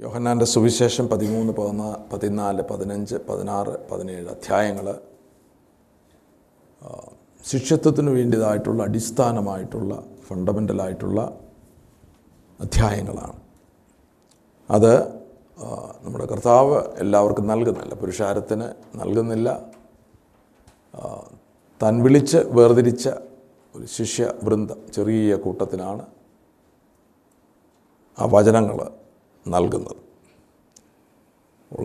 യോഹന്നാന്റെ സുവിശേഷം പതിമൂന്ന് പതിനാ പതിനാല് പതിനഞ്ച് പതിനാറ് പതിനേഴ് അധ്യായങ്ങൾ ശിഷ്യത്വത്തിന് വേണ്ടിയതായിട്ടുള്ള അടിസ്ഥാനമായിട്ടുള്ള ഫണ്ടമെന്റലായിട്ടുള്ള അധ്യായങ്ങളാണ്. അത് നമ്മുടെ കർത്താവ് എല്ലാവർക്കും നൽകുന്നില്ല പുരുഷാരത്തിന് നൽകുന്നില്ല. തൻ വിളിച്ച് വേർതിരിച്ച ഒരു ശിഷ്യ വൃന്ദം ചെറിയ കൂട്ടത്തിനാണ് ആ വചനങ്ങൾ നൽകുന്നത്.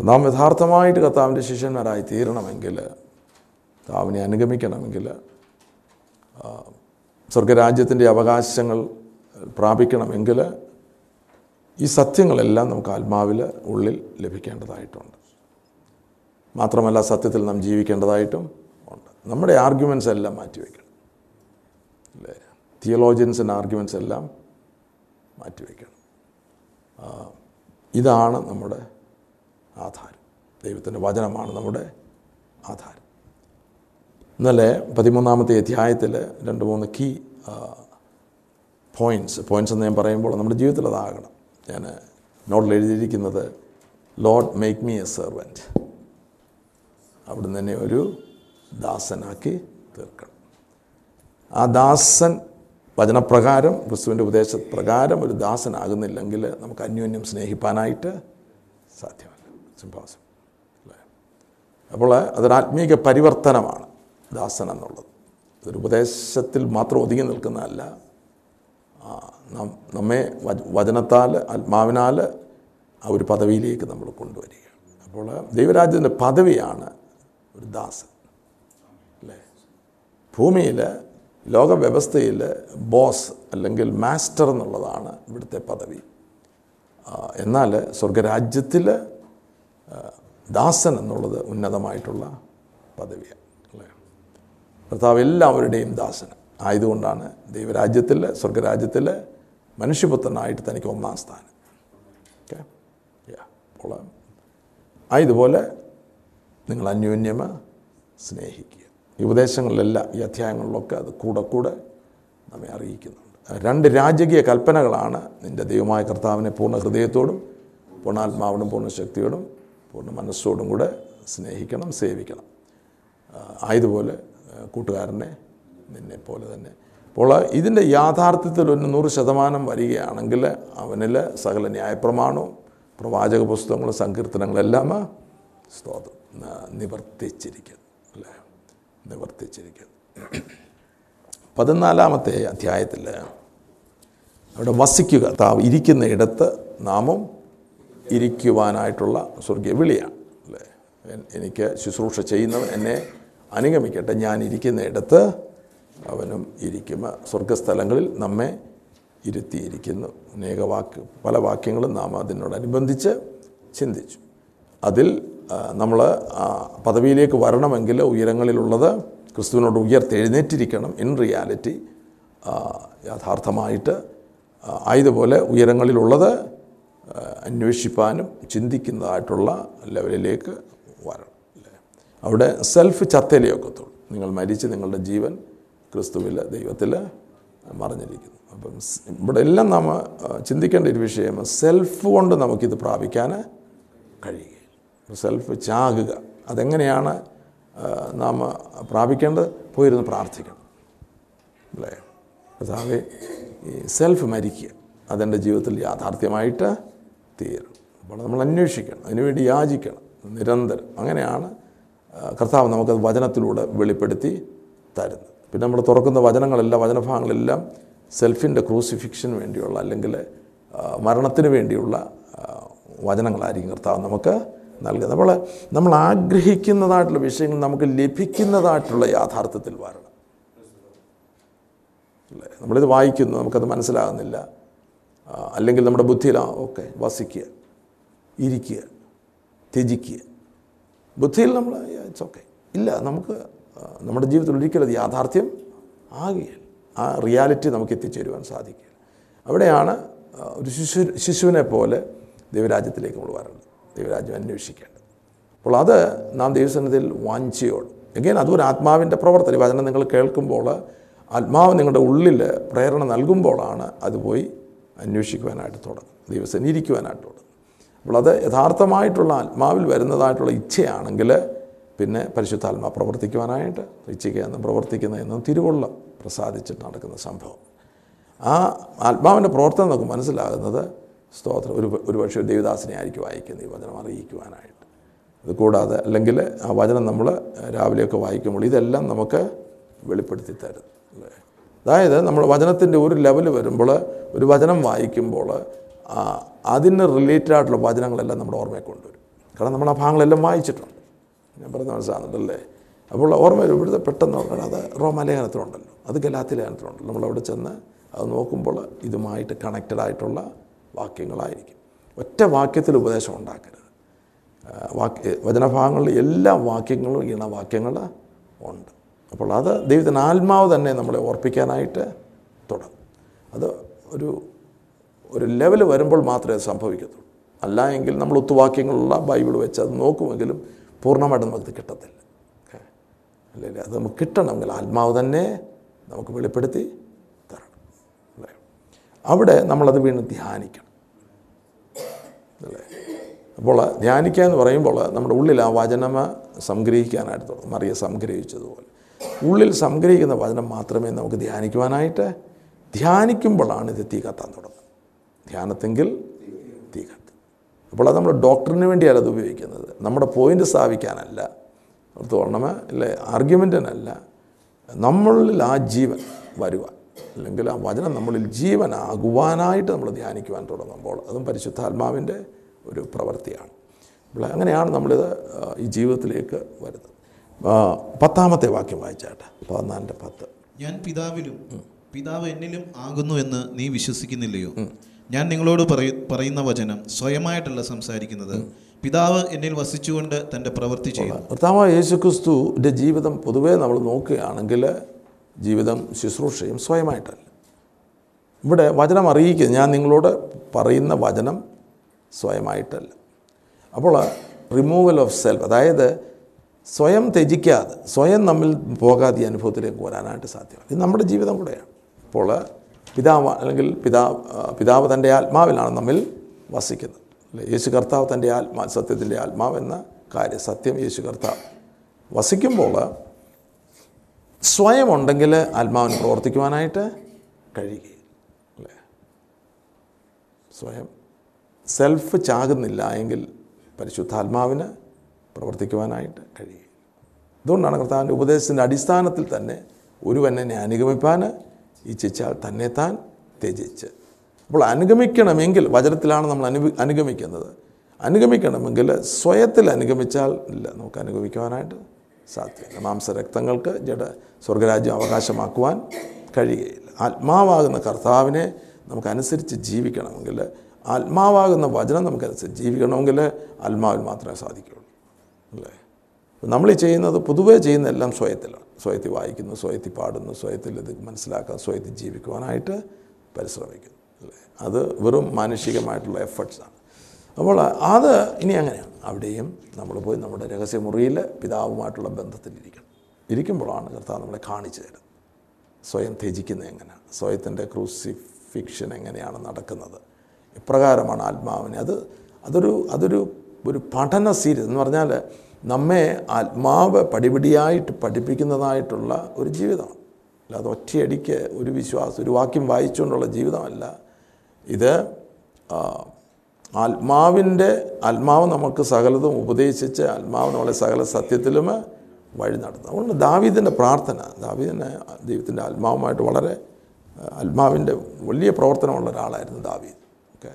നാം യഥാർത്ഥമായിട്ട് കർത്താവിന്റെ ശിഷ്യന്മാരായി തീരണമെങ്കിൽ കർത്താവിനെ അനുഗമിക്കണമെങ്കിൽ സ്വർഗരാജ്യത്തിന്റെ അവകാശങ്ങൾ പ്രാപിക്കണമെങ്കിൽ ഈ സത്യങ്ങളെല്ലാം നമുക്ക് ആത്മാവിൽ ഉള്ളിൽ ലഭിക്കേണ്ടതായിട്ടുണ്ട്. മാത്രമല്ല സത്യത്തിൽ നാം ജീവിക്കേണ്ടതായിട്ടും ഉണ്ട്. നമ്മുടെ ആർഗ്യുമെൻസ് എല്ലാം മാറ്റിവെക്കണം അല്ലേ? തിയോളോജിയൻസിന്റെ ആർഗ്യുമെൻസ് എല്ലാം മാറ്റിവെക്കണം ഇതാണ് നമ്മുടെ ആധാരം. ദൈവത്തിന്റെ വചനമാണ് നമ്മുടെ ആധാരം. ഇന്നലെ പതിമൂന്നാമത്തെ അധ്യായത്തിൽ രണ്ട് മൂന്ന് കീ പോയിന്റ്സ് പോയിന്റ്സ് എന്ന് ഞാൻ പറയുമ്പോൾ നമ്മുടെ ജീവിതത്തിൽ അതാകണം. ഞാൻ നോട്ടിൽ എഴുതിയിരിക്കുന്നത് Lord make me a servant അവിടുന്ന് തന്നെ ഒരു ദാസനാക്കി തീർക്കണം. ആ ദാസൻ വചനപ്രകാരം ക്രിസ്തുവിന്റെ ഉപദേശപ്രകാരം ഒരു ദാസനാകുന്നില്ലെങ്കിൽ നമുക്ക് അന്യോന്യം സ്നേഹിപ്പാനായിട്ട് സാധ്യമല്ല. സിംഹാസം അല്ലേ? അപ്പോൾ അതൊരാത്മീക പരിവർത്തനമാണ് ദാസൻ എന്നുള്ളത് അതൊരു ഉപദേശത്തിൽ മാത്രം ഒതുങ്ങി നിൽക്കുന്നതല്ല. നമ്മെ വച- വചനത്താൽ ആത്മാവിനാൽ ആ ഒരു പദവിയിലേക്ക് നമ്മൾ കൊണ്ടുവരിക അപ്പോൾ ദൈവരാജ്യത്തിന്റെ പദവിയാണ് ഒരു ദാസൻ. അല്ലേ? ഭൂമിയിൽ ലോകവ്യവസ്ഥയിൽ ബോസ് അല്ലെങ്കിൽ മാസ്റ്റർ എന്നുള്ളതാണ് ഇവിടുത്തെ പദവി. എന്നാൽ സ്വർഗരാജ്യത്തിൽ ദാസൻ എന്നുള്ളത് ഉന്നതമായിട്ടുള്ള പദവിയാണ് അല്ലേ? കർത്താവ് എല്ലാവരുടെയും ദാസൻ ആയതുകൊണ്ടാണ് ദൈവരാജ്യത്തിൽ സ്വർഗരാജ്യത്തിൽ മനുഷ്യപുത്രനായിട്ട് തനിക്ക് ഒന്നാം സ്ഥാനം. ഓക്കെ? അപ്പോൾ ആയതുപോലെ നിങ്ങൾ അന്യോന്യം സ്നേഹിക്കുക. ഈ ഉപദേശങ്ങളിലെല്ലാം ഈ അധ്യായങ്ങളിലൊക്കെ അത് കൂടെ കൂടെ നമ്മെ അറിയിക്കുന്നുണ്ട്. രണ്ട് രാജകീയ കൽപ്പനകളാണ് നിന്റെ ദൈവമായ കർത്താവിനെ പൂർണ ഹൃദയത്തോടും പൂർണാത്മാവോടും പൂർണ ശക്തിയോടും പൂർണ മനസ്സോടും കൂടെ സ്നേഹിക്കണം സേവിക്കണം. ആയതുപോലെ കൂട്ടുകാരനെ നിന്നെ പോലെ തന്നെ. അപ്പോൾ ഇതിന്റെ യാഥാർത്ഥ്യത്തിൽ ഒരു നൂറ് ശതമാനം വരികയാണെങ്കിൽ അവനിൽ സകല ന്യായപ്രമാണവും പ്രവാചക പുസ്തകങ്ങളും സങ്കീർത്തനങ്ങളെല്ലാം സ്തോത്രം നിവർത്തിച്ചിരിക്കുന്നു. നിവർത്തിച്ചിരിക്കുന്നു പതിനാലാമത്തെ അധ്യായത്തിൽ അവിടെ വസിക്കുക താവ് ഇരിക്കുന്ന ഇടത്ത് നാമം ഇരിക്കുവാനായിട്ടുള്ള സ്വർഗീയ വിളിയാണ് അല്ലേ? എനിക്ക് ശുശ്രൂഷ ചെയ്യുന്നവൻ എന്നെ അനുഗമിക്കട്ടെ. ഞാൻ ഇരിക്കുന്ന ഇടത്ത് അവനും ഇരിക്കും സ്വർഗസ്ഥലങ്ങളിൽ നമ്മെ ഇരുത്തിയിരിക്കുന്നു. അനേക വാക്ക് പല വാക്യങ്ങളും നാം അതിനോടനുബന്ധിച്ച് ചിന്തിച്ചു. അതിൽ നമ്മൾ പദവിയിലേക്ക് വരണമെങ്കിൽ ഉയരങ്ങളിലുള്ളത് ക്രിസ്തുവിനോട് ഉയർത്തെഴുന്നേറ്റിരിക്കണം ഇൻ റിയാലിറ്റി യഥാർത്ഥമായിട്ട് ആയതുപോലെ ഉയരങ്ങളിലുള്ളത് അന്വേഷിപ്പാനും ചിന്തിക്കുന്നതായിട്ടുള്ള ലെവലിലേക്ക് വരണം. അല്ലേ അവിടെ സെൽഫ് ചത്തലേ ഒക്കത്തുള്ളൂ നിങ്ങൾ മരിച്ച് നിങ്ങളുടെ ജീവൻ ക്രിസ്തുവിൽ ദൈവത്തിൽ മറിഞ്ഞിരിക്കുന്നു. അപ്പം ഇവിടെ എല്ലാം നാം ചിന്തിക്കേണ്ട ഒരു വിഷയം സെൽഫ് കൊണ്ട് നമുക്കിത് പ്രാപിക്കാൻ കഴിയുകയില്ല സെൽഫ് ചാകുക. അതെങ്ങനെയാണ് നാം പ്രാപിക്കേണ്ടത്? പോയിരുന്ന് പ്രാർത്ഥിക്കണം. അല്ലേ? കർത്താവെ ഈ സെൽഫ് മരിക്കുക അതെന്റെ ജീവിതത്തിൽ യാഥാർത്ഥ്യമായിട്ട് തീരണം അപ്പോൾ നമ്മൾ അന്വേഷിക്കണം അതിനുവേണ്ടി യാചിക്കണം നിരന്തരം. അങ്ങനെയാണ് കർത്താവ് നമുക്കത് വചനത്തിലൂടെ വെളിപ്പെടുത്തി തരുന്നത്. പിന്നെ നമ്മൾ തുറക്കുന്ന വചനങ്ങളെല്ലാം വചനഭാഗങ്ങളെല്ലാം സെൽഫിന്റെ ക്രൂസിഫിക്ഷന് വേണ്ടിയുള്ള അല്ലെങ്കിൽ മരണത്തിന് വേണ്ടിയുള്ള വചനങ്ങളായിരിക്കും കർത്താവ് നമുക്ക് നൽകുന്നത്. നമ്മൾ നമ്മൾ ആഗ്രഹിക്കുന്നതായിട്ടുള്ള വിഷയങ്ങൾ നമുക്ക് ലഭിക്കുന്നതായിട്ടുള്ള യാഥാർത്ഥ്യത്തിൽ വരണം. അല്ലേ? നമ്മളിത് വായിക്കുന്നു നമുക്കത് മനസ്സിലാകുന്നില്ല. അല്ലെങ്കിൽ നമ്മുടെ ബുദ്ധിയിലാ ഓക്കെ വസിക്കുക ഇരിക്കുക ത്യജിക്കുക. ബുദ്ധിയിൽ നമ്മൾ ഇറ്റ്സ് ഓക്കെ ഇല്ല നമുക്ക് നമ്മുടെ ജീവിതത്തിൽ ഒരിക്കലും അത് യാഥാർത്ഥ്യം ആകുകയില്ല. ആ റിയാലിറ്റി നമുക്ക് എത്തിച്ചേരുവാൻ സാധിക്കില്ല അവിടെയാണ് ഒരു ശിശു ശിശുവിനെ പോലെ ദൈവരാജ്യത്തിലേക്ക് നമ്മൾ വരേണ്ടത്. ദൈവരാജ്യം അന്വേഷിക്കേണ്ടത്. അപ്പോൾ അത് നാം ദൈവസന്നിധിയിൽ വാഞ്ചിയോട്. എങ്കിൽ അതൊരു ആത്മാവിന്റെ പ്രവർത്തനം. വചനം നിങ്ങൾ കേൾക്കുമ്പോൾ ആത്മാവ് നിങ്ങളുടെ ഉള്ളിൽ പ്രേരണ നൽകുമ്പോഴാണ് അത് പോയി അന്വേഷിക്കുവാനായിട്ട് തുടങ്ങും ദൈവസേന ഇരിക്കുവാനായിട്ട് തുടങ്ങും അപ്പോൾ അത് യഥാർത്ഥമായിട്ടുള്ള ആത്മാവിൽ വരുന്നതായിട്ടുള്ള ഇച്ഛയാണെങ്കിൽ പിന്നെ പരിശുദ്ധാത്മാ പ്രവർത്തിക്കുവാനായിട്ട് ഇച്ഛയ്ക്ക് എന്ന് പ്രവർത്തിക്കുന്ന എന്നും തിരുവള്ളം പ്രസാദിച്ചിട്ട് നടക്കുന്ന സംഭവം. ആ ആത്മാവിന്റെ പ്രവർത്തനം നമുക്ക് മനസ്സിലാകുന്നത് സ്തോത്രം. ഒരു ഒരു പക്ഷേ ഒരു ദേവദാസിനെ ആയിരിക്കും വായിക്കുന്നത് ഈ വചനം അറിയിക്കുവാനായിട്ട്. അത് കൂടാതെ അല്ലെങ്കിൽ ആ വചനം നമ്മൾ രാവിലെയൊക്കെ വായിക്കുമ്പോൾ ഇതെല്ലാം നമുക്ക് വെളിപ്പെടുത്തി തരും. അല്ലേ? അതായത് നമ്മൾ വചനത്തിന്റെ ഒരു ലെവൽ വരുമ്പോൾ ഒരു വചനം വായിക്കുമ്പോൾ അതിന് റിലേറ്റഡ് ആയിട്ടുള്ള വചനങ്ങളെല്ലാം നമ്മുടെ ഓർമ്മയെ കൊണ്ടുവരും. കാരണം നമ്മൾ ആ ഭാഗങ്ങളെല്ലാം വായിച്ചിട്ടുണ്ട്. ഞാൻ പറഞ്ഞ മനസ്സിലാകുന്നുണ്ടല്ലേ അപ്പോൾ ഓർമ്മ വരും ഇവിടുത്തെ പെട്ടെന്ന് ഓർക്കണം അത് റോമാലേഖനത്തിലുണ്ടല്ലോ അത് ഗലാത്തി ലേഖനത്തിലുണ്ടല്ലോ. നമ്മളവിടെ ചെന്ന് അത് നോക്കുമ്പോൾ ഇതുമായിട്ട് കണക്റ്റഡ് ആയിട്ടുള്ള വാക്യങ്ങളായിരിക്കും. ഒറ്റ വാക്യത്തിൽ ഉപദേശം ഉണ്ടാക്കരുത്. വാക്യ വചനഭാഗങ്ങളിൽ എല്ലാ വാക്യങ്ങളും ഈണവാക്യങ്ങൾ ഉണ്ട്. അപ്പോൾ അത് ദൈവത്തിന് ആത്മാവ് തന്നെ നമ്മളെ ഓർപ്പിക്കാനായിട്ട് തുടങ്ങും. അത് ഒരു ഒരു ലെവൽ വരുമ്പോൾ മാത്രമേ അത് സംഭവിക്കത്തുള്ളൂ. അല്ല എങ്കിൽ നമ്മൾ ഒത്തുവാക്യങ്ങളുള്ള ബൈബിൾ വെച്ച് അത് നോക്കുമെങ്കിലും പൂർണമായിട്ട് നമുക്ക് കിട്ടത്തില്ല. അല്ലേ അത് നമുക്ക് കിട്ടണമെങ്കിൽ ആത്മാവ് തന്നെ നമുക്ക് വെളിപ്പെടുത്തി അവിടെ നമ്മളത് വീണ്ടും ധ്യാനിക്കണം. അല്ലേ? അപ്പോൾ ധ്യാനിക്കുക എന്ന് പറയുമ്പോൾ നമ്മുടെ ഉള്ളിൽ ആ വചനം സംഗ്രഹിക്കാനായിട്ട് തുടങ്ങും. മറിയ സംഗ്രഹിച്ചതുപോലെ. ഉള്ളിൽ സംഗ്രഹിക്കുന്ന വചനം മാത്രമേ നമുക്ക് ധ്യാനിക്കുവാനായിട്ട് ധ്യാനിക്കുമ്പോഴാണ് ഇത് തീ കത്താൻ തുടങ്ങുന്നത്. ധ്യാനത്തെങ്കിൽ തീ കത്തും. അപ്പോൾ അത് നമ്മൾ ഡോക്ടറിന് വേണ്ടിയാണ് അത് ഉപയോഗിക്കുന്നത്. നമ്മുടെ പോയിന്റ് സ്ഥാപിക്കാനല്ല. ഓർത്തോളണമേ അല്ലേ ആർഗ്യുമെന്റിനല്ല നമ്മളിൽ ആ ജീവൻ വരുവാൻ. അല്ലെങ്കിൽ ആ വചനം നമ്മളിൽ ജീവനാകുവാനായിട്ട് നമ്മൾ ധ്യാനിക്കുവാൻ തുടങ്ങുമ്പോൾ അതും പരിശുദ്ധാത്മാവിന്റെ ഒരു പ്രവൃത്തിയാണ്. അങ്ങനെയാണ് നമ്മളിത് ഈ ജീവിതത്തിലേക്ക് വരുന്നത്. പത്താമത്തെ വാക്യം വായിച്ചാട്ടെ. പതിനാലിന്റെ പത്ത്. ഞാൻ പിതാവിലും പിതാവ് എന്നിലും ആകുന്നു എന്ന് നീ വിശ്വസിക്കുന്നില്ലയോ? ഞാൻ നിങ്ങളോട് പറയ- പറയുന്ന വചനം സ്വയമായിട്ടല്ല സംസാരിക്കുന്നത്. പിതാവ് എന്നിൽ വസിച്ചുകൊണ്ട് തന്റെ പ്രവൃത്തി ചെയ്യുന്നു. കർത്താവ് യേശുക്രിസ്തുവിന്റെ ജീവിതം പൊതുവേ നമ്മൾ നോക്കുകയാണെങ്കിൽ ജീവിതം ശുശ്രൂഷയും സ്വയമായിട്ടല്ല. ഇവിടെ വചനം അറിയിക്കുക ഞാൻ നിങ്ങളോട് പറയുന്ന വചനം സ്വയമായിട്ടല്ല. അപ്പോൾ റിമൂവൽ ഓഫ് സെൽഫ് അതായത് സ്വയം ത്യജിക്കാതെ സ്വയം നമ്മിൽ പോകാതെ ഈ അനുഭവത്തിലേക്ക് വരാനായിട്ട് സാധ്യമാണ് ഇത് നമ്മുടെ ജീവിതം കൂടെയാണ്. അപ്പോൾ പിതാവ് അല്ലെങ്കിൽ പിതാവ് പിതാവ് തന്റെ ആത്മാവിലാണ് നമ്മിൽ വസിക്കുന്നത്. അല്ലേ? യേശു കർത്താവ് തന്റെ ആത്മാ സത്യത്തിന്റെ ആത്മാവ് എന്ന കാര്യം സത്യം യേശു കർത്താവ് വസിക്കുമ്പോൾ സ്വയം ഉണ്ടെങ്കിൽ ആത്മാവിന് പ്രവർത്തിക്കുവാനായിട്ട് കഴിയുകയില്ല. അല്ലേ? സ്വയം സെൽഫ് ചാകുന്നില്ല എങ്കിൽ പരിശുദ്ധാത്മാവിന് പ്രവർത്തിക്കുവാനായിട്ട് കഴിയുകയില്ല. അതുകൊണ്ടാണ് കർത്താവിന്റെ ഉപദേശത്തിന്റെ അടിസ്ഥാനത്തിൽ തന്നെ ഒരുവൻ എന്നെ അനുഗമിപ്പാൻ ഇച്ഛിച്ചാൽ തന്നെ താൻ ത്യജിച്ച്. അപ്പോൾ അനുഗമിക്കണമെങ്കിൽ വചനത്തിലാണ് നമ്മൾ അനു അനുഗമിക്കുന്നത്. അനുഗമിക്കണമെങ്കിൽ സ്വയത്തിൽ അനുഗമിച്ചാൽ ഇല്ല. നമുക്ക് അനുഗമിക്കുവാനായിട്ട് സാധ്യമല്ല മാംസരക്തങ്ങൾക്ക് ജഡ സ്വർഗരാജ്യം അവകാശമാക്കുവാൻ കഴിയുകയില്ല. ആത്മാവാകുന്ന കർത്താവിനെ നമുക്കനുസരിച്ച് ജീവിക്കണമെങ്കിൽ ആത്മാവാകുന്ന വചനം നമുക്കനുസരിച്ച് ജീവിക്കണമെങ്കിൽ ആത്മാവിൽ മാത്രമേ സാധിക്കുകയുള്ളൂ. അല്ലേ? നമ്മൾ ഈ ചെയ്യുന്നത് പൊതുവേ ചെയ്യുന്ന എല്ലാം സ്വയത്തിലാണ്. സ്വയത്തിൽ വായിക്കുന്നു സ്വയത്തിൽ പാടുന്നു സ്വയത്തിൽ ഇത് മനസ്സിലാക്കാൻ സ്വയത്തിൽ ജീവിക്കുവാനായിട്ട് പരിശ്രമിക്കുന്നു. അല്ലേ? അത് വെറും മാനുഷികമായിട്ടുള്ള എഫർട്ട്സാണ് അപ്പോൾ അത് ഇനി അങ്ങനെയാണ്. അവിടെയും നമ്മൾ പോയി നമ്മുടെ രഹസ്യമുറിയിൽ പിതാവുമായിട്ടുള്ള ബന്ധത്തിലിരിക്കണം. ഇരിക്കുമ്പോഴാണ് കർത്താവ് നമ്മളെ കാണിച്ചു തരുന്നത്. സ്വയം ത്യജിക്കുന്നത് എങ്ങനെ സ്വയത്തിന്റെ ക്രൂസിഫിക്ഷൻ എങ്ങനെയാണ് നടക്കുന്നത്? ഇപ്രകാരമാണ് ആത്മാവിനെ. അത് അതൊരു അതൊരു ഒരു പഠന സീരീസ് എന്ന് പറഞ്ഞാൽ നമ്മെ ആത്മാവ് പടിപടിയായിട്ട് പഠിപ്പിക്കുന്നതായിട്ടുള്ള ഒരു ജീവിതമാണ്. അല്ലാതെ ഒറ്റയടിക്ക് ഒരു വിശ്വാസം ഒരു വാക്യം വായിച്ചുകൊണ്ടുള്ള ജീവിതമല്ല. ഇത് ആത്മാവിന്റെ ആത്മാവ് നമുക്ക് സകലതും ഉപദേശിച്ച് ആത്മാവ് നമ്മളെ സകല സത്യത്തിലും വഴി നടത്തും. അതുകൊണ്ട് ദാവീദിന്റെ പ്രാർത്ഥന ദാവീദിനെ ദൈവത്തിന്റെ ആത്മാവുമായിട്ട് വളരെ ആത്മാവിന്റെ വലിയ പ്രവർത്തനമുള്ള ഒരാളായിരുന്നു ദാവീദ്. ഓക്കെ?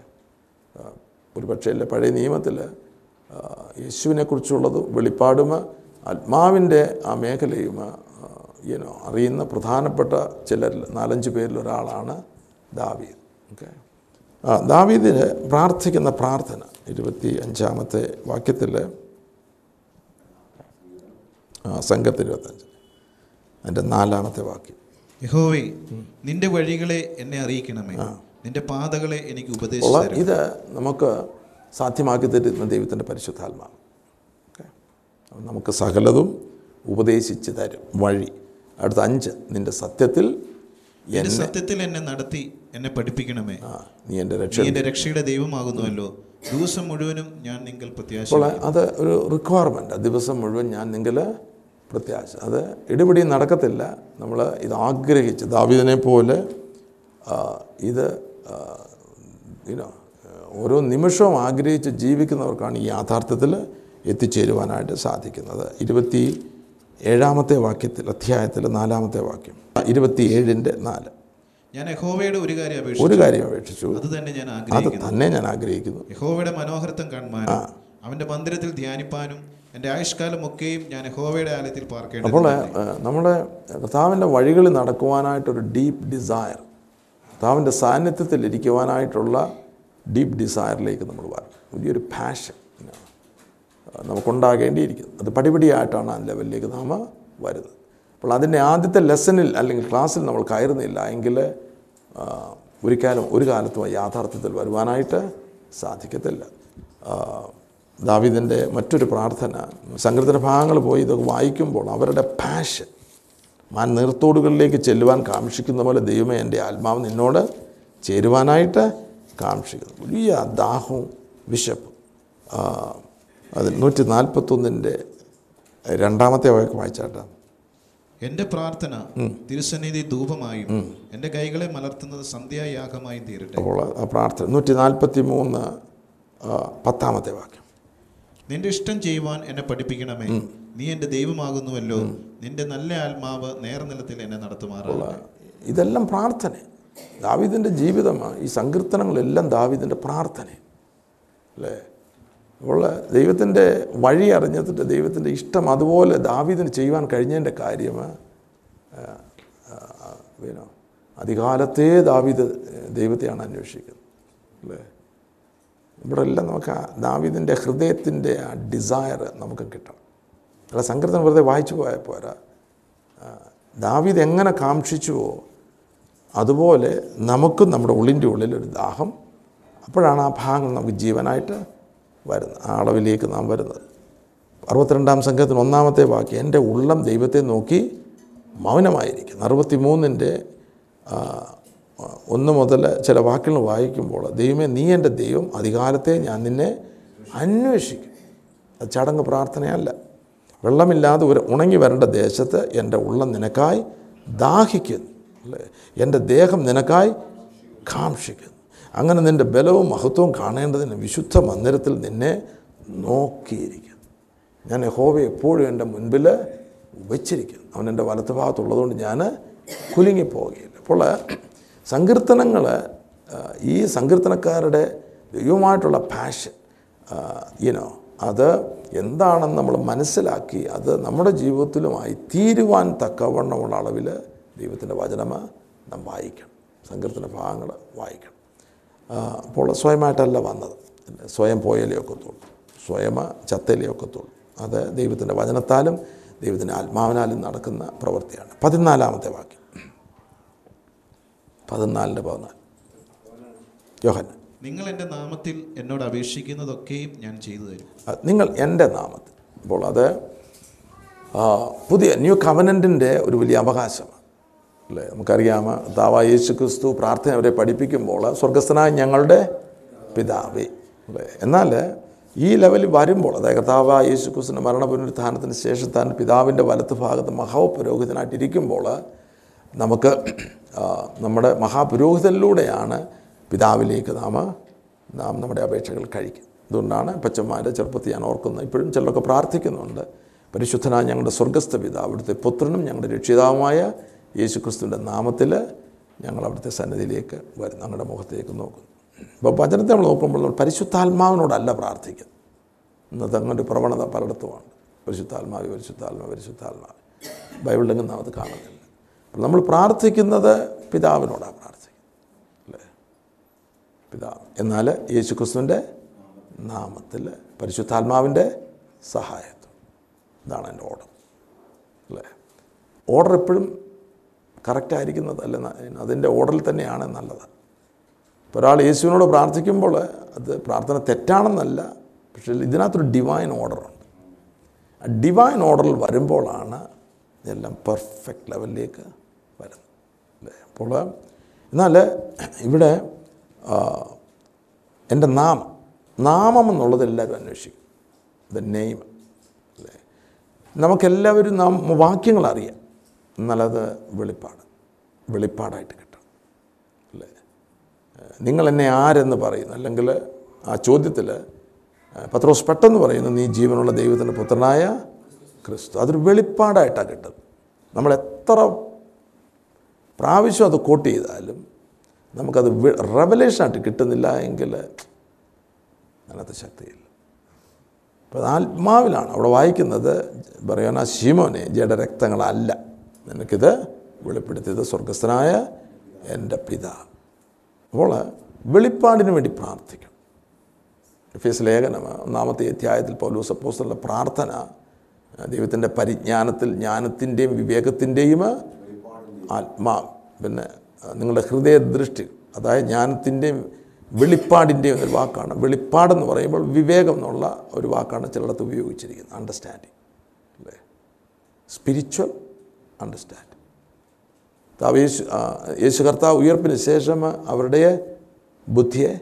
ഒരു പക്ഷേ അല്ലേ പഴയ നിയമത്തിൽ യേശുവിനെക്കുറിച്ചുള്ളത് വെളിപ്പാടും ആത്മാവിന്റെ ആ മേഖലയും ഈനോ അറിയുന്ന പ്രധാനപ്പെട്ട ചിലരിൽ നാലഞ്ച് പേരിലൊരാളാണ് ദാവീദ്. ഓക്കെ? ദാവീദിന് പ്രാർത്ഥിക്കുന്ന പ്രാർത്ഥന ഇരുപത്തി അഞ്ചാമത്തെ വാക്യത്തിൽ സംഘത്തിൽ ഇരുപത്തഞ്ച് അതിന്റെ നാലാമത്തെ വാക്യം. യഹോവേ നിന്റെ വഴികളെ എന്നെ അറിയിക്കണമേ. നിന്റെ പാതകളെ എനിക്ക് ഉപദേശിച്ചു. ഇത് നമുക്ക് സാധ്യമാക്കി തരുന്ന ദൈവത്തിന്റെ പരിശുദ്ധാത്മാവ് നമുക്ക് സകലതും ഉപദേശിച്ച് തരും. വഴി. അടുത്ത അഞ്ച് നിന്റെ സത്യത്തിൽ നിന്റെ സത്യത്തിൽ എന്നെ നടത്തി എന്നെ പഠിപ്പിക്കണമേ. നീ എന്റെ രക്ഷ നീ എന്റെ രക്ഷയുടെ ദൈവമാകുന്നുവല്ലോ. ദിവസം മുഴുവനും ഞാൻ നിങ്ങൾ പ്രത്യാശ അത് ഒരു റിക്വയർമെന്റ് ദിവസം മുഴുവൻ ഞാൻ നിങ്ങൾ പ്രത്യാശ അത് ഇടിപിടി നടക്കത്തില്ല. നമ്മൾ ഇത് ആഗ്രഹിച്ച് ദാവിദിനെ പോലെ ഇത് ഓരോ നിമിഷവും ആഗ്രഹിച്ച് ജീവിക്കുന്നവർക്കാണ് ഈ യാഥാർത്ഥ്യത്തിൽ എത്തിച്ചേരുവാനായിട്ട് സാധിക്കുന്നത്. ഇരുപത്തി ഏഴാമത്തെ വാക്യത്തിൽ അധ്യായത്തിൽ നാലാമത്തെ വാക്യം. ഇരുപത്തി ഏഴിന്റെ നാല്. ഞാൻ യഹോവയുടെ ഒരു കാര്യം അപേക്ഷിച്ചു. ഒരു കാര്യം അപേക്ഷിച്ചു. അത് തന്നെ ഞാൻ അത് ആഗ്രഹിക്കുന്നു. തന്നെ ഞാൻ ആഗ്രഹിക്കുന്നു. യഹോവയുടെ മനോഹരത്വം കാണുവാനും അവന്റെ മന്ദിരത്തിൽ ധ്യാനിപ്പാനും എന്റെ ആയുഷ്കാലം ഒക്കെയും ഞാൻ യഹോവയുടെ ആലയത്തിൽ പാർക്കേണ്ടത് അപ്പോൾ നമ്മുടെ കർത്താവിന്റെ വഴികളിൽ നടക്കുവാനായിട്ടൊരു ഡീപ്പ് ഡിസയർ കർത്താവിന്റെ സാന്നിധ്യത്തിൽ ഇരിക്കുവാനായിട്ടുള്ള ഡീപ്പ് ഡിസയറിലേക്ക് നമ്മൾ വരണം. വലിയൊരു പാഷൻ നമുക്കുണ്ടാകേണ്ടിയിരിക്കുന്നു. അത് പടിപടിയായിട്ടാണ് ആ ലെവലിലേക്ക് നാം വരുന്നത്. അപ്പോൾ അതിന്റെ ആദ്യത്തെ ലെസണിൽ അല്ലെങ്കിൽ ക്ലാസ്സിൽ നമ്മൾ കയറുന്നില്ല എങ്കിൽ ഒരിക്കലും ഒരു കാലത്തും യാഥാർത്ഥ്യത്തിൽ വരുവാനായിട്ട് സാധിക്കത്തില്ല. ദാവിദിന്റെ മറ്റൊരു പ്രാർത്ഥന സങ്കീർത്തന ഭാഗങ്ങൾ പോയി ഇതൊക്കെ വായിക്കുമ്പോൾ അവരുടെ പാഷൻ മാൻ നീർത്തോടുകളിലേക്ക് ചെല്ലുവാൻ കാക്ഷിക്കുന്ന പോലെ ദൈവമേ എന്റെ ആത്മാവ് നിന്നോട് ചേരുവാനായിട്ട് കാക്ഷിക്കുന്നു. വലിയ ദാഹവും വിശപ്പും. അതിൽ നൂറ്റി നാൽപ്പത്തൊന്നിന്റെ രണ്ടാമത്തെ വാക്ക് വായിച്ചാട്ടാ. എന്റെ പ്രാർത്ഥന തിരുസന്നിധി ധൂപമായും എന്റെ കൈകളെ മലർത്തുന്നത് സന്ധ്യായാഗമായും തീരട്ടെ. അപ്പോൾ ആ പ്രാർത്ഥന നൂറ്റി നാൽപ്പത്തി മൂന്ന് പത്താമത്തെ വാക്യം. നിന്റെ ഇഷ്ടം ചെയ്യുവാൻ എന്നെ പഠിപ്പിക്കണമേ. നീ എന്റെ ദൈവമാകുന്നുവല്ലോ. നിന്റെ നല്ല ആത്മാവ് നേർനിലത്തിൽ എന്നെ നടത്തുമാറുള്ള ഇതെല്ലാം പ്രാർത്ഥന. ദാവീദിന്റെ ജീവിതമാണ്. ഈ സങ്കീർത്തനങ്ങളെല്ലാം ദാവീദിന്റെ പ്രാർത്ഥന. അല്ലേ? അപ്പോൾ ദൈവത്തിന്റെ വഴി അറിഞ്ഞിട്ട് ദൈവത്തിന്റെ ഇഷ്ടം അതുപോലെ ദാവീദിന് ചെയ്യുവാൻ കഴിഞ്ഞതിന്റെ കാര്യം പിന്നെ അധികാലത്തെ ദാവീദ് ദൈവത്തെയാണ് അന്വേഷിക്കുന്നത്. അല്ലേ? ഇവിടെ എല്ലാം നമുക്ക് ദാവീദിന്റെ ഹൃദയത്തിന്റെ ആ ഡിസയർ നമുക്ക് കിട്ടണം. അല്ല സങ്കീർത്തനം വെറുതെ വായിച്ചു പോയാൽ പോരാ. ദാവിദ് ദാവീദ് എങ്ങനെ കാക്ഷിച്ചുവോ അതുപോലെ നമുക്കും നമ്മുടെ ഉള്ളിന്റെ ഉള്ളിൽ ഒരു ദാഹം. അപ്പോഴാണ് ആ ഭാഗം നമുക്ക് ജീവനായിട്ട് വരുന്നത് ആ അളവിലേക്ക് നാം വരുന്നത്. അറുപത്തിരണ്ടാം സംഘത്തിന് ഒന്നാമത്തെ വാക്യം എന്റെ ഉള്ളം ദൈവത്തെ നോക്കി മൗനമായിരിക്കുന്നു. അറുപത്തി മൂന്നിന്റെ ഒന്ന് മുതൽ ചില വാക്കുകൾ വായിക്കുമ്പോൾ ദൈവമേ നീ എന്റെ ദൈവം അധികാരത്തെ ഞാൻ നിന്നെ അന്വേഷിക്കും. അത് ചടങ്ങ് പ്രാർത്ഥനയല്ല. വെള്ളമില്ലാതെ ഒരു ഉണങ്ങി വരേണ്ട ദേശത്ത് എന്റെ ഉള്ളം നിനക്കായി ദാഹിക്കുന്നു. അല്ലേ? എന്റെ ദേഹം നിനക്കായി കാക്ഷിക്കുന്നു. അങ്ങനെ നിന്റെ ബലവും മഹത്വവും കാണേണ്ടതിന് വിശുദ്ധ മന്ദിരത്തിൽ നിന്നെ നോക്കിയിരിക്കുന്നു. ഞാൻ യഹോവ എപ്പോഴും എന്റെ മുൻപിൽ വെച്ചിരിക്കുന്നു. അവൻ എന്റെ വലത്ത് ഭാഗത്തുള്ളതുകൊണ്ട് ഞാൻ കുലുങ്ങിപ്പോവുകയില്ല. അപ്പോൾ സങ്കീർത്തനങ്ങൾ ഈ സങ്കീർത്തനക്കാരുടെ ദൈവമായിട്ടുള്ള പാഷൻ യുനോ അത് എന്താണെന്ന് നമ്മൾ മനസ്സിലാക്കി അത് നമ്മുടെ ജീവിതത്തിലുമായി തീരുവാൻ തക്കവണ്ണമുള്ള അളവിൽ ദൈവത്തിന്റെ വചനം നാം വായിക്കണം. സങ്കീർത്തന ഭാഗങ്ങൾ വായിക്കണം. അപ്പോൾ സ്വയമായിട്ടല്ല വന്നത്. സ്വയം പോയാലേ ഒക്കത്തുള്ളൂ. സ്വയം ചത്തലേ ഒക്കത്തുള്ളൂ. അത് ദൈവത്തിന്റെ വചനത്താലും ദൈവത്തിന്റെ ആത്മാവിനാലും നടക്കുന്ന പ്രവൃത്തിയാണ്. പതിനാലാമത്തെ വാക്യം. പതിനാലിന്റെ പതിനാല്. യോഹൻ നിങ്ങൾ എന്റെ നാമത്തിൽ എന്നോട് അപേക്ഷിക്കുന്നതൊക്കെയും ഞാൻ ചെയ്തു തരും. നിങ്ങൾ എന്റെ നാമത്തിൽ. അപ്പോൾ അത് പുതിയ ന്യൂ കവനന്റിന്റെ ഒരു വലിയ അവകാശമാണ്. അല്ലേ? നമുക്കറിയാം താവ യേശു ക്രിസ്തു പ്രാർത്ഥന അവരെ പഠിപ്പിക്കുമ്പോൾ സ്വർഗസ്ഥനായ ഞങ്ങളുടെ പിതാവേ അല്ലേ? എന്നാൽ ഈ ലെവലിൽ വരുമ്പോൾ അതായത് കർത്താവ് യേശു ക്രിസ്തുവിന്റെ മരണപുനരുത്ഥാനത്തിന് ശേഷം താൻ പിതാവിന്റെ വലത്ത് ഭാഗത്ത് മഹാപുരോഹിതനായിട്ടിരിക്കുമ്പോൾ നമുക്ക് നമ്മുടെ മഹാപുരോഹിതനിലൂടെയാണ് പിതാവിലേക്ക് നാം നാം നമ്മുടെ അപേക്ഷകൾ കഴിക്കും അതുകൊണ്ടാണ് പച്ചന്മാരുടെ ചെറുപ്പത്തിൽ ഞാൻ ഓർക്കുന്നത്. ഇപ്പോഴും ചിലരൊക്കെ പ്രാർത്ഥിക്കുന്നുണ്ട്. പരിശുദ്ധനായ ഞങ്ങളുടെ സ്വർഗസ്ഥ പിതാവ് അവിടുത്തെ പുത്രനും ഞങ്ങളുടെ രക്ഷിതാവുമായ യേശു ക്രിസ്തുവിന്റെ നാമത്തിൽ ഞങ്ങൾ അവിടുത്തെ സന്നിധിയിലേക്ക് വരും ഞങ്ങളുടെ മുഖത്തേക്ക് നോക്കുന്നു. അപ്പോൾ വചനത്തെ നമ്മൾ നോക്കുമ്പോൾ പരിശുദ്ധാത്മാവിനോടല്ല പ്രാർത്ഥിക്കുന്നത് ഇന്നത്തെ അങ്ങനെ പ്രവണത പലയിടത്തുമാണ്. പരിശുദ്ധാത്മാവ് പരിശുദ്ധാത്മാവ് പരിശുദ്ധാത്മാവ്. ബൈബിളിലെങ്കിൽ നാം അത് കാണുന്നില്ല അപ്പോൾ നമ്മൾ പ്രാർത്ഥിക്കുന്നത് പിതാവിനോടാണ് പ്രാർത്ഥിക്കുന്നത് അല്ലേ? പിതാവ്. എന്നാൽ യേശു ക്രിസ്തുവിന്റെ നാമത്തിൽ പരിശുദ്ധാത്മാവിന്റെ സഹായത്വം. ഇതാണ് എന്റെ ഓർഡർ. അല്ലേ? ഓർഡർ എപ്പോഴും കറക്റ്റായിരിക്കുന്നത് അല്ല അതിന്റെ ഓർഡറിൽ തന്നെയാണ് നല്ലത്. ഇപ്പോൾ ഒരാൾ യേശുവിനോട് പ്രാർത്ഥിക്കുമ്പോൾ അത് പ്രാർത്ഥന തെറ്റാണെന്നല്ല പക്ഷേ ഇതിനകത്തൊരു ഡിവൈൻ ഓർഡറുണ്ട് ആ ഡിവൈൻ ഓർഡറിൽ വരുമ്പോഴാണ് ഇതെല്ലാം പെർഫെക്റ്റ് ലെവലിലേക്ക് വരുന്നത്. അല്ലേ? അപ്പോൾ എന്നാൽ ഇവിടെ എന്റെ നാമം നാമം എന്നുള്ളത് എല്ലാവരും അന്വേഷിക്കും. ദ നെയ്മ് അല്ലേ? നമുക്കെല്ലാവരും നാം വാക്യങ്ങൾ അറിയാം. എന്നാലത് വെളിപ്പാട്. വെളിപ്പാടായിട്ട് കിട്ടണം. അല്ലേ? നിങ്ങൾ എന്നെ ആരെന്ന് പറയുന്നു? അല്ലെങ്കിൽ ആ ചോദ്യത്തിൽ പത്രോസ് പെട്ടെന്ന് പറയുന്നു നീ ജീവനുള്ള ദൈവത്തിന്റെ പുത്രനായ ക്രിസ്തു. അതൊരു വെളിപ്പാടായിട്ടാണ് കിട്ടുന്നത് നമ്മൾ എത്ര പ്രാവശ്യം അത് കോട്ട് ചെയ്താലും നമുക്കത് റെവലേഷനായിട്ട് കിട്ടുന്നില്ല എങ്കിൽ അതിനകത്ത് ശക്തിയില്ല. അപ്പോൾ ആത്മാവിലാണ്. അവിടെ വായിക്കുന്നത് പറയുന്ന ജയുടെ ജഡരക്തങ്ങളല്ല നിനക്കിത് വെളിപ്പെടുത്തിയത് സ്വർഗസ്ഥനായ എന്റെ പിതാ. അപ്പോൾ വെളിപ്പാടിന് വേണ്ടി പ്രാർത്ഥിക്കണം. എഫീസ് ലേഖനം ഒന്നാമത്തെ അധ്യായത്തിൽ പൗലോസ് അപ്പോസ്തലന്റെ പ്രാർത്ഥന ദൈവത്തിന്റെ പരിജ്ഞാനത്തിൽ ജ്ഞാനത്തിന്റെയും വിവേകത്തിന്റെയും ആത്മാ. പിന്നെ നിങ്ങളുടെ ഹൃദയ ദൃഷ്ടി അതായത് ജ്ഞാനത്തിന്റെയും വെളിപ്പാടിന്റെയും ഒരു വാക്കാണ്. വെളിപ്പാടെന്ന് പറയുമ്പോൾ വിവേകം എന്നുള്ള ഒരു വാക്കാണ് ചിലയിടത്ത് ഉപയോഗിച്ചിരിക്കുന്നത്. അണ്ടർസ്റ്റാൻഡിങ് അല്ലേ? സ്പിരിച്വൽ അണ്ടർസ്റ്റാൻഡിങ് കർത്താവ് യേശു യേശു കർത്താവ് ഉയർപ്പിന് ശേഷം അവരുടെ ബുദ്ധിയെ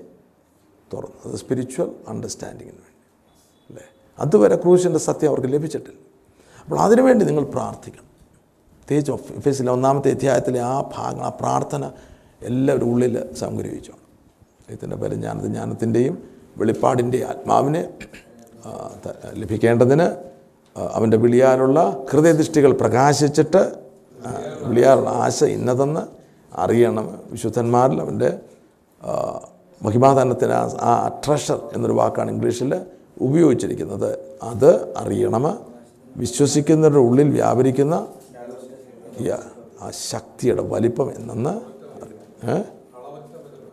തുറന്നു. അത് സ്പിരിച്വൽ അണ്ടർസ്റ്റാൻഡിങ്ങിന് വേണ്ടി. അല്ലേ? അതുവരെ ക്രൂശിന്റെ സത്യം അവർക്ക് ലഭിച്ചിട്ടില്ല. അപ്പോൾ അതിനുവേണ്ടി നിങ്ങൾ പ്രാർത്ഥിക്കണം. പ്രത്യേകിച്ച് ഒഫീസിലെ ഒന്നാമത്തെ അധ്യായത്തിലെ ആ ഭാഗം ആ പ്രാർത്ഥന എല്ലാവരും ഉള്ളിൽ സംഗ്രഹിച്ചോണം. ദൈവത്തിന്റെ പരിജ്ഞാനത്തിൽ ജ്ഞാനത്തിന്റെയും വെളിപ്പാടിന്റെയും ആത്മാവിനെ ലഭിക്കേണ്ടതിന് അവന്റെ വിളിയാലുള്ള ഹൃദയദൃഷ്ടികൾ പ്രകാശിച്ചിട്ട് വിളിയാലുള്ള ആശ ഇന്നതെന്ന് അറിയണം. വിശുദ്ധന്മാരിൽ അവന്റെ മഹിമാധാനത്തിന് ആ- ട്രഷർ എന്നൊരു വാക്കാണ് ഇംഗ്ലീഷിൽ ഉപയോഗിച്ചിരിക്കുന്നത്. അത് അറിയണം. വിശ്വസിക്കുന്നവരുടെ ഉള്ളിൽ വ്യാപരിക്കുന്ന ആ ശക്തിയുടെ വലിപ്പം എന്നെന്ന്?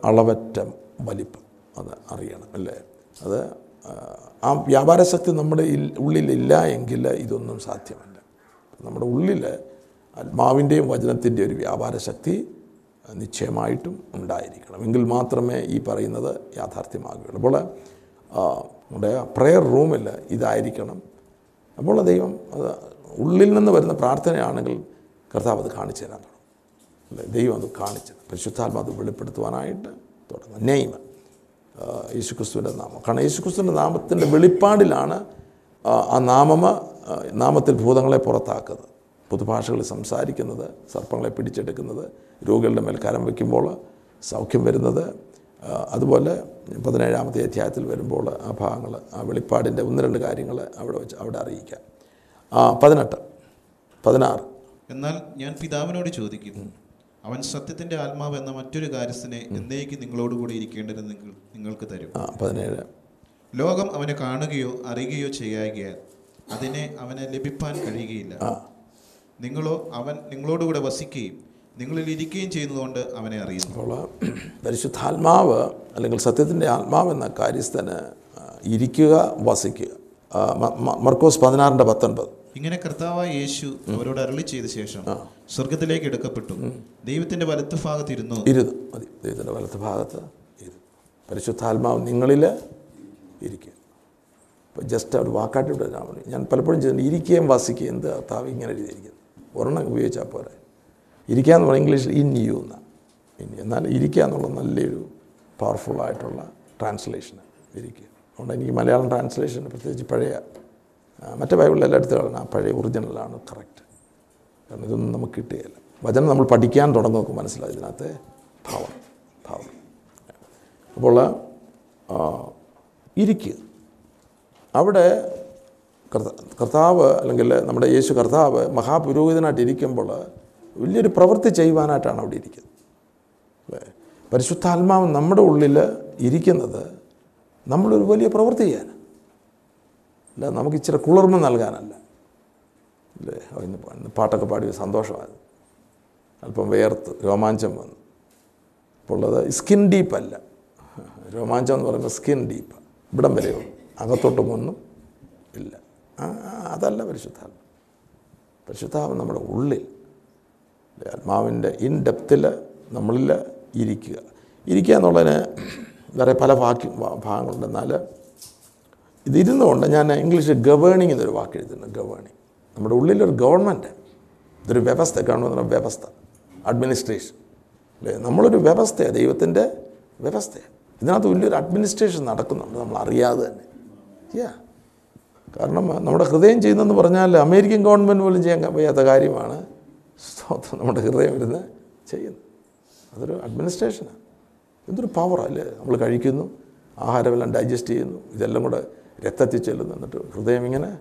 അളവറ്റ വലിപ്പം. അത് അറിയണം അല്ലേ? അത് ആ, വ്യാപാരശക്തി വ്യാപാര ശക്തി നമ്മുടെ ഉള്ളിലില്ല എങ്കിൽ ഇതൊന്നും സാധ്യമല്ല. നമ്മുടെ ഉള്ളിൽ ആത്മാവിന്റെയും വചനത്തിന്റെയും ഒരു വ്യാപാര ശക്തി നിശ്ചയമായിട്ടും ഉണ്ടായിരിക്കണം. എങ്കിൽ മാത്രമേ ഈ പറയുന്നത് യാഥാർത്ഥ്യമാകുകയുള്ളൂ. അപ്പോൾ നമ്മുടെ പ്രെയർ റൂമിൽ ഇതായിരിക്കണം. അപ്പോൾ ദൈവം അത് ഉള്ളിൽ നിന്ന് വരുന്ന പ്രാർത്ഥനയാണെങ്കിൽ കർത്താവ് അത് കാണിച്ചു തരാൻ തുടങ്ങും. അല്ലേ ദൈവം അത് കാണിച്ചത് പരിശുദ്ധാത്മ അത് വെളിപ്പെടുത്തുവാനായിട്ട് തുടങ്ങും. നെയ്മ യേശുക്രിസ്തുവിന്റെ നാമം. കാരണം യേശുക്രിസ്തുവിന്റെ നാമത്തിന്റെ വെളിപ്പാടിലാണ് ആ, നാമമ നാമത്തിൽ ഭൂതങ്ങളെ പുറത്താക്കുന്നത്. പുതുഭാഷകളിൽ സംസാരിക്കുന്നത് സർപ്പങ്ങളെ പിടിച്ചെടുക്കുന്നത് രോഗികളുടെ മേൽ കരം വയ്ക്കുമ്പോൾ സൗഖ്യം വരുന്നത് അതുപോലെ പതിനേഴാമത്തെ അധ്യായത്തിൽ വരുമ്പോൾ ആ ഭാഗങ്ങൾ ആ വെളിപ്പാടിന്റെ ഒന്ന് രണ്ട് കാര്യങ്ങൾ അവിടെ വെച്ച് അവിടെ അറിയിക്കാം. ആ പതിനെട്ട് പതിനാറ്. എന്നാൽ ഞാൻ പിതാവിനോട് ചോദിക്കും അവൻ സത്യത്തിന്റെ ആത്മാവ് എന്ന മറ്റൊരു കാര്യസ്ഥനെ എന്നേക്ക് നിങ്ങളോടുകൂടി ഇരിക്കേണ്ടത് നിങ്ങൾ നിങ്ങൾക്ക് തരും. പതിനേഴ്. ലോകം അവനെ കാണുകയോ അറിയുകയോ ചെയ്യാകിയാൽ അതിനെ അവനെ ലഭിപ്പാൻ കഴിയുകയില്ല. നിങ്ങളോ അവൻ നിങ്ങളോടുകൂടെ വസിക്കുകയും നിങ്ങളിൽ ഇരിക്കുകയും ചെയ്യുന്നതുകൊണ്ട് അവനെ അറിയുന്നു. അപ്പോൾ പരിശുദ്ധാത്മാവ് അല്ലെങ്കിൽ സത്യത്തിന്റെ ആത്മാവ് എന്ന കാര്യസ്ഥന് ഇരിക്കുക വസിക്കുക. മർക്കോസ് പതിനാറിന്റെ പത്തൊൻപത്. ഇങ്ങനെ കർത്താവായ യേശു അവരോട് അരളി ചെയ്ത ശേഷം സ്വർഗത്തിലേക്ക് എടുക്കപ്പെട്ടു. ദൈവത്തിന്റെ വലത്ത് ഭാഗത്ത് ഇരുന്നു മതി. ദൈവത്തിന്റെ വലത്ത് ഭാഗത്ത് ഇരുന്നു പരിശുദ്ധാത്മാവ് നിങ്ങളിൽ ഇരിക്കുക ഇപ്പോൾ ജസ്റ്റ് ഒരു വാക്കാട്ടി വിടാൻ ഞാൻ പലപ്പോഴും ചെയ്യുന്നത് ഇരിക്കുകയും വസിക്കുകയും എന്ത് കർത്താവ് ഇങ്ങനെ എഴുതിയിരിക്കുന്നു. ഒരെണ്ണം ഉപയോഗിച്ചാൽ പോരെ. ഇരിക്കുക എന്ന് പറഞ്ഞാൽ ഇംഗ്ലീഷിൽ ഇൻ യു എന്ന ഇൻ എന്നാൽ ഇരിക്കുക എന്നുള്ള നല്ലൊരു പവർഫുള്ളായിട്ടുള്ള ട്രാൻസ്ലേഷൻ ഇരിക്കുക അതുകൊണ്ട് എനിക്ക് മലയാളം ട്രാൻസ്ലേഷൻ പ്രത്യേകിച്ച് പഴയ മറ്റേ ബൈബിളിൽ എല്ലായിടത്തും കളയണം ആ പഴയ ഒറിജിനലാണ് കറക്റ്റ്. കാരണം ഇതൊന്നും നമുക്ക് കിട്ടുകയില്ല വചനം നമ്മൾ പഠിക്കാൻ തുടങ്ങും നമുക്ക് മനസ്സിലായി. ഇതിനകത്തെ ഭാവം ഭാവം. അപ്പോൾ ഇരിക്കുക അവിടെ കർത്ത- കർത്താവ് അല്ലെങ്കിൽ നമ്മുടെ യേശു കർത്താവ് മഹാപുരോഹിതനായിട്ട് ഇരിക്കുമ്പോൾ വലിയൊരു പ്രവൃത്തി ചെയ്യുവാനായിട്ടാണ് അവിടെ ഇരിക്കുന്നത്. പരിശുദ്ധാത്മാവ് നമ്മുടെ ഉള്ളിൽ ഇരിക്കുന്നത് നമ്മളൊരു വലിയ പ്രവൃത്തി ചെയ്യാൻ അല്ല നമുക്ക് ഇച്ചിരി കുളിർമ നൽകാനല്ല. അല്ലേ? ഇന്ന് ഇന്ന് പാട്ടൊക്കെ പാടി സന്തോഷമായിരുന്നു. അല്പം വേർത്ത് രോമാഞ്ചം വന്നു. അപ്പോൾ ഉള്ളത് സ്കിൻ ഡീപ്പ് അല്ല രോമാഞ്ചം എന്ന് പറയുമ്പോൾ സ്കിൻ ഡീപ്പ്. ഇവിടം വരെയോ അകത്തോട്ടും ഒന്നും ഇല്ല. അതല്ല പരിശുദ്ധാത്മ പരിശുദ്ധാവ് നമ്മുടെ ഉള്ളിൽ? ആത്മാവിന്റെ ഇൻ ഡെപ്തിൽ നമ്മളിൽ ഇരിക്കുക. ഇരിക്കുക എന്നുള്ളതിന് വേറെ പല വാക്യ ഭാഗങ്ങളുണ്ട്. എന്നാൽ ഇതിരുന്നുകൊണ്ട് ഞാൻ ഇംഗ്ലീഷിൽ ഗവേണിംഗ് എന്നൊരു വാക്ക് എഴുതുന്നുണ്ട് ഗവേണിംഗ്. നമ്മുടെ ഉള്ളിലൊരു ഗവൺമെന്റ് ഇതൊരു വ്യവസ്ഥ ഗവൺമെന്റ് വ്യവസ്ഥ അഡ്മിനിസ്ട്രേഷൻ. അല്ലേ? നമ്മളൊരു വ്യവസ്ഥയാണ് ദൈവത്തിന്റെ വ്യവസ്ഥയാണ് ഇതിനകത്ത് വലിയൊരു അഡ്മിനിസ്ട്രേഷൻ നടക്കുന്നുണ്ട് നമ്മൾ അറിയാതെ തന്നെ. യാ. കാരണം നമ്മുടെ ഹൃദയം ചെയ്യുന്നതെന്ന് പറഞ്ഞാൽ അമേരിക്കൻ ഗവൺമെന്റ് പോലും ചെയ്യാൻ വയ്യാത്ത കാര്യമാണ് സ്തോത്രം നമ്മുടെ ഹൃദയം ഇരുന്ന് ചെയ്യുന്നത്. അതൊരു അഡ്മിനിസ്ട്രേഷനാണ് എന്തൊരു പവറല്ലേ നമ്മൾ കഴിക്കുന്നു ആഹാരമെല്ലാം ഡൈജസ്റ്റ് ചെയ്യുന്നു ഇതെല്ലാം കൂടെ രക്തത്തിൽ ചെല്ലുന്നു എന്നിട്ട് ഹൃദയം ഇങ്ങനെ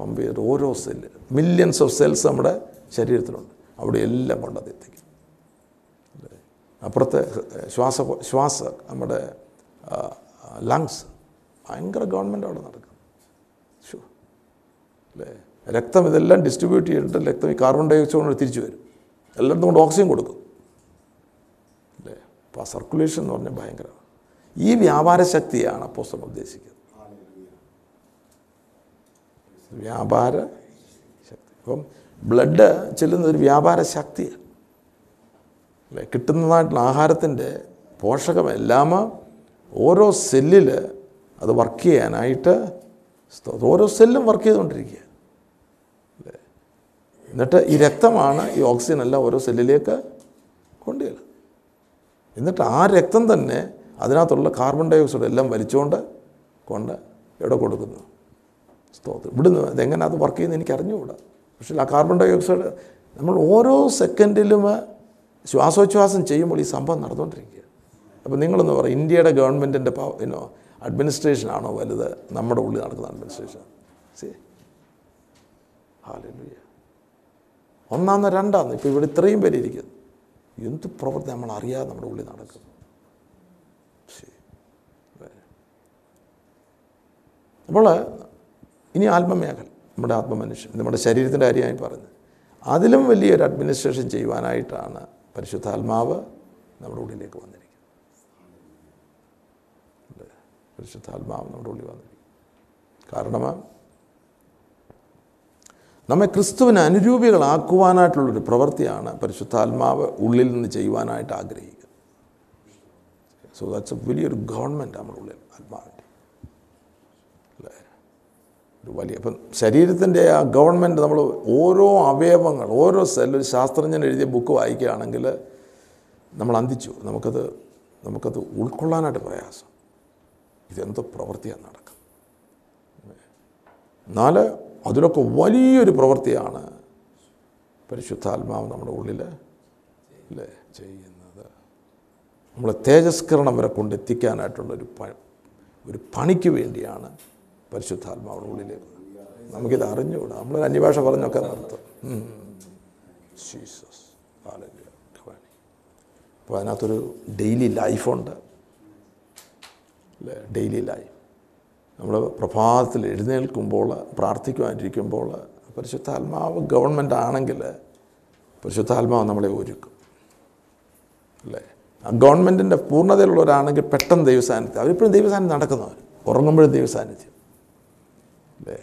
പമ്പ് ചെയ്തിട്ട് ഓരോ സെല്ല് മില്യൺസ് ഓഫ് സെൽസ് നമ്മുടെ ശരീരത്തിലുണ്ട്. അവിടെ എല്ലാം കൊണ്ടത് എത്തിക്കും? അപ്പുറത്തെ ശ്വാസ ശ്വാസ നമ്മുടെ ലങ്സ് ഭയങ്കര ഗവൺമെന്റ് അവിടെ നടക്കും. ഷു അല്ലേ? രക്തം ഇതെല്ലാം ഡിസ്ട്രിബ്യൂട്ട് ചെയ്തിട്ട് രക്തം ഈ കാർബൺ ഡൈ ഓക്സൈഡ് തിരിച്ചു വരും. എല്ലായിടത്തും കൊണ്ട് ഓക്സിജൻ കൊടുക്കും. അല്ലേ? അപ്പോൾ ആ സർക്കുലേഷൻ എന്ന് പറഞ്ഞാൽ ഭയങ്കരമാണ്. ഈ വ്യാപാര ശക്തിയാണ് അപ്പോസ്തലൻ ഉദ്ദേശിക്കുന്നത്. വ്യാപാര ശക്തി. അപ്പം ബ്ലഡ് ചെല്ലുന്ന ഒരു വ്യാപാര ശക്തിയാണ് അല്ലേ? കിട്ടുന്നതായിട്ടുള്ള ആഹാരത്തിന്റെ പോഷകമെല്ലാം ഓരോ സെല്ലിൽ അത് വർക്ക് ചെയ്യാനായിട്ട് ഓരോ സെല്ലും വർക്ക് ചെയ്തുകൊണ്ടിരിക്കുക. അല്ലേ? എന്നിട്ട് ഈ രക്തമാണ് ഈ ഓക്സിജൻ എല്ലാം ഓരോ സെല്ലിലേക്ക് കൊണ്ടുവരുന്നത് എന്നിട്ട് ആ രക്തം തന്നെ അതിനകത്തുള്ള കാർബൺ ഡൈ ഓക്സൈഡ് എല്ലാം വലിച്ചുകൊണ്ട് കൊണ്ട് എവിടെ കൊടുക്കുന്നു. സ്തോത്രം. ഇവിടുന്ന് അതെങ്ങനെ അത് വർക്ക് ചെയ്യുന്നത് എനിക്ക് അറിഞ്ഞുകൂടാ പക്ഷേ ആ കാർബൺ ഡൈ ഓക്സൈഡ് നമ്മൾ ഓരോ സെക്കൻഡിലും ശ്വാസോച്ഛ്വാസം ചെയ്യുമ്പോൾ ഈ സംഭവം നടന്നുകൊണ്ടിരിക്കുക അപ്പോൾ നിങ്ങളൊന്ന് പറയും ഇന്ത്യയുടെ ഗവൺമെന്റിന്റെ ഇനോ അഡ്മിനിസ്ട്രേഷനാണോ വലുത്? നമ്മുടെ ഉള്ളിൽ നടക്കുന്ന അഡ്മിനിസ്ട്രേഷൻ സി ഹാലൂയ ഒന്നാന്ന് രണ്ടാന്ന്? ഇപ്പോൾ ഇവിടെ ഇത്രയും പേര് ഇരിക്കുന്നു. എന്ത് പ്രവൃത്തി നമ്മൾ അറിയാതെ നമ്മുടെ ഉള്ളിൽ നടക്കുന്നു. അപ്പോൾ ഇനി ആത്മമേഖല നമ്മുടെ ആത്മമനുഷ്യൻ നമ്മുടെ ശരീരത്തിന്റെ കാര്യമായി പറഞ്ഞു അതിലും വലിയൊരു അഡ്മിനിസ്ട്രേഷൻ ചെയ്യുവാനായിട്ടാണ് പരിശുദ്ധാത്മാവ് നമ്മുടെ ഉള്ളിലേക്ക് വന്നിരിക്കുന്നത്? പരിശുദ്ധാത്മാവ് നമ്മുടെ ഉള്ളിൽ വന്നിരിക്കും കാരണം നമ്മെ ക്രിസ്തുവിന് അനുരൂപികളാക്കുവാനായിട്ടുള്ളൊരു പ്രവൃത്തിയാണ് പരിശുദ്ധാത്മാവ് ഉള്ളിൽ നിന്ന് ചെയ്യുവാനായിട്ട് ആഗ്രഹിക്കുന്നത്. സോ ദാറ്റ്സ് എ വലിയൊരു ഗവൺമെന്റ് നമ്മുടെ ഉള്ളിൽ ഒരു വലിയ ഇപ്പം ശരീരത്തിന്റെ ആ ഗവൺമെന്റ് നമ്മൾ ഓരോ അവയവങ്ങൾ ഓരോ സെല്ല് ഒരു ശാസ്ത്രജ്ഞൻ എഴുതിയ ബുക്ക് വായിക്കുകയാണെങ്കിൽ നമ്മൾ അന്തിച്ചു. നമുക്കത് നമുക്കത് ഉൾക്കൊള്ളാനായിട്ട് പ്രയാസം. ഇതെന്തോ പ്രവൃത്തിയാണ് നടക്കുന്നത്. എന്നാൽ അതിലൊക്കെ വലിയൊരു പ്രവൃത്തിയാണ് പരിശുദ്ധാത്മാവ് നമ്മുടെ ഉള്ളിൽ അല്ലേ ചെയ്യുന്നത്. നമ്മളെ തേജസ്കരണം വരെ കൊണ്ടെത്തിക്കാനായിട്ടുള്ളൊരു പ ഒരു പണിക്ക് വേണ്ടിയാണ് പരിശുദ്ധാത്മാവിടെ ഉള്ളിലേക്ക് നമുക്കിത് അറിഞ്ഞുകൂടാ. നമ്മളൊരു അന്യഭാഷ പറഞ്ഞൊക്കെ നടത്തും. അപ്പോൾ അതിനകത്തൊരു ഡെയിലി ലൈഫുണ്ട് അല്ലേ ഡെയിലി ലൈഫ് നമ്മൾ പ്രഭാതത്തിൽ എഴുന്നേൽക്കുമ്പോൾ പ്രാർത്ഥിക്കുവാനിരിക്കുമ്പോൾ പരിശുദ്ധാത്മാവ് ഗവൺമെന്റ് ആണെങ്കിൽ പരിശുദ്ധാത്മാവ് നമ്മളെ ഒരുക്കും. അല്ലേ? ആ ഗവൺമെന്റിന്റെ പൂർണതയിലുള്ളവരാണെങ്കിൽ പെട്ടെന്ന് ദൈവസാന്നിധ്യം. അവരിപ്പോഴും ദൈവസാന്നിധ്യം നടക്കുന്നവർ ഉറങ്ങുമ്പോഴും ദൈവസാന്നിധ്യം. അല്ലേ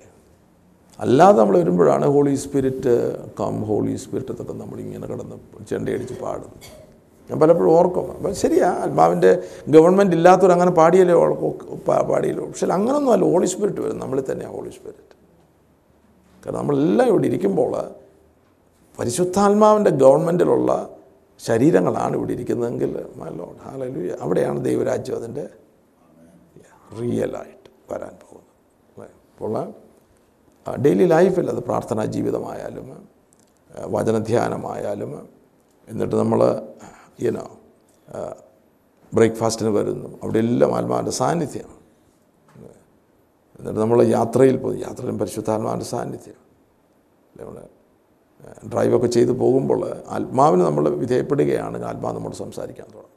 അല്ലാതെ നമ്മൾ വരുമ്പോഴാണ് holy spirit come holy spirit എന്നൊക്കെ നമ്മളിങ്ങനെ കിടന്ന് ചെണ്ടയടിച്ച് പാടുന്നു ഞാൻ പലപ്പോഴും ഓർക്കും. അപ്പം ശരിയാ ആത്മാവിന്റെ ഗവൺമെന്റ് ഇല്ലാത്തവർ അങ്ങനെ പാടിയല്ലേ പാടിയല്ലോ. പക്ഷേ അങ്ങനൊന്നും അല്ല ഹോളി സ്പിരിറ്റ് വരും നമ്മളിൽ തന്നെയാണ് ഹോളി സ്പിരിറ്റ് കാരണം നമ്മളെല്ലാം ഇവിടെ ഇരിക്കുമ്പോൾ പരിശുദ്ധാത്മാവിന്റെ ഗവൺമെന്റിലുള്ള ശരീരങ്ങളാണ് ഇവിടെ ഇരിക്കുന്നതെങ്കിൽ ലോഡ് ഹാലലു അവിടെയാണ് ദൈവരാജ്യം അതിന്റെ റിയലായിട്ട് വരാൻ? അപ്പോൾ ഡെയിലി ലൈഫിൽ അത് പ്രാർത്ഥനാ ജീവിതമായാലും വചനധ്യാനമായാലും എന്നിട്ട് നമ്മൾ ഈനോ ബ്രേക്ക്ഫാസ്റ്റിന് വരുന്നു. അവിടെ എല്ലാം ആത്മാവിന്റെ സാന്നിധ്യം. എന്നിട്ട് നമ്മൾ യാത്രയിൽ പോയി യാത്രയിലും പരിശുദ്ധാത്മാവിന്റെ സാന്നിധ്യം. നമ്മൾ ഡ്രൈവൊക്കെ ചെയ്തു പോകുമ്പോൾ ആത്മാവിന് നമ്മൾ വിധേയപ്പെടുകയാണ്. ആത്മാവ് നമ്മോട് സംസാരിക്കാൻ തുടങ്ങും.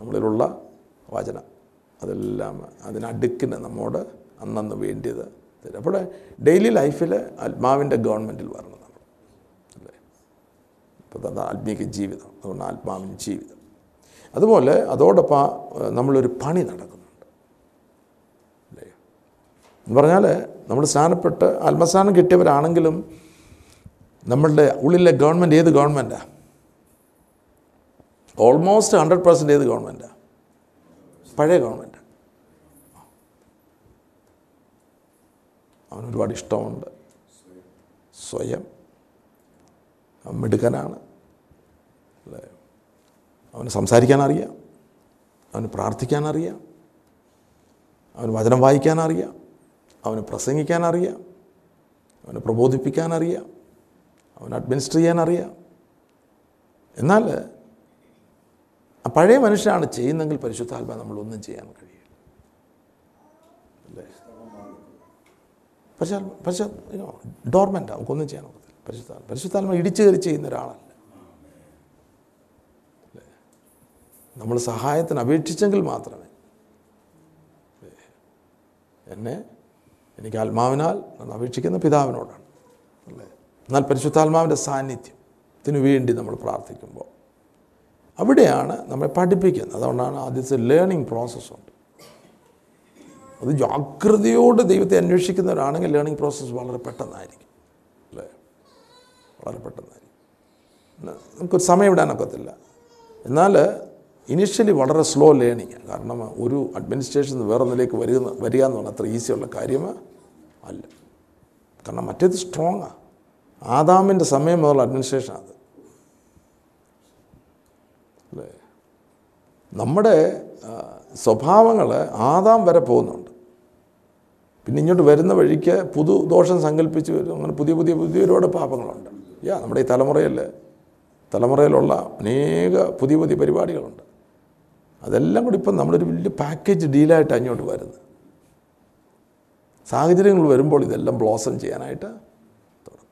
നമ്മളിലുള്ള വചനം അതെല്ലാം അതിനടുക്കിന് നമ്മോട് അന്നന്ന് വേണ്ടിയത്. തരും അപ്പോൾ ഡെയിലി ലൈഫിൽ ആത്മാവിന്റെ ഗവൺമെന്റിൽ വരണം നമ്മൾ അല്ലേ? അപ്പോൾ അത് ആത്മീക ജീവിതം. അതുകൊണ്ട് ആത്മാവിന് ജീവിതം. അതുപോലെ അതോടൊപ്പം നമ്മളൊരു പണി നടക്കുന്നുണ്ട്. അല്ലേ? എന്ന് പറഞ്ഞാൽ നമ്മൾ സ്നാനപ്പെട്ട് ആത്മസ്നാനം കിട്ടിയവരാണെങ്കിലും നമ്മളുടെ ഉള്ളിലെ ഗവൺമെന്റ് ഏത് ഗവൺമെന്റാണ് ഓൾമോസ്റ്റ് ഹൺഡ്രഡ് പെർസെന്റ് ഏത് ഗവൺമെന്റാണ് പഴയ ഗവൺമെന്റ് അവന് ഒരുപാട് ഇഷ്ടമുണ്ട്. സ്വയം മിടുക്കനാണ്. അല്ലേ? അവന് സംസാരിക്കാൻ അറിയാം അവന് പ്രാർത്ഥിക്കാൻ അറിയാം അവന് വചനം വായിക്കാൻ അറിയാം അവന് പ്രസംഗിക്കാൻ അറിയാം അവന് പ്രബോധിപ്പിക്കാൻ അവന് അഡ്മിനിസ്റ്റർ ചെയ്യാൻ അറിയാം എന്നാൽ പഴയ മനുഷ്യനാണ് ചെയ്യുന്നെങ്കിൽ പരിശുദ്ധാത്മ നമ്മളൊന്നും ചെയ്യാൻ കഴിയില്ല അല്ലേ പരിശുദ്ധ പരിശുദ്ധ ഡോർമെന്റ് നമുക്കൊന്നും ചെയ്യാൻ ഒക്കത്തില്ല. പരിശുദ്ധാത്മ ഇടിച്ചു കയറി ചെയ്യുന്ന ഒരാളല്ല? നമ്മൾ സഹായത്തിന് അപേക്ഷിച്ചെങ്കിൽ മാത്രമേ എന്നെ എനിക്ക് ആത്മാവിനാൽ നമ്മൾ അപേക്ഷിക്കുന്ന പിതാവിനോടാണ്. അല്ലേ? എന്നാൽ പരിശുദ്ധാത്മാവിന്റെ സാന്നിധ്യത്തിന് വേണ്ടി നമ്മൾ പ്രാർത്ഥിക്കുമ്പോൾ അവിടെയാണ് നമ്മളെ പഠിപ്പിക്കുന്നത്. അതുകൊണ്ടാണ് ആദ്യത്തെ ലേണിംഗ് പ്രോസസ്സുണ്ട് അത് ജാഗ്രതയോട് ദൈവത്തെ അന്വേഷിക്കുന്നവരാണെങ്കിൽ ലേണിംഗ് പ്രോസസ്സ് വളരെ പെട്ടെന്നായിരിക്കും. അല്ലേ? വളരെ പെട്ടെന്നായിരിക്കും. നമുക്കൊരു സമയം ഇടാനൊക്കത്തില്ല എന്നാൽ ഇനിഷ്യലി വളരെ സ്ലോ ലേണിങ് കാരണം ഒരു അഡ്മിനിസ്ട്രേഷൻ വേറെ ഒന്നിലേക്ക് വരുന്ന വരിക എന്ന് പറഞ്ഞാൽ അത്ര ഈസിയുള്ള കാര്യം അല്ല. കാരണം മറ്റേത് സ്ട്രോങ്ങാണ് ആദാമിന്റെ സമയം മുതലുള്ള അഡ്മിനിസ്ട്രേഷൻ അത്. അല്ലേ? നമ്മുടെ സ്വഭാവങ്ങൾ ആദാം വരെ പോകുന്നുണ്ട്. പിന്നെ ഇങ്ങോട്ട് വരുന്ന വഴിക്ക് പുതു ദോഷം സങ്കല്പിച്ച് വരും. അങ്ങനെ പുതിയ പുതിയ പുതിയ ഒരുപാട് പാപങ്ങളുണ്ട്. യാ നമ്മുടെ ഈ തലമുറയിൽ തലമുറയിലുള്ള അനേക പുതിയ പുതിയ പരിപാടികളുണ്ട്. അതെല്ലാം കൂടി ഇപ്പം നമ്മളൊരു വലിയ പാക്കേജ് ഡീലായിട്ട് അങ്ങോട്ട് വരുന്നത് സാഹചര്യങ്ങൾ വരുമ്പോൾ ഇതെല്ലാം ബ്ലോസം ചെയ്യാനായിട്ട് തുടങ്ങും.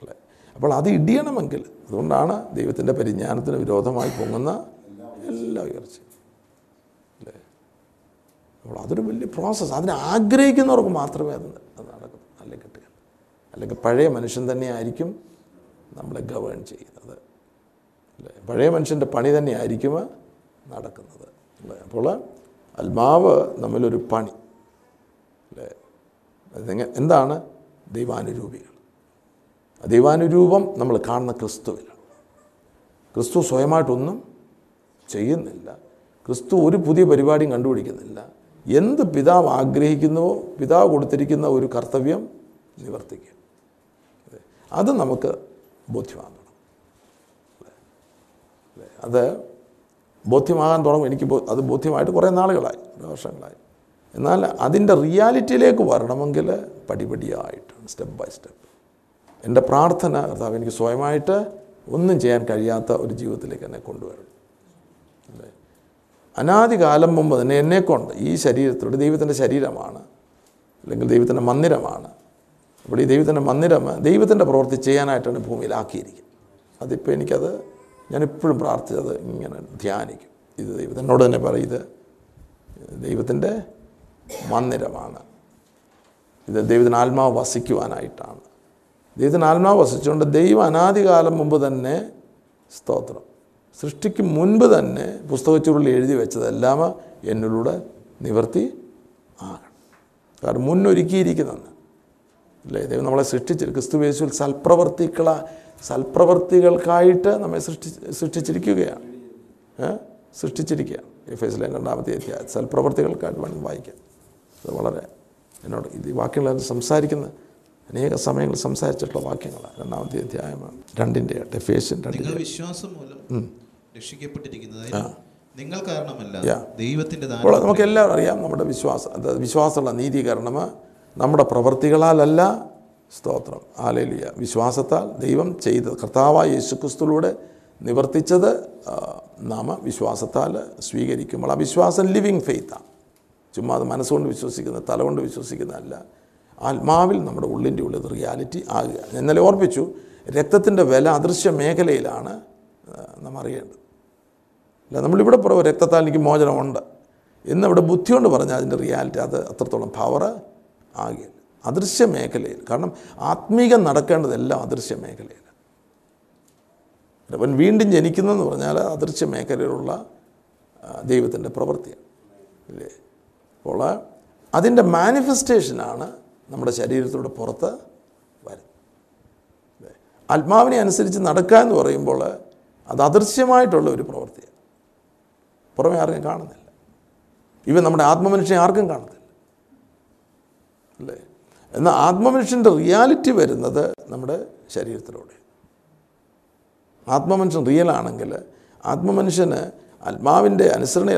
അല്ലേ? അപ്പോൾ അത് ഇടിയണമെങ്കിൽ അതുകൊണ്ടാണ് ദൈവത്തിന്റെ പരിജ്ഞാനത്തിന് വിരോധമായി പൊങ്ങുന്ന എല്ലാ ഉയർച്ചയും. അപ്പോൾ അതൊരു വലിയ പ്രോസസ്സ് അതിനെ ആഗ്രഹിക്കുന്നവർക്ക് മാത്രമേ അത് നടക്കൂ അല്ലെങ്കിൽ കിട്ടുക. അല്ലെങ്കിൽ പഴയ മനുഷ്യൻ തന്നെയായിരിക്കും നമ്മളെ ഗവേൺ ചെയ്യുന്നത്. അല്ലേ? പഴയ മനുഷ്യന്റെ പണി തന്നെയായിരിക്കും നടക്കുന്നത്. അല്ലേ? അപ്പോൾ ആത്മാവ് നമ്മിലൊരു പണി. അല്ലേ? അതെങ്ങ എന്താണ്? ദൈവാനുരൂപികൾ. ദൈവാനുരൂപം നമ്മൾ കാണുന്ന ക്രിസ്തുവിലാണ്. ക്രിസ്തു സ്വയമായിട്ടൊന്നും ചെയ്യുന്നില്ല. ക്രിസ്തു ഒരു പുതിയ പരിപാടിയും കണ്ടുപിടിക്കുന്നില്ല. എന്ത് പിതാവ് ആഗ്രഹിക്കുന്നുവോ പിതാവ് കൊടുത്തിരിക്കുന്ന ഒരു കർത്തവ്യം നിവർത്തിക്കുക. അത് നമുക്ക് ബോധ്യമാകണം അത് ബോധ്യമാകാൻ തുടങ്ങും. എനിക്ക് അത് ബോധ്യമായിട്ട് കുറേ നാളുകളായി വർഷങ്ങളായി. എന്നാൽ അതിന്റെ റിയാലിറ്റിയിലേക്ക് വരണമെങ്കിൽ പടിപടിയായിട്ടാണ് സ്റ്റെപ്പ് ബൈ സ്റ്റെപ്പ്. എന്റെ പ്രാർത്ഥന കർത്താവ് എനിക്ക് സ്വയമായിട്ട് ഒന്നും ചെയ്യാൻ കഴിയാത്ത ഒരു ജീവിതത്തിലേക്ക് എന്നെ കൊണ്ടുവരണം. അല്ലേ? അനാദി കാലം മുമ്പ് തന്നെ എന്നെക്കൊണ്ട് ഈ ശരീരത്തോട് ദൈവത്തിന്റെ ശരീരമാണ് അല്ലെങ്കിൽ ദൈവത്തിന്റെ മന്ദിരമാണ്. അപ്പോൾ ഈ ദൈവത്തിന്റെ മന്ദിരം ദൈവത്തിന്റെ പ്രവൃത്തി ചെയ്യാനായിട്ടാണ് ഭൂമിയിലാക്കിയിരിക്കുന്നത് അതിപ്പോൾ എനിക്കത് ഞാനിപ്പോഴും പ്രാർത്ഥിച്ചത് ഇങ്ങനെ ധ്യാനിക്കും. ഇത് ദൈവത്തിനോട് തന്നെ പറയും ഇത് ദൈവത്തിന്റെ മന്ദിരമാണ്. ഇത് ദൈവത്തിന് ആത്മാവ് വസിക്കുവാനായിട്ടാണ്. ദൈവത്തിന് ആത്മാവ് വസിച്ചുകൊണ്ട് ദൈവം അനാദികാലം മുമ്പ് തന്നെ സ്തോത്രം. സൃഷ്ടിക്ക് മുൻപ് തന്നെ പുസ്തകച്ചുരുളിൽ എഴുതി വെച്ചതെല്ലാം എന്നിലൂടെ നിവർത്തി ആകണം. കാരണം മുന്നൊരുക്കിയിരിക്കുന്നതെന്ന്. അല്ലേ? ദൈവം നമ്മളെ സൃഷ്ടിച്ചിരിക്കും ക്രിസ്തു യേശുവിൽ സൽപ്രവർത്തികള സൽപ്രവർത്തികൾക്കായിട്ട് നമ്മെ സൃഷ്ടി സൃഷ്ടിച്ചിരിക്കുകയാണ്? സൃഷ്ടിച്ചിരിക്കുകയാണ്. എഫ് ലൈൻ രണ്ടാമത്തെ അധ്യായം. സൽപ്രവർത്തികൾക്കായിട്ട് വേണം വായിക്കാം അത് വളരെ എന്നോട് ഇത് ഈ വാക്യങ്ങൾ സംസാരിക്കുന്ന അനേക സമയങ്ങൾ സംസാരിച്ചിട്ടുള്ള വാക്യങ്ങളാണ്. രണ്ടാമത്തെ അധ്യായമാണ് രണ്ടിന്റെ നിങ്ങൾ രണ്ടിന്റെ. വിശ്വാസം മൂലം രക്ഷിക്കപ്പെട്ടിരിക്കുന്നത് നിങ്ങൾ കാരണമല്ല. ദൈവത്തിന്റെ ദാനം അപ്പോൾ നമുക്ക് എല്ലാവരും അറിയാം നമ്മുടെ വിശ്വാസം വിശ്വാസമുള്ള നീതീകരണം നമ്മുടെ പ്രവൃത്തികളാലല്ല സ്തോത്രം. ആലേലിയ വിശ്വാസത്താൽ ദൈവം ചെയ്ത കർത്താവായ യേശുക്രിസ്തുവിലൂടെ നിവർത്തിച്ചത് നാമ നാം വിശ്വാസത്താൽ സ്വീകരിക്കുമ്പോൾ ആ വിശ്വാസം ലിവിങ് ഫെയ്ത്താണ് ചുമ്മാ അത് മനസ്സുകൊണ്ട് വിശ്വസിക്കുന്ന തലകൊണ്ട് വിശ്വസിക്കുന്നതല്ല. ആത്മാവിൽ നമ്മുടെ ഉള്ളിന്റെ ഉള്ളിൽ റിയാലിറ്റി ആകുക. ഞാൻ ഇന്നലെ ഓർപ്പിച്ചു രക്തത്തിന്റെ വില അദൃശ്യ മേഖലയിലാണ് നാം അറിയേണ്ടത്. അല്ല നമ്മളിവിടെ പറയും രക്തത്താൽ എനിക്ക് മോചനമുണ്ട്. എന്നിവിടെ ബുദ്ധി കൊണ്ട് പറഞ്ഞാൽ അതിന്റെ റിയാലിറ്റി അത് അത്രത്തോളം പവർ ആകില്ല അദൃശ്യ മേഖലയിൽ. കാരണം ആത്മീകം നടക്കേണ്ടതെല്ലാം അദൃശ്യ മേഖലയിൽ. അവൻ വീണ്ടും ജനിക്കുന്നതെന്ന് പറഞ്ഞാൽ അദൃശ്യ മേഖലയിലുള്ള ദൈവത്തിന്റെ പ്രവൃത്തിയാണ്. ഇല്ലേ? അപ്പോൾ അതിന്റെ മാനിഫെസ്റ്റേഷനാണ് നമ്മുടെ ശരീരത്തിലൂടെ പുറത്ത് വരുന്നത്? ആത്മാവിനെ അനുസരിച്ച് നടക്കുക എന്ന് പറയുമ്പോൾ അത് അദൃശ്യമായിട്ടുള്ള ഒരു പ്രവൃത്തിയാണ്. പുറമെ ആർക്കും കാണുന്നില്ല. ഇവൻ നമ്മുടെ ആത്മമനുഷ്യനെ ആർക്കും കാണുന്നില്ല. അല്ലേ? എന്നാൽ ആത്മമനുഷ്യന്റെ റിയാലിറ്റി വരുന്നത് നമ്മുടെ ശരീരത്തിലൂടെ. ആത്മമനുഷ്യൻ റിയൽ ആണെങ്കിൽ ആത്മമനുഷ്യന് ആത്മാവിന്റെ അനുസരണ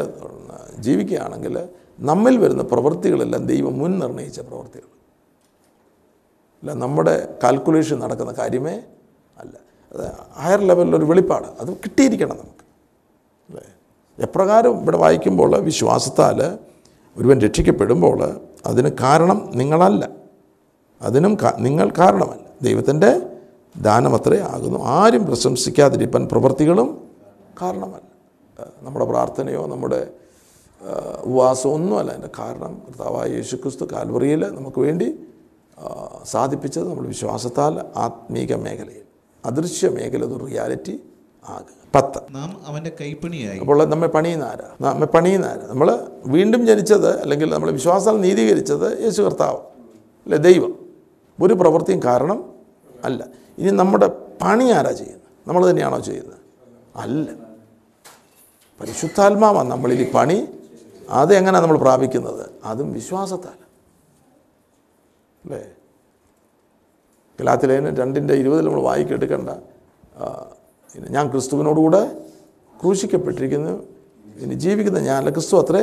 ജീവിക്കുകയാണെങ്കിൽ നമ്മിൽ വരുന്ന പ്രവൃത്തികളെല്ലാം ദൈവം മുൻ നിർണയിച്ച പ്രവൃത്തികൾ അല്ല നമ്മുടെ കാൽക്കുലേഷൻ നടക്കുന്ന കാര്യമേ അല്ല. അത് ഹയർ ലെവലിലൊരു വെളിപ്പാട്. അത് കിട്ടിയിരിക്കണം നമുക്ക്. എപ്രകാരം ഇവിടെ വായിക്കുമ്പോൾ വിശ്വാസത്താൽ ഒരുവൻ രക്ഷിക്കപ്പെടുമ്പോൾ അതിന് കാരണം നിങ്ങളല്ല. അതിനും നിങ്ങൾ കാരണമല്ല. ദൈവത്തിന്റെ ദാനമത്രേ ആകുന്നു. ആരും പ്രശംസിക്കാതിരിപ്പാൻ പ്രവൃത്തികളും കാരണമല്ല. നമ്മുടെ പ്രാർത്ഥനയോ നമ്മുടെ ഉപവാസമോ ഒന്നുമല്ല. അതിന്റെ കാരണം കർത്താവായ യേശുക്രിസ്തു കാൽവറിയിൽ നമുക്ക് വേണ്ടി സാധിപ്പിച്ചത് നമ്മുടെ വിശ്വാസത്താൽ ആത്മീക മേഖലയിൽ. അദൃശ്യ മേഖല ഒരു റിയാലിറ്റി ആകുക പത്ത്. നാം അവന്റെ കൈപ്പണിയായി. അപ്പോൾ നമ്മെ പണിയുന്ന ആരാ നമ്മെ പണിയുന്ന ആരാ നമ്മൾ വീണ്ടും ജനിച്ചത് അല്ലെങ്കിൽ നമ്മൾ വിശ്വാസം നീതീകരിച്ചത് യേശു കർത്താവ് അല്ലെ ദൈവം. ഒരു പ്രവൃത്തിയും കാരണം അല്ല. ഇനി നമ്മുടെ പണി ആരാ ചെയ്യുന്നത്? നമ്മൾ തന്നെയാണോ ചെയ്യുന്നത്? അല്ല. പരിശുദ്ധാത്മാവാണ് നമ്മളിൽ ഈ പണി. അത് എങ്ങനെയാണ് നമ്മൾ പ്രാപിക്കുന്നത്? അതും വിശ്വാസത്താൽ. അല്ലേ? ഗലാത്തിലേന് രണ്ടിന്റെ ഇരുപതിൽ നമ്മൾ വായിക്കെടുക്കേണ്ട. ഞാൻ ക്രിസ്തുവിനോടുകൂടെ ക്രൂശിക്കപ്പെട്ടിരിക്കുന്നു. ഇനി ജീവിക്കുന്ന ഞാനല്ല ക്രിസ്തു അത്രേ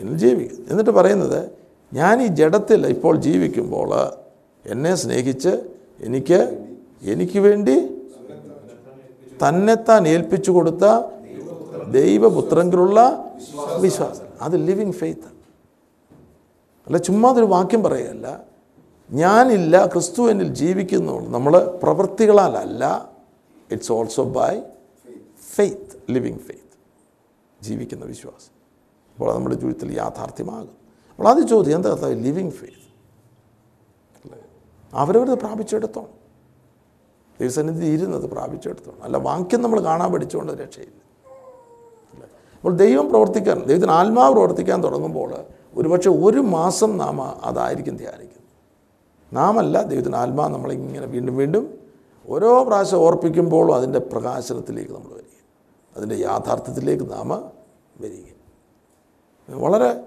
എന്നിൽ ജീവിക്കും എന്നിട്ട് പറയുന്നത് ഞാൻ ഈ ജഡത്തിൽ ഇപ്പോൾ ജീവിക്കുമ്പോൾ എന്നെ സ്നേഹിച്ച് എനിക്ക് എനിക്ക് വേണ്ടി തന്നെത്താൻ ഏൽപ്പിച്ചു കൊടുത്ത ദൈവപുത്രങ്കിലുള്ള വിശ്വാസം. അത് ലിവിങ് ഫെയ്ത്ത്. അല്ല ചുമ്മാ അതൊരു വാക്യം പറയുകയല്ല. ഞാനില്ല ക്രിസ്തു എന്നിൽ ജീവിക്കുന്നു. നമ്മൾ പ്രവൃത്തികളാലല്ല it's also by faith living faith ജീവിക്കുന്ന വിശ്വാസം. അപ്പോൾ നമ്മുടെ ജീവിതത്തിൽ യാഥാർത്ഥ്യമാകും. അപ്പോൾ അത് ചോദ്യം എന്താ? ലിവിങ് ഫെയ്ത്ത് അവരവരത് പ്രാപിച്ചെടുത്തോണം. ദൈവസന്നിധി ഇരുന്നത് പ്രാപിച്ചെടുത്തോണം. അല്ല വാക്യം നമ്മൾ കാണാൻ പഠിച്ചുകൊണ്ട് രക്ഷയില്ല? അപ്പോൾ ദൈവം പ്രവർത്തിക്കാൻ ദൈവത്തിന് ആത്മാവ് പ്രവർത്തിക്കാൻ തുടങ്ങുമ്പോൾ ഒരുപക്ഷെ ഒരു മാസം നാം അതായിരിക്കും ധ്യാനിക്കുന്നത്. നാമല്ല ദൈവത്തിന് ആത്മാവ്. നമ്മളിങ്ങനെ വീണ്ടും വീണ്ടും ഓരോ പ്രാവശ്യം ഓർപ്പിക്കുമ്പോഴും അതിന്റെ പ്രകാശനത്തിലേക്ക് നമ്മൾ വരിക. അതിന്റെ യാഥാർത്ഥ്യത്തിലേക്ക് നാം വരിക. വളരെ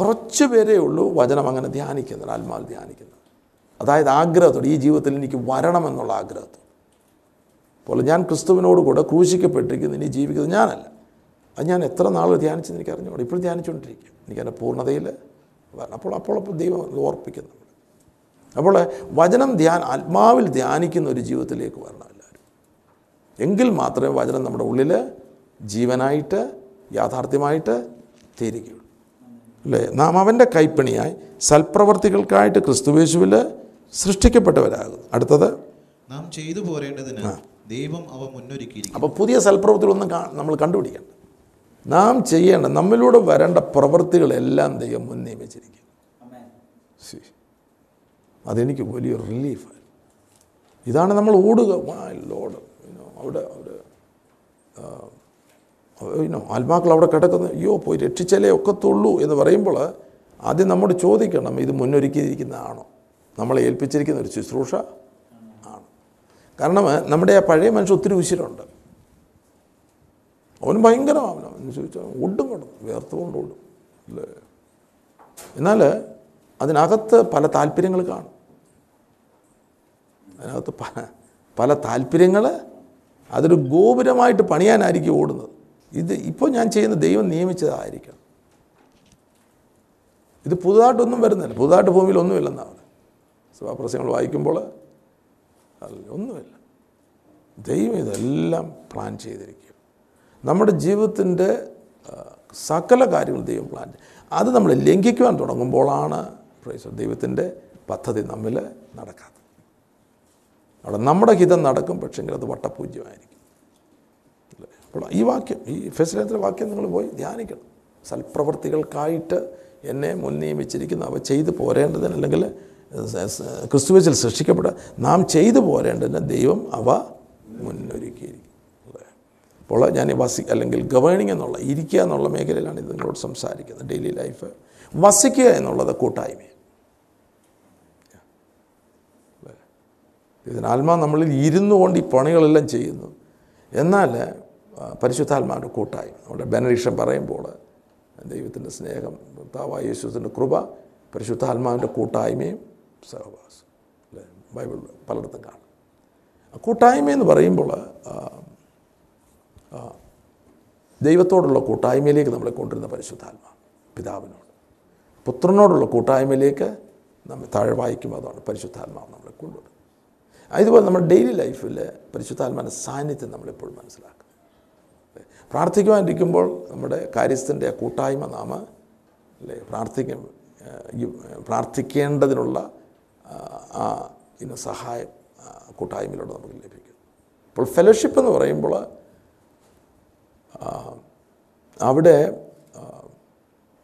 കുറച്ച് പേരേ ഉള്ളൂ വചനം അങ്ങനെ ധ്യാനിക്കുന്നത് ആത്മാവിൽ ധ്യാനിക്കുന്നത്. അതായത് ആഗ്രഹത്തോട് ഈ ജീവിതത്തിൽ എനിക്ക് വരണമെന്നുള്ള ആഗ്രഹത്തോട്. അപ്പോൾ ഞാൻ ക്രിസ്തുവിനോട് കൂടെ ക്രൂശിക്കപ്പെട്ടിരിക്കുന്നു ഇനി ജീവിക്കുന്നത് ഞാനല്ല. അത് ഞാൻ എത്ര നാൾ ധ്യാനിച്ചെന്ന് എനിക്ക് അറിഞ്ഞുകൂടെ ഇപ്പോഴും ധ്യാനിച്ചുകൊണ്ടിരിക്കും എനിക്കതിന്റെ പൂർണതയിൽ വരണം. അപ്പോൾ അപ്പോൾ അപ്പോൾ ദൈവം ഓർപ്പിക്കുന്നു. അപ്പോൾ വചനം ധ്യാൻ ആത്മാവിൽ ധ്യാനിക്കുന്ന ഒരു ജീവിതത്തിലേക്ക് വരണം എല്ലാവരും. എങ്കിൽ മാത്രമേ വചനം നമ്മുടെ ഉള്ളിൽ ജീവനായിട്ട് യാഥാർത്ഥ്യമായിട്ട് തീരുകയുള്ളൂ. അല്ലേ? നാം അവന്റെ കൈപ്പണിയായി സൽപ്രവർത്തികൾക്കായിട്ട് ക്രിസ്തുവേശുവിൽ സൃഷ്ടിക്കപ്പെട്ടവരാകുന്നു. അടുത്തത്? നാം ചെയ്തു പോരേണ്ടതിന് ദൈവം അവ മുന്നൊരുക്കിയിരിക്കും അപ്പോൾ പുതിയ സൽപ്രവൃത്തികളൊന്നും നമ്മൾ കണ്ടുപിടിക്കണം നാം ചെയ്യേണ്ട നമ്മിലൂടെ വരേണ്ട പ്രവൃത്തികളെല്ലാം ദൈവം മുൻ നിയമിച്ചിരിക്കും ശരി. അതെനിക്ക് വലിയൊരു റിലീഫായി ഇതാണ് നമ്മൾ ഓടുക. ലോഡ് അവിടെ അവിടെ ഇനോ ആത്മാക്കൾ അവിടെ കിടക്കുന്ന. അയ്യോ പോയി രക്ഷിച്ചാലേ ഒക്കത്തുള്ളൂ എന്ന് പറയുമ്പോൾ ആദ്യം നമ്മോട് ചോദിക്കണം ഇത് മുന്നൊരുക്കിയിരിക്കുന്നതാണോ? നമ്മളെ ഏൽപ്പിച്ചിരിക്കുന്ന ഒരു ശുശ്രൂഷ ആണ്. കാരണം നമ്മുടെ ആ പഴയ മനുഷ്യൻ ഒത്തിരി ഉശിരുണ്ട്. അവൻ ഭയങ്കരമാണ് അവൻ ചോദിച്ചാൽ ഒടും കിടന്നു വേർത്തുകൊണ്ട് ഓടും അല്ലേ? എന്നാൽ അതിനകത്ത് പല താല്പര്യങ്ങൾ കാണും. അതിനകത്ത് പല പല താല്പര്യങ്ങൾ അതൊരു ഗോപുരമായിട്ട് പണിയാനായിരിക്കും ഓടുന്നത്. ഇത് ഇപ്പോൾ ഞാൻ ചെയ്യുന്ന ദൈവം നിയമിച്ചതായിരിക്കണം. ഇത് പുതുതായിട്ടൊന്നും വരുന്നില്ല. പുതുതായിട്ട് ഭൂമിയിൽ ഒന്നുമില്ലെന്നാണ് സഭാപ്രസംഗങ്ങൾ വായിക്കുമ്പോൾ ഒന്നുമില്ല. ദൈവം ഇതെല്ലാം പ്ലാൻ ചെയ്തിരിക്കും. നമ്മുടെ ജീവിതത്തിന്റെ സകല കാര്യങ്ങൾ ദൈവം പ്ലാൻ അത് നമ്മൾ ലംഘിക്കുവാൻ തുടങ്ങുമ്പോഴാണ് ദൈവത്തിന്റെ പദ്ധതി നമ്മിൽ നടക്കാത്തത്. അവിടെ നമ്മുടെ ഹിതം നടക്കും പക്ഷെങ്കിൽ അത് വട്ടപൂജ്യമായിരിക്കും? അപ്പോൾ ഈ വാക്യം ഈ ഫെസിലേറ്റർ വാക്യം നിങ്ങൾ പോയി ധ്യാനിക്കണം. സൽപ്രവർത്തികൾക്കായിട്ട് എന്നെ മുൻ നിയമിച്ചിരിക്കുന്ന അവ ചെയ്തു പോരേണ്ടതിന് അല്ലെങ്കിൽ ക്രിസ്തുവച്ചിൽ സൃഷ്ടിക്കപ്പെട്ട നാം ചെയ്തു പോരേണ്ടതിന് ദൈവം അവ മുന്നൊരുക്കിയിരിക്കും? അപ്പോൾ ഞാൻ വസി അല്ലെങ്കിൽ ഗവേണിംഗ് എന്നുള്ള ഇരിക്കുക എന്നുള്ള മേഖലയിലാണ് ഇത് നിങ്ങളോട് സംസാരിക്കുന്നത് ഡെയിലി ലൈഫ്. വസിക്കുക എന്നുള്ളത് ഇതിനാത്മാ നമ്മളിൽ ഇരുന്നു കൊണ്ട് ഈ പണികളെല്ലാം ചെയ്യുന്നു. എന്നാൽ പരിശുദ്ധാത്മാവിന്റെ കൂട്ടായി നമ്മുടെ ബെനഡിക്ഷൻ പറയുമ്പോൾ ദൈവത്തിന്റെ സ്നേഹം ഭർത്താവായ യേശുവിന്റെ കൃപ പരിശുദ്ധാത്മാവിന്റെ കൂട്ടായ്മയും സഹവാസം. അല്ലേ? ബൈബിൾ പലയിടത്തും കാണും. കൂട്ടായ്മ എന്ന് പറയുമ്പോൾ ദൈവത്തോടുള്ള കൂട്ടായ്മയിലേക്ക് നമ്മളെ കൊണ്ടുവരുന്ന പരിശുദ്ധാത്മാ പിതാവിനോട്. പുത്രനോടുള്ള കൂട്ടായ്മയിലേക്ക് നമ്മൾ താഴെ വായിക്കുമ്പോൾ അതാണ് പരിശുദ്ധാത്മാവ് നമ്മളെ കൊണ്ടുവരും ഇതുപോലെ നമ്മുടെ ഡെയിലി ലൈഫിൽ പരിശുദ്ധാത്മാന്റെ സാന്നിധ്യം നമ്മളെപ്പോഴും മനസ്സിലാക്കും പ്രാർത്ഥിക്കുവാനിരിക്കുമ്പോൾ നമ്മുടെ കാര്യസ്ഥന്റെ ആ കൂട്ടായ്മ നാം അല്ലേ പ്രാർത്ഥിക്കും പ്രാർത്ഥിക്കേണ്ടതിനുള്ള ആ, ഇന്ന സഹായം കൂട്ടായ്മയിലൂടെ നമുക്ക് ലഭിക്കും. അപ്പോൾ ഫെലോഷിപ്പ് എന്ന് പറയുമ്പോൾ അവിടെ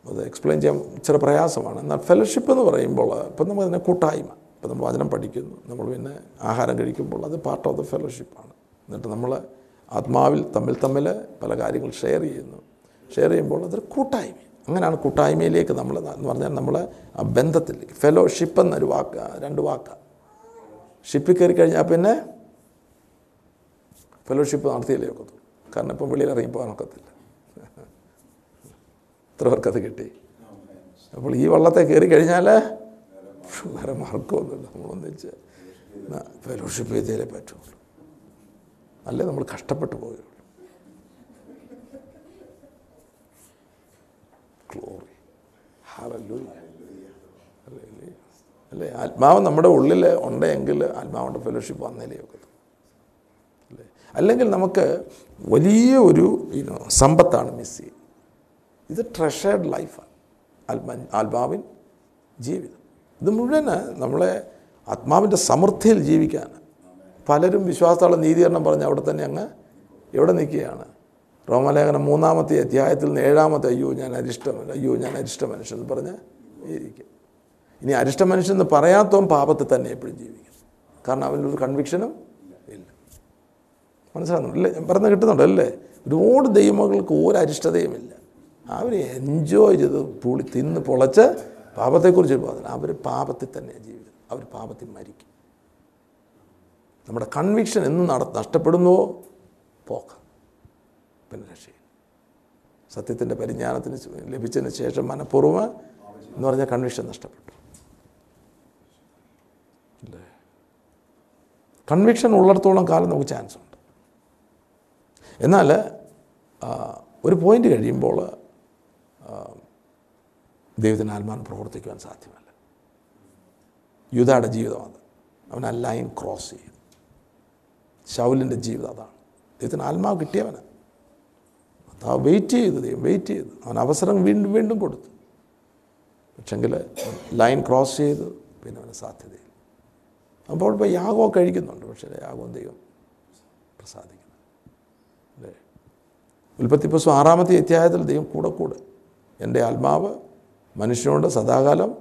അത് എക്സ്പ്ലെയിൻ ചെയ്യാൻ ഇച്ചിരി പ്രയാസമാണ്. എന്നാൽ ഫെലോഷിപ്പ് എന്ന് പറയുമ്പോൾ ഇപ്പം നമ്മൾ അതിനെ കൂട്ടായ്മ ഇപ്പം നമ്മൾ വചനം പഠിക്കുന്നു. നമ്മൾ പിന്നെ ആഹാരം കഴിക്കുമ്പോൾ അത് പാർട്ട് ഓഫ് ദ ഫെലോഷിപ്പാണ് എന്നിട്ട് നമ്മൾ ആത്മാവിൽ തമ്മിൽ തമ്മിൽ പല കാര്യങ്ങൾ ഷെയർ ചെയ്യുന്നു. ഷെയർ ചെയ്യുമ്പോൾ അതൊരു കൂട്ടായ്മ. അങ്ങനെയാണ് കൂട്ടായ്മയിലേക്ക് നമ്മൾ എന്ന് പറഞ്ഞാൽ നമ്മൾ ആ ബന്ധത്തിലേക്ക്. ഫെലോഷിപ്പ് എന്നൊരു വാക്ക് രണ്ട് വാക്കാണ് ഷിപ്പിൽ കയറി കഴിഞ്ഞാൽ പിന്നെ ഫെലോഷിപ്പ് നടത്തിയില്ലേ ഒക്കത്തുള്ളൂ. കാരണം ഇപ്പം വെളിയിൽ ഇറങ്ങി പോകാൻ ഒക്കത്തില്ല. എത്ര പേർക്കത് കിട്ടി? അപ്പോൾ ഈ വള്ളത്തെ കയറി കഴിഞ്ഞാൽ വേറെ മാർഗമൊന്നുമില്ല നമ്മളൊന്നിച്ച് ഫെലോഷിപ്പ് ചെയ്തേ പറ്റുള്ളൂ. അല്ലേ നമ്മൾ കഷ്ടപ്പെട്ടു പോയുള്ളൂ ഗ്ലോറി അല്ലേ? ആത്മാവ് നമ്മുടെ ഉള്ളിൽ ഉണ്ടെങ്കിൽ ആത്മാവിന്റെ ഫെലോഷിപ്പ് വന്നേലേ ഒക്കെ. അല്ലേ? അല്ലെങ്കിൽ നമുക്ക് വലിയ ഒരു സമ്പത്താണ് മിസ് ചെയ്യുന്നത് ഇത് ട്രഷേർഡ് ലൈഫാണ് ആത്മാ ആത്മാവിൻ ജീവിതം. ഇത് മുഴുവൻ നമ്മളെ ആത്മാവിന്റെ സമൃദ്ധിയിൽ ജീവിക്കാൻ. പലരും വിശ്വാസത്തോളം നീതീകരണം പറഞ്ഞ് അവിടെ തന്നെ അങ്ങ് എവിടെ നിൽക്കുകയാണ്. റോമലേഖനം മൂന്നാമത്തെ അധ്യായത്തിൽ നിന്ന് ഏഴാമത്തെ അയ്യോ ഞാൻ അരിഷ്ട അയ്യോ ഞാൻ അരിഷ്ട മനുഷ്യൻ എന്ന് പറഞ്ഞ് ഇരിക്കും. ഇനി അരിഷ്ട മനുഷ്യൻ എന്ന് പറയാത്തവൻ പാപത്തിൽ തന്നെ എപ്പോഴും ജീവിക്കും. കാരണം അവനൊരു കൺവിക്ഷനും ഇല്ല. മനസ്സിലാകുന്നുണ്ട്? അല്ലേ പറഞ്ഞ് കിട്ടുന്നുണ്ട്? അല്ലേ ഒരുപാട് ദൈവമകൾക്ക് ഒരു അരിഷ്ടതയുമില്ല അവർ എൻജോയ് ചെയ്ത് പുളി തിന്ന് പൊളച്ച് പാപത്തെക്കുറിച്ച് ബോധന അവർ പാപത്തിൽ തന്നെ ജീവിതം. അവർ പാപത്തിൽ മരിക്കും. നമ്മുടെ കൺവിക്ഷൻ എന്ന് നട നഷ്ടപ്പെടുന്നുവോ പോക്ക. പിന്നെ രക്ഷയില്ല. സത്യത്തിന്റെ പരിജ്ഞാനത്തിന് ലഭിച്ചതിന് ശേഷം മനഃപൂർവം എന്ന് പറഞ്ഞാൽ കൺവിക്ഷൻ നഷ്ടപ്പെട്ടു. അല്ലേ? കൺവിക്ഷൻ ഉള്ളിടത്തോളം കാലം നമുക്ക് ചാൻസ് ഉണ്ട്. എന്നാൽ ഒരു പോയിന്റ് കഴിയുമ്പോൾ ദൈവത്തിന് ആത്മാവിന് പ്രവർത്തിക്കുവാൻ സാധ്യമല്ല. യുധയുടെ ജീവിതം അത്. അവൻ ആ ലൈൻ ക്രോസ് ചെയ്യും. ശൗലിന്റെ ജീവിതം അതാണ്. ദൈവത്തിന് ആത്മാവ് കിട്ടിയവന്. അതാ വെയിറ്റ് ചെയ്തു ദൈവം വെയിറ്റ് ചെയ്തു. അവൻ അവസരം വീണ്ടും വീണ്ടും കൊടുത്തു. പക്ഷെങ്കിൽ ലൈൻ ക്രോസ് ചെയ്തു പിന്നെ അവന് സാധ്യതയില്ല. അപ്പോൾ ഇപ്പോൾ യാഗവും കഴിക്കുന്നുണ്ട്. പക്ഷേ യാഗവും ദൈവം പ്രസാദിക്കുന്നു അല്ലേ? ഉൽപ്പത്തി പുസ്തകം ആറാമത്തെ അധ്യായത്തിൽ ദൈവം കൂടെ കൂടെ എന്റെ ആത്മാവ് മനുഷ്യനോട് സദാകാലം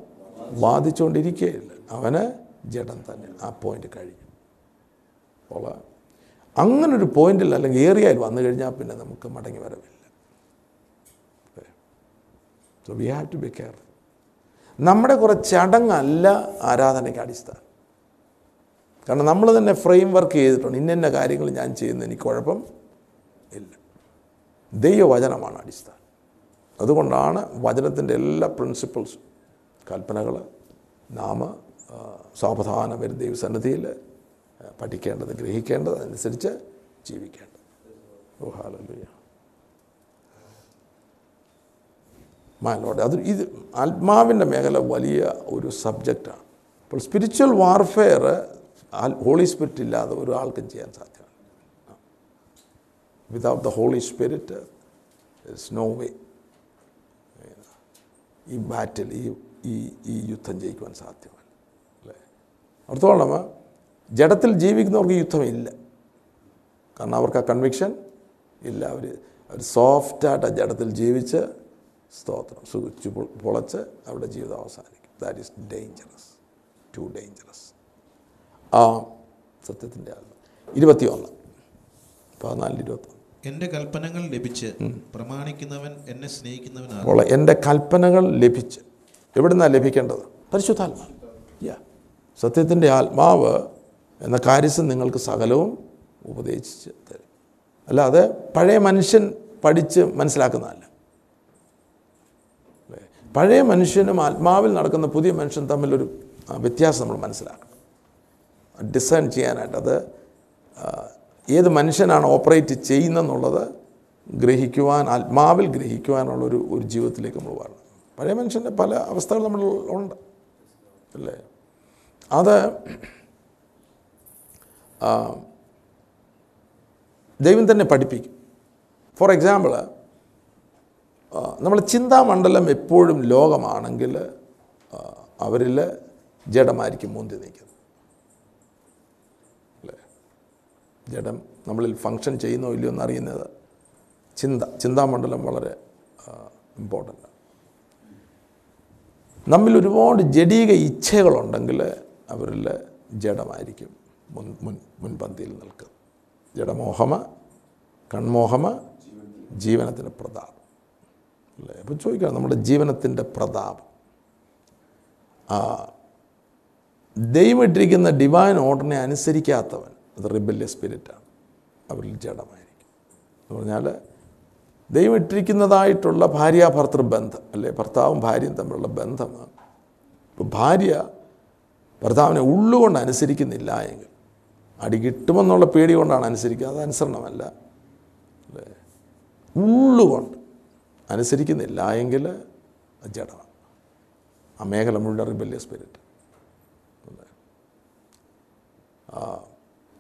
വാദിച്ചുകൊണ്ടിരിക്കുകയില്ല. അവന് ജഡം തന്നെ. ആ പോയിന്റ് കഴിഞ്ഞു. അപ്പോൾ അങ്ങനൊരു പോയിന്റിൽ അല്ലെങ്കിൽ ഏറിയയിൽ വന്നു കഴിഞ്ഞാൽ പിന്നെ നമുക്ക് മടങ്ങി വരവില്ല. So we have to be care നമ്മുടെ കുറേ ചടങ്ങല്ല ആരാധനയ്ക്ക് അടിസ്ഥാനം. കാരണം നമ്മൾ തന്നെ ഫ്രെയിം വർക്ക് ചെയ്തിട്ടുണ്ട് ഇന്ന കാര്യങ്ങൾ ഞാൻ ചെയ്യുന്ന എനിക്ക് കുഴപ്പം ഇല്ല. ദൈവവചനമാണ് അടിസ്ഥാനം. അതുകൊണ്ടാണ് വചനത്തിന്റെ എല്ലാ പ്രിൻസിപ്പിൾസും കൽപ്പനകൾ നാം സാവധാന വരും ദൈവസന്നിധിയിൽ പഠിക്കേണ്ടത് ഗ്രഹിക്കേണ്ടത് അതനുസരിച്ച് ജീവിക്കേണ്ടത്. ഓ ഹാലലുയ മാലോടെ അത് ഇത് ആത്മാവിന്റെ മേഖല വലിയ ഒരു സബ്ജക്റ്റാണ് അപ്പോൾ സ്പിരിച്വൽ വാർഫെയർ ഹോളി സ്പിരിറ്റ് ഇല്ലാതെ ഒരാൾക്കും ചെയ്യാൻ സാധ്യമല്ല. Without the holy spirit it's no way ഈ ബാറ്റിൽ ഈ ഈ ഈ യുദ്ധം ജയിക്കുവാൻ സാധ്യമല്ല അല്ലേ? അർത്ഥത്തോളം ജഡത്തിൽ ജീവിക്കുന്നവർക്ക് യുദ്ധമില്ല കാരണം അവർക്ക് ആ കൺവിക്ഷൻ ഇല്ല. അവർ അവർ സോഫ്റ്റായിട്ട് ആ ജഡത്തിൽ ജീവിച്ച് സ്തോത്രം സുഖിച്ച് പൊളച്ച് അവരുടെ ജീവിതം അവസാനിക്കും. That is dangerous too dangerous ആ സത്യത്തിന്റെ ആത്മ. ഇരുപത്തിയൊന്ന് പതിനാലിൽ ഇരുപത്തൊന്ന് എന്റെ കൽപ്പനകൾ ലഭിച്ച് പ്രമാണിക്കുന്നവൻ എന്നെ സ്നേഹിക്കുന്നവനാണ് എന്റെ കൽപ്പനകൾ ലഭിച്ച് എവിടുന്നാണ് ലഭിക്കേണ്ടത്? പരിശുദ്ധാത്മാ. യാ സത്യത്തിന്റെ ആത്മാവ് എന്ന കാര്യസ്ഥൻ നിങ്ങൾക്ക് സകലവും ഉപദേശിച്ച് തരും. അല്ലാതെ പഴയ മനുഷ്യൻ പഠിച്ച് മനസ്സിലാക്കുന്നതല്ല? പഴയ മനുഷ്യനും ആത്മാവിൽ നടക്കുന്ന പുതിയ മനുഷ്യൻ തമ്മിലൊരു വ്യത്യാസം നമ്മൾ മനസ്സിലാക്കണം. ഡിസൈൻ ചെയ്യാനായിട്ട് അത് ഏത് മനുഷ്യനാണ് ഓപ്പറേറ്റ് ചെയ്യുന്നതെന്നുള്ളത് ഗ്രഹിക്കുവാൻ ആത്മാവിൽ ഗ്രഹിക്കുവാനുള്ള ഒരു ജീവിതത്തിലേക്ക് നമ്മൾ വരണം പഴയ മനുഷ്യന്റെ പല അവസ്ഥകൾ നമ്മൾ ഉണ്ട്. അല്ലേ? അത് ദൈവം തന്നെ പഠിപ്പിക്കും. ഫോർ എക്സാമ്പിൾ നമ്മൾ ചിന്താമണ്ഡലം എപ്പോഴും ലോകമാണെങ്കിൽ അവരിൽ ജഡമായിരിക്കും മുന്തി നിൽക്കുന്നത് അല്ലേ ജഡം നമ്മളിൽ ഫങ്ഷൻ ചെയ്യുന്നോ ഇല്ലയോ എന്നറിയുന്നത് ചിന്ത ചിന്താമണ്ഡലം വളരെ ഇമ്പോർട്ടന്റ് നമ്മിൽ ഒരുപാട് ജഡീക ഇച്ഛകളുണ്ടെങ്കിൽ അവരിൽ ജഡമായിരിക്കും. മുൻ മുൻ മുൻപന്തിയിൽ നിൽക്കുന്നത് ജഡമോഹമ കൺമോഹമ ജീവനത്തിന്റെ പ്രതാപം. അല്ലേ? അപ്പോൾ ചോദിക്കാം നമ്മുടെ ജീവനത്തിന്റെ പ്രതാപം. ദൈവം ഇട്ടിരിക്കുന്ന ഡിവൈൻ ഓർഡറിനെ അനുസരിക്കാത്തവൻ അത് റിബല്യ സ്പിരിറ്റാണ്. അവരിൽ ജഡമായിരിക്കും. എന്ന് പറഞ്ഞാൽ ദൈവം ഇട്ടിരിക്കുന്നതായിട്ടുള്ള ഭാര്യാഭർത്തൃ ബന്ധം അല്ലെ? ഭർത്താവും ഭാര്യയും തമ്മിലുള്ള ബന്ധമാണ്. ഇപ്പോൾ ഭാര്യ ഭർത്താവിനെ ഉള്ളുകൊണ്ട് അനുസരിക്കുന്നില്ല എങ്കിൽ അടി കിട്ടുമെന്നുള്ള പേടി കൊണ്ടാണ് അനുസരിക്കുക അത് അനുസരണമല്ല അല്ലേ? ഉള്ളുകൊണ്ട് അനുസരിക്കുന്നില്ല എങ്കിൽ ജഡമാണ്. ആ മേഖല മുഴുവൻ റിബല്യ സ്പിരിറ്റ്.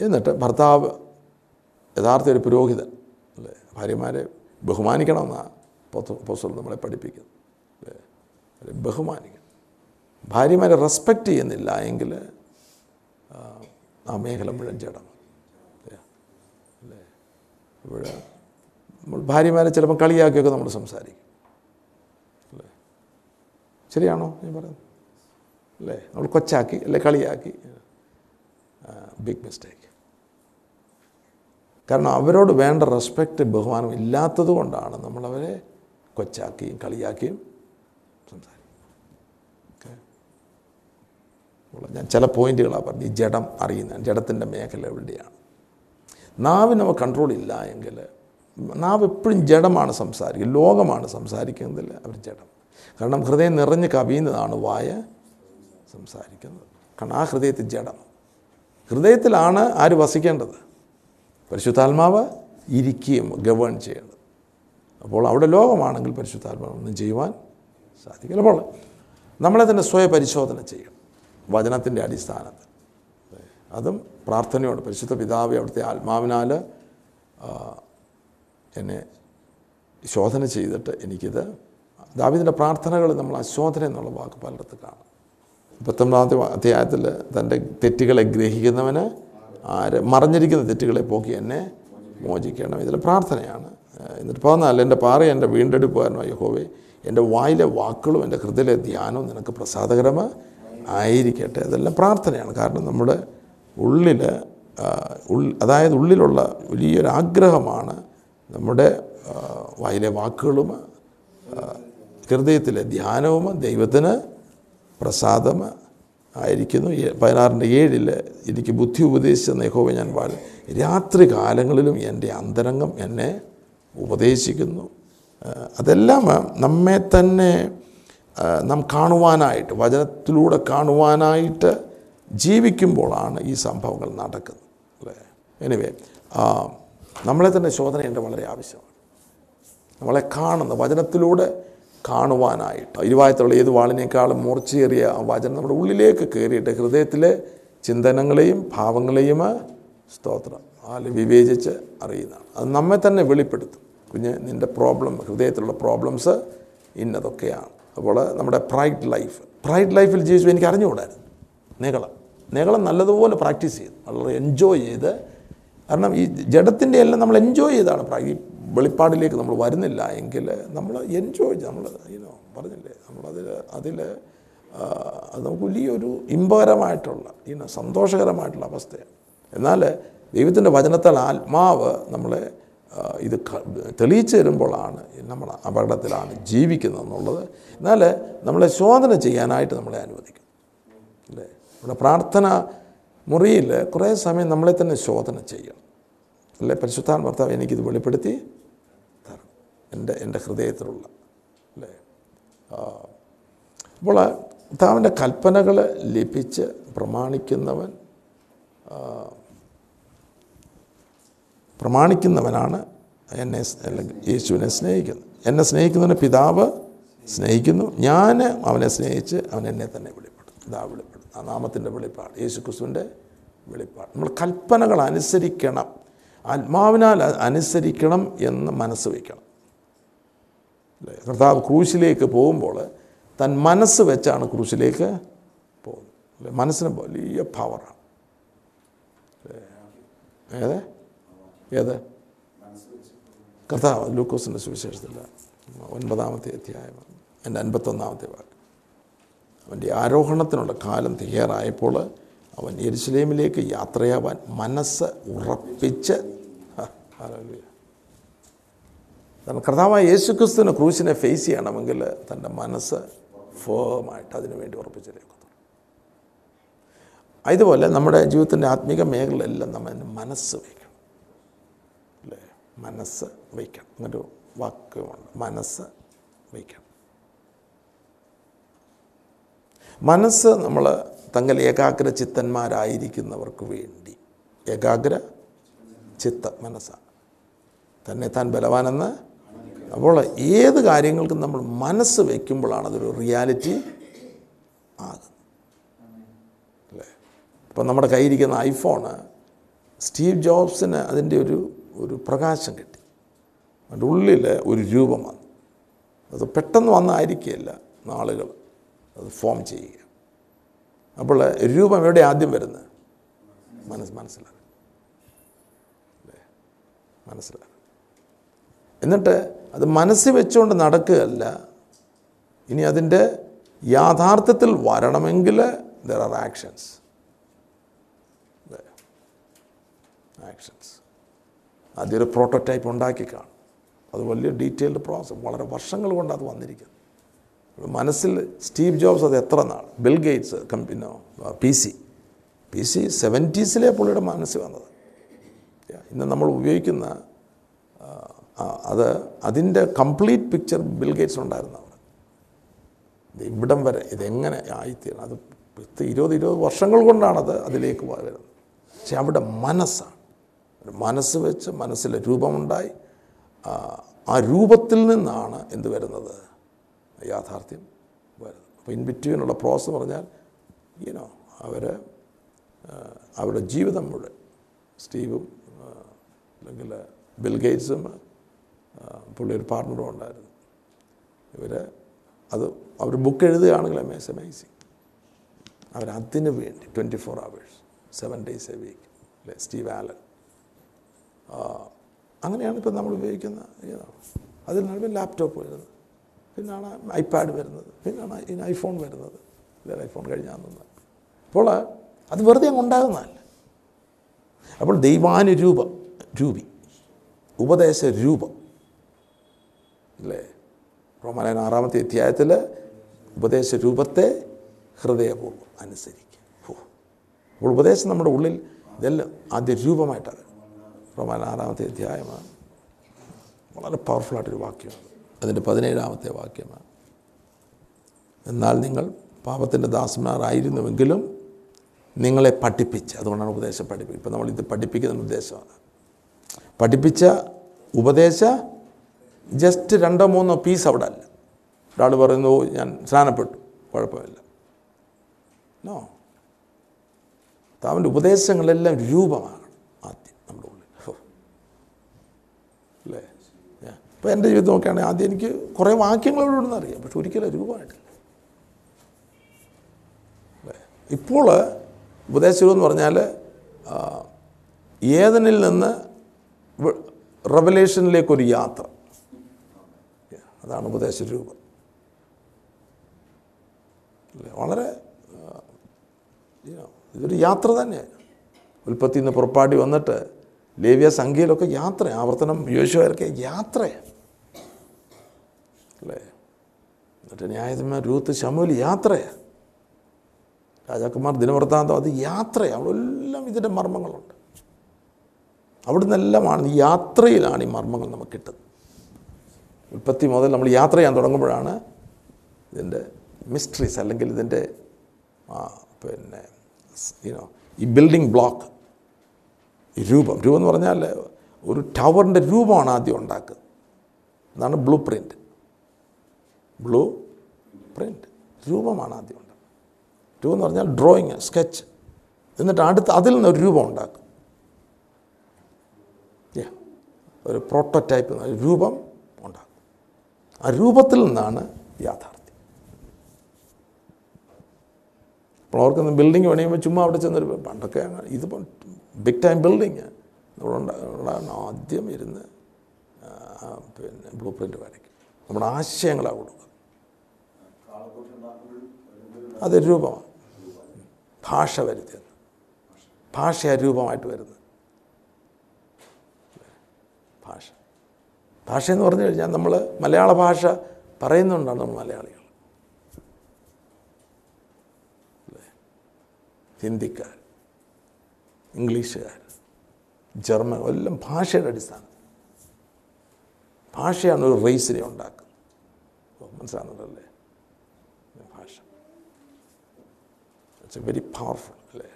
എന്നിട്ട് ഭർത്താവ് യഥാർത്ഥ ഒരു പുരോഹിതൻ അല്ലേ? ഭാര്യമാരെ ബഹുമാനിക്കണമെന്നാണ് പോസ്റ്റൽ നമ്മളെ പഠിപ്പിക്കുന്നത് അല്ലേ? ബഹുമാനിക്കണം. ഭാര്യമാരെ റെസ്പെക്റ്റ് ചെയ്യുന്നില്ല എങ്കിൽ ആ, മേഖല മുഴുവൻ ചേടാം അല്ലേ? അപ്പോൾ നമ്മൾ ഭാര്യമാരെ ചിലപ്പോൾ കളിയാക്കിയൊക്കെ നമ്മൾ സംസാരിക്കും അല്ലേ? ശരിയാണോ ഞാൻ പറയുന്നത്? അല്ലേ? നമ്മൾ കൊച്ചാക്കി അല്ലെ? കളിയാക്കി. ബിഗ് മിസ്റ്റേക്ക് കാരണം അവരോട് വേണ്ട റെസ്പെക്റ്റ് ബഹുമാനം ഇല്ലാത്തത് കൊണ്ടാണ് നമ്മളവരെ കൊച്ചാക്കിയും കളിയാക്കിയും സംസാരിക്കും ഞാൻ ചില പോയിന്റുകളാണ് പറഞ്ഞു ഈ ജഡം അറിയുന്ന ജഡത്തിന്റെ മേഖല എവിടെയാണ്? നാവിന് നമുക്ക് കൺട്രോൾ ഇല്ല എങ്കിൽ നാവ് എപ്പോഴും ജഡമാണ് സംസാരിക്കുക. ലോകമാണ് സംസാരിക്കുന്നതിൽ അവർ ജഡം. കാരണം ഹൃദയം നിറഞ്ഞ് കവിയുന്നതാണ് വായ സംസാരിക്കുന്നത്. കാരണം ആ ഹൃദയത്തിൽ ജഡം. ഹൃദയത്തിലാണ് ആര് വസിക്കേണ്ടത്? പരിശുദ്ധാത്മാവ് ഇരിക്കുകയും ഗവേൺ ചെയ്യണം അപ്പോൾ അവിടെ ലോകമാണെങ്കിൽ പരിശുദ്ധാത്മാവ് ഒന്നും ചെയ്യുവാൻ സാധിക്കില്ല. അപ്പോൾ നമ്മളെ തന്നെ സ്വയ പരിശോധന ചെയ്യണം. വചനത്തിന്റെ അടിസ്ഥാനത്തിൽ. അതും പ്രാർത്ഥനയോട് പരിശുദ്ധ പിതാവ് അവിടുത്തെ ആത്മാവിനാൽ എന്നെ ശോധന ചെയ്തിട്ട് എനിക്കിത് ദാവിദിന്റെ പ്രാർത്ഥനകൾ നമ്മൾ അശോധന എന്നുള്ള വാക്ക് പലയിടത്ത് കാണാം. പത്തൊമ്പതാമത്തെ അധ്യായത്തിൽ തന്റെ തെറ്റുകളെ ഗ്രഹിക്കുന്നവന് ആര് മറഞ്ഞിരിക്കുന്ന തെറ്റുകളെ പോക്കി എന്നെ മോചിക്കണം. ഇതിൽ പ്രാർത്ഥനയാണ്. എന്നിട്ട് പതിനാല് എന്റെ പാറ എന്റെ വീണ്ടെടുപ്പുകാരനോ യഹോവേ എന്റെ വായിലെ വാക്കുകളും എന്റെ ഹൃദയത്തിലെ ധ്യാനവും നിനക്ക് പ്രസാദകരമ ആയിരിക്കട്ടെ. അതെല്ലാം പ്രാർത്ഥനയാണ്. കാരണം നമ്മുടെ ഉള്ളിൽ അതായത് ഉള്ളിലുള്ള വലിയൊരു ആഗ്രഹമാണ് നമ്മുടെ വായിലെ വാക്കുകളും ഹൃദയത്തിലെ ധ്യാനവും ദൈവത്തിന് പ്രസാദം ആയിരിക്കുന്നു. പതിനാറിന്റെ ഏഴിൽ എനിക്ക് ബുദ്ധി ഉപദേശിച്ച യഹോവ ഞാൻ വാഴും. രാത്രി കാലങ്ങളിലും എന്റെ അന്തരംഗം എന്നെ ഉപദേശിക്കുന്നു. അതെല്ലാം നമ്മെ തന്നെ നാം കാണുവാനായിട്ട് വചനത്തിലൂടെ കാണുവാനായിട്ട് ജീവിക്കുമ്പോഴാണ് ഈ സംഭവങ്ങൾ നടക്കുന്നത്. അല്ലേ? എനിവേ നമ്മളെ തന്നെ ശോധന ചെയ്യേണ്ട വളരെ ആവശ്യമാണ്. നമ്മളെ കാണുന്ന വചനത്തിലൂടെ കാണുവാനായിട്ട്. ഇരുവായത്തുള്ള ഏത് വാളിനേക്കാളും മൂർച്ചയേറിയ വചനം നമ്മുടെ ഉള്ളിലേക്ക് കയറിയിട്ട് ഹൃദയത്തിലെ ചിന്തനങ്ങളെയും ഭാവങ്ങളെയും സ്തോത്രം. അതിൽ വിവേചിച്ച് അറിയുന്നതാണ്. അത് നമ്മെ തന്നെ വെളിപ്പെടുത്തും. കുഞ്ഞ് നിന്റെ പ്രോബ്ലം ഹൃദയത്തിലുള്ള പ്രോബ്ലംസ് ഇന്നതൊക്കെയാണ്. അപ്പോൾ നമ്മുടെ പ്രൈഡ് ലൈഫ് പ്രൈഡ് ലൈഫിൽ ജീവിച്ചു എനിക്ക് അറിഞ്ഞുകൂടായിരുന്നു. നികളം നികളം നല്ലതുപോലെ പ്രാക്ടീസ് ചെയ്തു. വളരെ എൻജോയ് ചെയ്ത്. കാരണം ഈ ജഡത്തിന്റെ എല്ലാം നമ്മൾ എൻജോയ് ചെയ്താണ് പ്രാ- ഈ വെളിപ്പാടിലേക്ക് നമ്മൾ വരുന്നില്ല എങ്കിൽ നമ്മൾ എൻജോയ് നമ്മൾ ഈനോ പറഞ്ഞില്ലേ? നമ്മളതിൽ അതിൽ അത് നമുക്ക് വലിയൊരു ഇമ്പകരമായിട്ടുള്ള ഈനോ സന്തോഷകരമായിട്ടുള്ള അവസ്ഥയാണ്. എന്നാൽ ദൈവത്തിന്റെ വചനത്താൽ ആത്മാവ് നമ്മളെ ഇത് തെളിയിച്ചു തരുമ്പോഴാണ് നമ്മൾ അപകടത്തിലാണ് ജീവിക്കുന്നത് എന്നുള്ളത്. എന്നാൽ നമ്മളെ ശോധന ചെയ്യാനായിട്ട് നമ്മളെ അനുവദിക്കും. അല്ലേ? നമ്മുടെ പ്രാർത്ഥന മുറിയിൽ കുറേ സമയം നമ്മളെ തന്നെ ശോധന ചെയ്യണം. അല്ലേ? പരിശുദ്ധാൻ ഭർത്താവ് എനിക്കിത് വെളിപ്പെടുത്തി. എന്റെ എന്റെ ഹൃദയത്തിലുള്ള അല്ലേ? അപ്പോൾ കർത്താവിന്റെ കൽപ്പനകൾ ലഭിച്ച് പ്രമാണിക്കുന്നവൻ പ്രമാണിക്കുന്നവനാണ് എന്നെ അല്ലെങ്കിൽ യേശുവിനെ സ്നേഹിക്കുന്നത്. എന്നെ സ്നേഹിക്കുന്നവന്റെ പിതാവ് സ്നേഹിക്കുന്നു. ഞാൻ അവനെ സ്നേഹിച്ച് അവൻ എന്നെ തന്നെ വെളിപ്പെടും ഇതാ വെളിപ്പെടും ആ നാമത്തിന്റെ വെളിപ്പാട്. യേശു ക്രിസ്തുവിന്റെ വെളിപ്പാട്. നമ്മൾ കൽപ്പനകൾ അനുസരിക്കണം. ആത്മാവിനാൽ അനുസരിക്കണം എന്ന് മനസ്സ് വയ്ക്കണം. കർത്താവ് ക്രൂശിലേക്ക് പോകുമ്പോൾ തൻ മനസ്സ് വെച്ചാണ് ക്രൂശിലേക്ക് പോകുന്നത്. അല്ലേ? മനസ്സിന് വലിയ പവറാണ് ഏത്? ഏത്? കർത്താവ് ലൂക്കോസിന്റെ സുവിശേഷത്തിൽ ഒൻപതാമത്തെ അധ്യായം എന്റെ അൻപത്തൊന്നാമത്തെ വാക്ക്. അവന്റെ ആരോഹണത്തിനുള്ള കാലം തയ്യാറായപ്പോൾ അവൻ എരുസലേമിലേക്ക് യാത്രയാവാൻ മനസ്സ് ഉറപ്പിച്ച് ആരോഗ്യ. കാരണം കർത്താവായ യേശുക്രിസ്തുവിന് ക്രൂശിനെ ഫേസ് ചെയ്യണമെങ്കിൽ തന്റെ മനസ്സ് ഫേമായിട്ട് അതിനു വേണ്ടി ഉറപ്പിച്ചിരിക്കുന്നു. അതുപോലെ നമ്മുടെ ജീവിതത്തിന്റെ ആത്മീക മേഖലയിലെല്ലാം നമ്മൾ മനസ്സ് വയ്ക്കണം. അല്ലേ? മനസ്സ് വയ്ക്കണം. അങ്ങനൊരു വാക്യമുണ്ട് മനസ്സ് വയ്ക്കണം. മനസ്സ് നമ്മൾ തങ്ങൾ ഏകാഗ്ര ചിത്തന്മാരായിരിക്കുന്നവർക്ക് വേണ്ടി. ഏകാഗ്ര ചിത്ത മനസ്സാണ്. തന്നെ താൻ ബലവാനെന്ന് അപ്പോൾ ഏത് കാര്യങ്ങൾക്കും നമ്മൾ മനസ്സ് വയ്ക്കുമ്പോഴാണ് അതൊരു റിയാലിറ്റി ആകുന്നത്. അല്ലേ? ഇപ്പം നമ്മുടെ കയ്യിരിക്കുന്ന ഐഫോണ് സ്റ്റീവ് ജോബ്സിന് അതിന്റെ ഒരു ഒരു പ്രകാശം കിട്ടി. അതിന്റെ ഉള്ളിൽ ഒരു രൂപം വന്നു. അത് പെട്ടെന്ന് വന്നായിരിക്കുകയില്ല നാളുകൾ. അത് ഫോം ചെയ്യുക. അപ്പോൾ രൂപം എവിടെ ആദ്യം വരുന്നത്? മനസ്സ് മനസ്സിലാകും അല്ലേ? മനസ്സിലാകും എന്നിട്ട് അത് മനസ്സിൽ വെച്ചുകൊണ്ട് നടക്കുകയല്ല. ഇനി അതിന്റെ യാഥാർത്ഥ്യത്തിൽ വരണമെങ്കിൽ ദർ ആർ ആക്ഷൻസ് ആക്ഷൻസ് ആദ്യം ഒരു പ്രോട്ടോടൈപ്പ് ഉണ്ടാക്കി കാണും. അത് വലിയ ഡീറ്റെയിൽഡ് പ്രോസസ് വളരെ വർഷങ്ങൾ കൊണ്ട് അത് വന്നിരിക്കുന്നു. മനസ്സിൽ സ്റ്റീവ് ജോബ്സ് അത് എത്ര നാൾ? ബിൽ ഗേറ്റ്സ് കമ്പനോ പി സി പി സി സെവന്റീസിലെ പുള്ളിയുടെ മനസ്സിൽ വന്നത്. ഇന്ന് നമ്മൾ ഉപയോഗിക്കുന്ന അത് അതിന്റെ കംപ്ലീറ്റ് പിക്ചർ ബിൽ ഗേറ്റ്സ് ഉണ്ടായിരുന്നു അവിടെ. ഇവിടം വരെ ഇതെങ്ങനെ ആയിത്തീരണം? അത് പത്ത് ഇരുപത് ഇരുപത് വർഷങ്ങൾ കൊണ്ടാണത് അതിലേക്ക് വരുന്നത്. പക്ഷെ അവിടെ മനസ്സാണ്. മനസ്സ് വെച്ച് മനസ്സിലെ രൂപമുണ്ടായി. ആ, രൂപത്തിൽ നിന്നാണ് എന്ത് വരുന്നത്? യാഥാർത്ഥ്യം വരുന്നത്. അപ്പോൾ ഇൻ ബിറ്റ്വീനുള്ള പ്രോസസ് പറഞ്ഞാൽ ഈനോ അവർ അവരുടെ ജീവിതം മുഴുവൻ സ്റ്റീവും അല്ലെങ്കിൽ ബിൽ ഗേറ്റ്സും ആ, പുള്ളി ഒരു പാർട്ട്ണറും ഉണ്ടായിരുന്നു. ഇവർ അത് അവർ ബുക്ക് എഴുതുകയാണെങ്കിൽ എസ് അമേസിങ് അവരതിന് വേണ്ടി twenty four hours seven days a week അല്ലേ സ്റ്റീവ് ആലൻ അങ്ങനെയാണ് ഇപ്പം നമ്മൾ ഉപയോഗിക്കുന്ന അതിൽ പിന്നെ ലാപ്ടോപ്പ് വരുന്നത്. പിന്നാണ് ഐപാഡ് വരുന്നത്. പിന്നാണ് ഇനി ഐഫോൺ വരുന്നത്. ഇല്ല ഐഫോൺ കഴിഞ്ഞാൽ നിന്ന് അപ്പോൾ അത് വെറുതെ അങ്ങ് ഉണ്ടാകുന്നതല്ല. അപ്പോൾ ദൈവാനുരൂപ രൂപി ഉപദേശ രൂപം അല്ലേ റോമാലയൻ ആറാമത്തെ അധ്യായത്തിൽ ഉപദേശ രൂപത്തെ ഹൃദയപൂർവം അനുസരിക്കുക. ഓ അപ്പോൾ ഉപദേശം നമ്മുടെ ഉള്ളിൽ ഇതെല്ലാം ആദ്യ രൂപമായിട്ടാണ് റോമാലയൻ ആറാമത്തെ അധ്യായമാണ്. വളരെ പവർഫുള്ളായിട്ടൊരു വാക്യമാണ് അതിന്റെ പതിനേഴാമത്തെ വാക്യമാണ്. എന്നാൽ നിങ്ങൾ പാപത്തിന്റെ ദാസന്മാരായിരുന്നുവെങ്കിലും നിങ്ങളെ പഠിപ്പിച്ച് അതുകൊണ്ടാണ് ഉപദേശം പഠിപ്പിക്കുക ഇപ്പം നമ്മളിത് പഠിപ്പിക്കുന്ന ഉദ്ദേശമാണ്. പഠിപ്പിച്ച ഉപദേശ ജസ്റ്റ് രണ്ടോ മൂന്നോ പീസ് അവിടെ അല്ല. ഒരാൾ പറയുന്നു "ഓ, ഞാൻ സ്നാനപ്പെട്ടു. കുഴപ്പമില്ല. നോ അവന്റെ ഉപദേശങ്ങളെല്ലാം രൂപമാകണം ആദ്യം നമ്മുടെ ഉള്ളിൽ. അല്ലേ? ഇപ്പോൾ എന്റെ ജീവിതം നോക്കുകയാണെങ്കിൽ ആദ്യം എനിക്ക് കുറേ വാക്യങ്ങൾ വാക്യങ്ങളോടൊന്നും അറിയാം. പക്ഷെ ഒരിക്കലും രൂപമായിട്ടില്ല. അല്ലേ? ഇപ്പോൾ ഉപദേശം എന്ന് പറഞ്ഞാൽ ഏതനിൽ നിന്ന് റവലേഷനിലേക്കൊരു യാത്ര. അതാണ് ഉപദേശ രൂപം വളരെ ഇതൊരു യാത്ര തന്നെ. ഉൽപ്പത്തി നിന്ന് പുറപ്പാടി വന്നിട്ട് ലേവ്യ സംഖ്യയിലൊക്കെ യാത്ര ആവർത്തനം യോശുവായിരിക്കെ യാത്രയാണ് അല്ലേ? എന്നിട്ട് ന്യായത്തിന്മാർ രൂത്ത് ശമൂൽ യാത്രയാണ് രാജാക്കന്മാർ ദിനവൃത്താന്തം അത് യാത്രയാണ് അവിടെ എല്ലാം ഇതിന്റെ മർമ്മങ്ങളുണ്ട്. അവിടുന്ന് എല്ലാമാണ് ഈ യാത്രയിലാണ് ഈ മർമ്മങ്ങൾ നമുക്ക് കിട്ടുന്നത്. ഉൽപ്പത്തി മുതൽ നമ്മൾ യാത്ര ചെയ്യാൻ തുടങ്ങുമ്പോഴാണ് ഇതിന്റെ മിസ്റ്ററീസ് അല്ലെങ്കിൽ ഇതിന്റെ പിന്നെ യുനോ ഈ ബിൽഡിംഗ് ബ്ലോക്ക് രൂപം. രൂപം എന്ന് പറഞ്ഞാൽ ഒരു ടവറിന്റെ രൂപമാണ് ആദ്യം ഉണ്ടാക്കുന്നത് അതാണ് ബ്ലൂ പ്രിന്റ് ബ്ലൂ പ്രിന്റ് രൂപമാണ് ആദ്യം ഉണ്ടാക്കുന്നത് രൂപം എന്ന് പറഞ്ഞാൽ ഡ്രോയിങ് സ്കെച്ച് എന്നിട്ട് അടുത്ത് അതിൽ നിന്ന് ഒരു രൂപം ഉണ്ടാക്കും. ഒരു പ്രോട്ടോടൈപ്പ് രൂപം ആ രൂപത്തിൽ നിന്നാണ് യാഥാർത്ഥ്യം. അപ്പോൾ അവർക്കൊന്ന് ബിൽഡിംഗ് പണിയുമ്പോൾ ചുമ്മാ അവിടെ ചെന്നൊരു പണ്ടൊക്കെ ഇത് ബിഗ് ടൈം ബിൽഡിങ് നമ്മളുണ്ടാകുന്ന ആദ്യം ഇരുന്ന് പിന്നെ ബ്ലൂ പ്രിന്റ് വരയ്ക്കും. നമ്മുടെ ആശയങ്ങളാണ് കൊടുക്കുക. അതൊരു രൂപമാണ്. ഭാഷ വരുത്തിയത്. ഭാഷ അരൂപമായിട്ട് വരുന്നത് ഭാഷ ഭാഷ എന്ന് പറഞ്ഞു കഴിഞ്ഞാൽ നമ്മൾ മലയാള ഭാഷ പറയുന്നുണ്ടാണ് നമ്മൾ മലയാളികൾ? ഹിന്ദിക്കാർ ഇംഗ്ലീഷുകാർ ജർമ്മൻ എല്ലാം ഭാഷയുടെ അടിസ്ഥാനം. ഭാഷയാണ് ഒരു റേസിനെ ഉണ്ടാക്കുന്നത്. മനസ്സിലാകുന്നുണ്ടല്ലേ ഭാഷ. ഇറ്റ്സ് എ വെരി പവർഫുൾ അല്ലേ?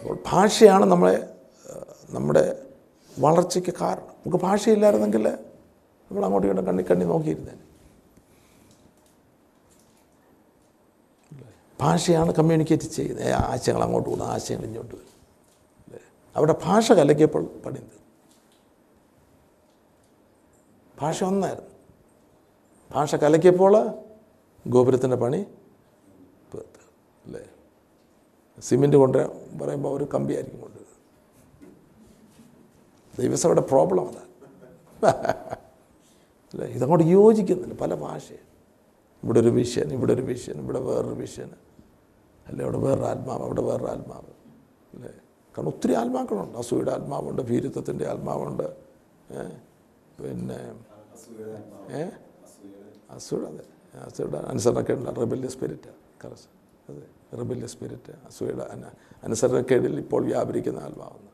അപ്പോൾ ഭാഷയാണ് നമ്മളെ നമ്മുടെ വളർച്ചയ്ക്ക് കാരണം. നമുക്ക് ഭാഷയില്ലായിരുന്നെങ്കിൽ നമ്മൾ അങ്ങോട്ടും ഇങ്ങോട്ടും കണ്ണി കണ്ണി നോക്കിയിരുന്നേ. ഭാഷയാണ് കമ്മ്യൂണിക്കേറ്റ് ചെയ്യുന്നത്. ആശയങ്ങൾ അങ്ങോട്ട് കൂടും ആശയങ്ങൾ ഇങ്ങോട്ട് വരും. അവിടെ ഭാഷ കലക്കിയപ്പോൾ പണിത് ഭാഷ ഒന്നായിരുന്നു. ഭാഷ കലക്കിയപ്പോൾ ഗോപുരത്തിന്റെ പണി അല്ലേ? സിമെന്റ് കൊണ്ട് പറയുമ്പോൾ ഒരു കമ്പിയായിരിക്കും കൊണ്ടുവരുന്നത് ദൈവസഭയുടെ പ്രോബ്ലം അതാണ് അല്ലേ? ഇതങ്ങോട്ട് യോജിക്കുന്നില്ല. പല ഭാഷയും. ഇവിടെ ഒരു വിഷൻ ഇവിടെ ഒരു വിഷൻ ഇവിടെ വേറൊരു വിഷൻ അല്ലേ? അവിടെ വേറൊരു ആത്മാവ് അവിടെ വേറൊരു ആത്മാവ്. അല്ലേ? കാരണം ഒത്തിരി ആത്മാക്കളുണ്ട്. അസൂയുടെ ആത്മാവുണ്ട് ഭീരുത്വത്തിന്റെ ആത്മാവുണ്ട്? പിന്നെ ഏ? അസൂയുടെ അതെ. അസൂയുടെ അനുസരണക്കേടില്ല. റെബല്യ സ്പിരിറ്റ് കറസ് അതെ. റെബല്യ സ്പിരിറ്റ് അസൂയുടെ അന അനുസരണക്കേടിൽ ഇപ്പോൾ വ്യാപരിക്കുന്ന അല്ലേ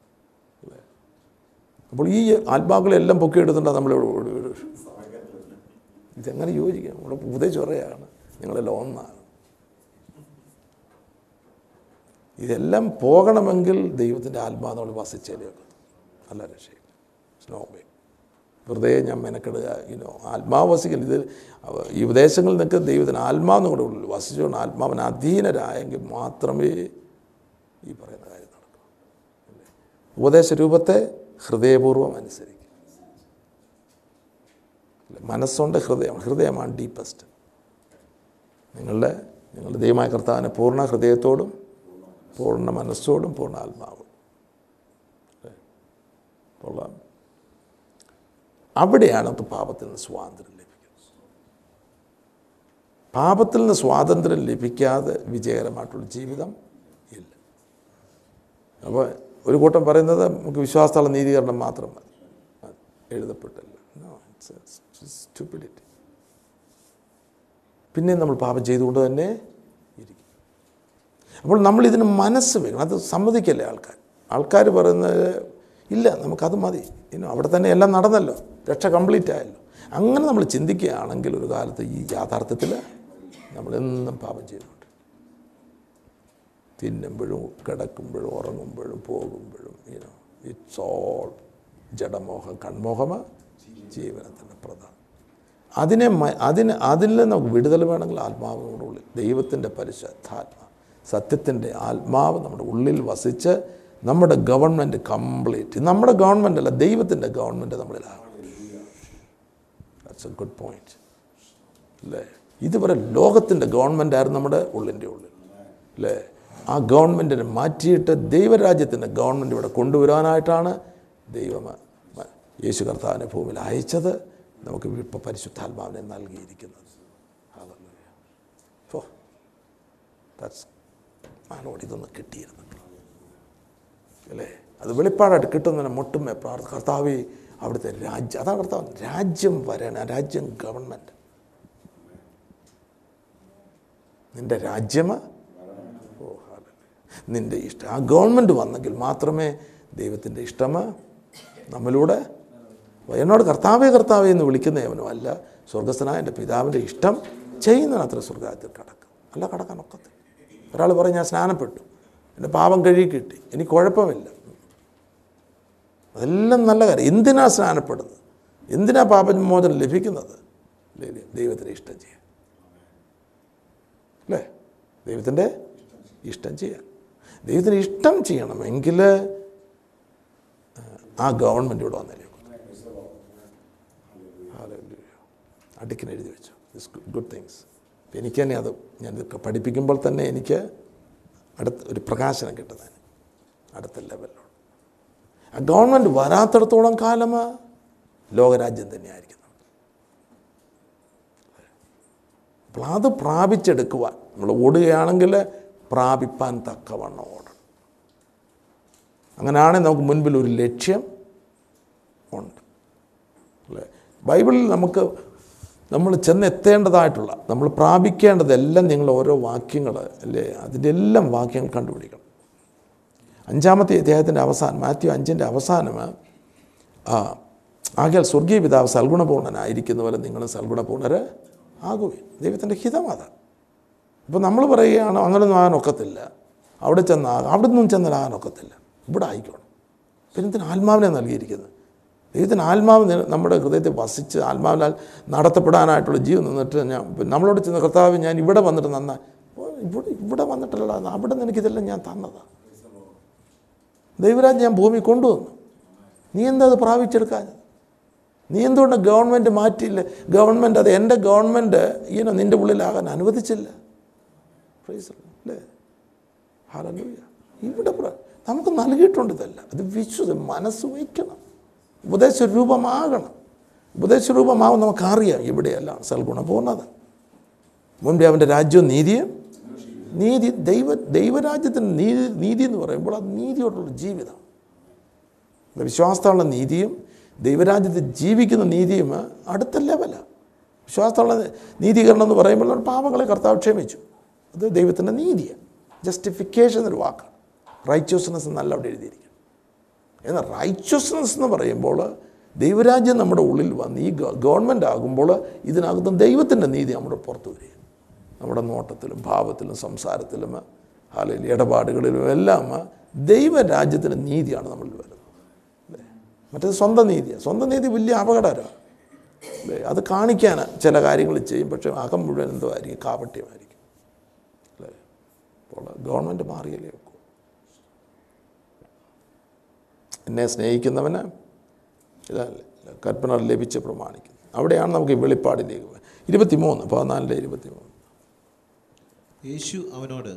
അപ്പോൾ ഈ ആത്മാക്കളെല്ലാം പൊക്കിയെടുത്തിട്ട് നമ്മൾ ഇതെങ്ങനെ യോജിക്കാം? നമ്മുടെ ഉപദേശിച്ചൊറയാണ് നിങ്ങളെല്ലാം ഒന്നാണ്. ഇതെല്ലാം പോകണമെങ്കിൽ ദൈവത്തിന്റെ ആത്മാവ് നമ്മൾ വസിച്ചേലേ നല്ല രക്ഷയില്ല രക്ഷയും സ്നോ വേ വെറുതെ ഞാൻ മെനക്കെടുക. ഇനോ ആത്മാവ് വസിക്കൽ. ഇത് ഈ ഉപദേശങ്ങളിൽ നിൽക്കുന്ന ദൈവത്തിന് ആത്മാവ് നമ്മുടെ ഉള്ളിൽ വസിച്ചുകൊണ്ട് ആത്മാവിന് അധീനരായെങ്കിൽ മാത്രമേ ഈ പറയുന്ന കാര്യം നടക്കൂ. ഉപദേശ രൂപത്തെ ഹൃദയപൂർവം അനുസരിക്കുക? മനസ്സുണ്ട് ഹൃദയം. ഹൃദയമാണ് ഡീപ്പസ്റ്റ് നിങ്ങളുടെ നിങ്ങളുടെ ദൈവമായ കർത്താവിനെ പൂർണ ഹൃദയത്തോടും പൂർണ മനസ്സോടും പൂർണ ആത്മാവും. കൊള്ളാം. അവിടെയാണ് പാപത്തിൽ നിന്ന് സ്വാതന്ത്ര്യം ലഭിക്കുന്നത്. പാപത്തിൽ നിന്ന് സ്വാതന്ത്ര്യം ലഭിക്കാതെ വിജയകരമായിട്ടുള്ള ജീവിതം ഇല്ല. അപ്പോൾ ഒരു കൂട്ടം പറയുന്നത് നമുക്ക് വിശ്വാസത്തുള്ള നീതീകരണം മാത്രം മതി. എഴുതപ്പെട്ടില്ല. പിന്നെ നമ്മൾ പാപം ചെയ്തുകൊണ്ട് തന്നെ ഇരിക്കും. അപ്പോൾ നമ്മൾ ഇതിന് മനസ്സ് വെക്കണം അത് സമ്മതിക്കല്ലേ ആൾക്കാർ? ആൾക്കാർ പറയുന്നത് ഇല്ല നമുക്കത് മതി. ഇനി അവിടെ തന്നെ എല്ലാം നടന്നല്ലോ. രക്ഷ കംപ്ലീറ്റ് ആയല്ലോ. അങ്ങനെ നമ്മൾ ചിന്തിക്കുകയാണെങ്കിൽ ഒരു കാലത്ത് ഈ യാഥാർത്ഥ്യത്തിൽ നമ്മളെന്നും പാപം ചെയ്തുകൊണ്ട് തിന്നുമ്പോഴും കിടക്കുമ്പോഴും ഉറങ്ങുമ്പോഴും പോകുമ്പോഴും ഇനോ ഇറ്റ്സ് ഓൾ ജഡമോഹം കൺമോഹമ ജീവനത്തിന്റെ പ്രധാനം. അതിനെ അതിന് അതിൽ നിന്ന് നമുക്ക് വിടുതൽ വേണമെങ്കിൽ ആത്മാവിനോട് ഉള്ളിൽ ദൈവത്തിന്റെ പരിശുദ്ധാത്മ സത്യത്തിന്റെ ആത്മാവ് നമ്മുടെ ഉള്ളിൽ വസിച്ച് നമ്മുടെ ഗവൺമെന്റ് കംപ്ലീറ്റ് നമ്മുടെ ഗവൺമെന്റ് അല്ല ദൈവത്തിന്റെ ഗവൺമെന്റ് നമ്മളിലാണ് ദാറ്റ്സ് എ ഗുഡ് പോയിന്റ് അല്ലേ ഇതുവരെ ലോകത്തിന്റെ ഗവൺമെന്റ് ആയിരുന്നു നമ്മുടെ ഉള്ളിന്റെ ഉള്ളിൽ. അല്ലേ ആ ഗവൺമെന്റിനെ മാറ്റിയിട്ട് ദൈവരാജ്യത്തിന്റെ ഗവൺമെന്റ് ഇവിടെ കൊണ്ടുവരാനായിട്ടാണ് ദൈവം യേശു കർത്താവിനെ ഭൂമിയിൽ അയച്ചത്. നമുക്ക് ഇപ്പോൾ പരിശുദ്ധാത്മാവിനെ നൽകിയിരിക്കുന്നത്. ഓ ദാറ്റ്സ് മാനോട് ഇതൊന്ന് കിട്ടിയിരുന്നു അല്ലേ? അത് വെളിപ്പാടായിട്ട് കിട്ടുന്നതിന് മുട്ടുമേ പ്രാർത്ഥ കർത്താവ് അവിടുത്തെ രാജ്യം അതാണ് കർത്താവ് രാജ്യം വരണം രാജ്യം ഗവൺമെന്റ്. നിന്റെ രാജ്യം. നിന്റെ ഇഷ്ടം. ആ ഗവൺമെന്റ് വന്നെങ്കിൽ മാത്രമേ ദൈവത്തിന്റെ ഇഷ്ടം നമ്മളിലൂടെ എന്നോട് കർത്താവേ കർത്താവേ എന്ന് വിളിക്കുന്ന യവനോ അല്ല. സ്വർഗസ്ഥനായ എന്റെ പിതാവിന്റെ ഇഷ്ടം ചെയ്യുന്നതിന് അത്ര സ്വർഗത്തിൽ കടക്കും. അല്ല കടക്കാൻ ഒക്കത്തില്ല. ഒരാൾ പറയും ഞാൻ സ്നാനപ്പെട്ടു. എന്റെ പാപം കഴുകി കിട്ടി. എനിക്ക് കുഴപ്പമില്ല. അതെല്ലാം നല്ല കാര്യം. എന്തിനാ സ്നാനപ്പെടുന്നത്? എന്തിനാ പാപമോചനം ലഭിക്കുന്നത്? ദൈവത്തിന്റെ ഇഷ്ടം ചെയ്യാൻ. അല്ലേ? ദൈവത്തിന്റെ ഇഷ്ടം ചെയ്യാൻ. ദൈവത്തിന് ഇഷ്ടം ചെയ്യണമെങ്കിൽ ആ ഗവൺമെന്റ് ഇവിടെ വന്നു അടുക്കിന് എഴുതി വെച്ചു. ഇറ്റ്സ് ഗുഡ് തിങ്സ് എനിക്ക് തന്നെ അത് ഞാൻ പഠിപ്പിക്കുമ്പോൾ തന്നെ എനിക്ക് അടുത്ത ഒരു പ്രകാശനം കിട്ടുന്നതിന് അടുത്ത ലെവലിലുള്ള ആ ഗവൺമെന്റ് വരാത്തിടത്തോളം കാലം ലോകരാജ്യം തന്നെയായിരിക്കും അപ്പോൾ അത് പ്രാപിച്ചെടുക്കുവാൻ. നമ്മൾ ഓടുകയാണെങ്കിൽ പ്രാപിപ്പാൻ തക്കവണ്ണം ഓടണം അങ്ങനെയാണെങ്കിൽ നമുക്ക് മുൻപിൽ ഒരു ലക്ഷ്യം ഉണ്ട്. അല്ലേ? ബൈബിളിൽ നമുക്ക് നമ്മൾ ചെന്നെത്തേണ്ടതായിട്ടുള്ള നമ്മൾ പ്രാപിക്കേണ്ടതെല്ലാം നിങ്ങൾ ഓരോ വാക്യങ്ങൾ അല്ലേ? അതിന്റെ എല്ലാം വാക്യങ്ങൾ കണ്ടുപിടിക്കണം. അഞ്ചാമത്തെ അദ്ദേഹത്തിന്റെ അവസാനം മാത്യു അഞ്ചിന്റെ അവസാനം ആകയാൽ സ്വർഗീയ പിതാവ് സൽഗുണപൂർണനായിരിക്കുന്ന പോലെ നിങ്ങൾ സൽഗുണപൂർണർ ആകുവേ ദൈവത്തിന്റെ ഹിതം ഇപ്പോൾ നമ്മൾ പറയുകയാണ് അങ്ങനൊന്നും ആകാൻ ഒക്കത്തില്ല. അവിടെ ചെന്നാകാം അവിടെ നിന്നും ചെന്നാൽ ആകാൻ ഒക്കത്തില്ല. ഇവിടെ ആയിക്കോണം. പിന്നെ ഇതിന് ആത്മാവിനെ നൽകിയിരിക്കുന്നത്? ദൈവത്തിന് ആത്മാവ് നമ്മുടെ ഹൃദയത്തെ വസിച്ച് ആത്മാവിനാൽ നടത്തപ്പെടാനായിട്ടുള്ള ജീവൻ നിന്നിട്ട് ഞാൻ നമ്മളോട് ചെന്ന കർത്താവ് ഞാൻ ഇവിടെ വന്നിട്ട് നന്നാ. ഇവിടെ ഇവിടെ വന്നിട്ടല്ല അവിടെ നിന്ന് എനിക്കിതെല്ലാം ഞാൻ തന്നതാണ് ദൈവരാജ് ഞാൻ ഭൂമി കൊണ്ടുവന്നു. നീ എന്താ അത് പ്രാപിച്ചെടുക്കാൻ? നീ എന്തുകൊണ്ട് ഗവൺമെന്റ് മാറ്റിയില്ല? ഗവൺമെന്റ് അത് എന്റെ ഗവൺമെന്റ് ഈനോ നിന്റെ ഉള്ളിലാകാൻ അനുവദിച്ചില്ല. അല്ലേ? ഹല്ലേലൂയ ഇവിടെ നമുക്ക് നൽകിയിട്ടുണ്ട് ഇതല്ല. അത് വിശ്വസ മനസ്സ് വയ്ക്കണം ഉപദേശ രൂപമാകണം ഉപദേശ രൂപമാവും നമുക്കറിയാം ഇവിടെയല്ല സൽഗുണപൂർണത മുൻപേ അവന്റെ രാജ്യവും നീതിയും നീതി ദൈവ ദൈവരാജ്യത്തിന്റെ നീതി നീതി എന്ന് പറയുമ്പോൾ അത് നീതിയോടുള്ള ജീവിതം. വിശ്വാസത്തുള്ള നീതിയും ദൈവരാജ്യത്തിൽ ജീവിക്കുന്ന നീതിയും അടുത്ത ലെവലാണ് വിശ്വാസത്തുള്ള നീതീകരണം എന്ന് പറയുമ്പോൾ പാപങ്ങളെ കർത്താവ് ക്ഷമിച്ചു. അത് ദൈവത്തിന്റെ നീതിയാണ്. ജസ്റ്റിഫിക്കേഷൻ എന്നൊരു വാക്കാണ്. റൈറ്റ്യസ്നെസ് എന്നല്ല അവിടെ എഴുതിയിരിക്കുന്നത് എന്നാൽ റൈറ്റ്യസ്നെസ് എന്ന് പറയുമ്പോൾ ദൈവരാജ്യം നമ്മുടെ ഉള്ളിൽ വന്ന് ഈ ഗവൺമെന്റ് ആകുമ്പോൾ ഇതിനകത്തും ദൈവത്തിന്റെ നീതി നമ്മുടെ പുറത്തു വരിക നമ്മുടെ നോട്ടത്തിലും ഭാവത്തിലും സംസാരത്തിലും അല്ലെങ്കിൽ ഇടപാടുകളിലും എല്ലാം ദൈവരാജ്യത്തിന്റെ നീതിയാണ് നമ്മളിൽ വരുന്നത്. അല്ലേ? മറ്റേത് സ്വന്തം നീതിയാണ്. സ്വന്തം നീതി വലിയ അപകടകരമാണ്. അല്ലേ? അത് കാണിക്കാൻ ചില കാര്യങ്ങൾ ചെയ്യും. പക്ഷേ അകം മുഴുവൻ എന്തോ ആയിരിക്കും? കാപട്യമായിരിക്കും. അപ്പോൾ ഗവൺമെന്റ് മാറിയല്ലേ ഒക്കൂ എന്നെ സ്നേഹിക്കുന്നവന് ഇതല്ലേ കൽപ്പന ലഭിച്ച് പ്രമാണിക്കുന്നു അവിടെയാണ് നമുക്ക് ഈ വെളിപ്പാടിലേക്ക്. ഇരുപത്തിമൂന്ന് പതിനാലിന്റെ ഇരുപത്തിമൂന്ന്. യേശു അവനോട്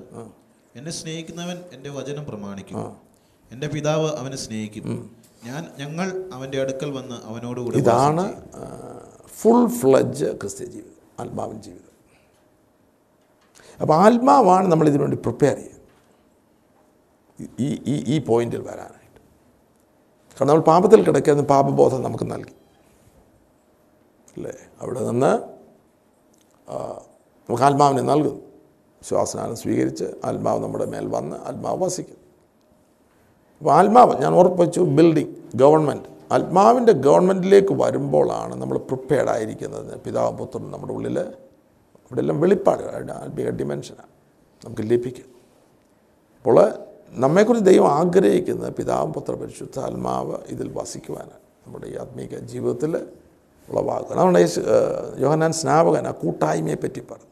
എന്നെ സ്നേഹിക്കുന്നവൻ എന്റെ വചനം പ്രമാണിക്കും. എന്റെ പിതാവ് അവനെ സ്നേഹിക്കും. ഞാൻ ഞങ്ങൾ അവന്റെ അടുക്കൽ വന്ന് അവനോട് ഇതാണ് ഫുൾ ഫ്ലജ് ക്രിസ്ത്യ ജീവിതം ആത്മാവിൻ ജീവിതം. അപ്പോൾ ആത്മാവാണ് നമ്മൾ ഇതിനുവേണ്ടി പ്രിപ്പയർ ചെയ്യുന്നത് ഈ ഈ ഈ പോയിന്റിൽ വരാനായിട്ട്. കാരണം നമ്മൾ പാപത്തിൽ കിടക്കുന്ന പാപബോധം നമുക്ക് നൽകി. അല്ലേ? അവിടെ നിന്ന് നമുക്ക് ആത്മാവിനെ നൽകുന്നു. ശ്വാസനാനം സ്വീകരിച്ച് ആത്മാവ് നമ്മുടെ മേൽ വന്ന് ആത്മാവ് വസിക്കും. അപ്പോൾ ആത്മാവ് ഞാൻ ഉറപ്പിച്ചു ബിൽഡിംഗ് ഗവൺമെന്റ് ആത്മാവിന്റെ ഗവൺമെന്റിലേക്ക് വരുമ്പോഴാണ് നമ്മൾ പ്രിപ്പയർഡ് ആയിരിക്കുന്നത് പിതാവും പുത്രനും നമ്മുടെ ഉള്ളിൽ അവിടെ എല്ലാം വെളിപ്പാട് ആത്മീക ഡിമെൻഷനാണ് നമുക്ക് ലഭിക്കും. അപ്പോൾ നമ്മെക്കുറിച്ച് ദൈവം ആഗ്രഹിക്കുന്നത് പിതാവ് പുത്ര പരിശുദ്ധ ആത്മാവ് ഇതിൽ വസിക്കുവാനാണ്. നമ്മുടെ ഈ ആത്മീക ജീവിതത്തിൽ ഉളവാകുക. അതുകൊണ്ട് യോഹനാൻ സ്നാപകൻ ആ കൂട്ടായ്മയെ പറ്റി പറഞ്ഞു.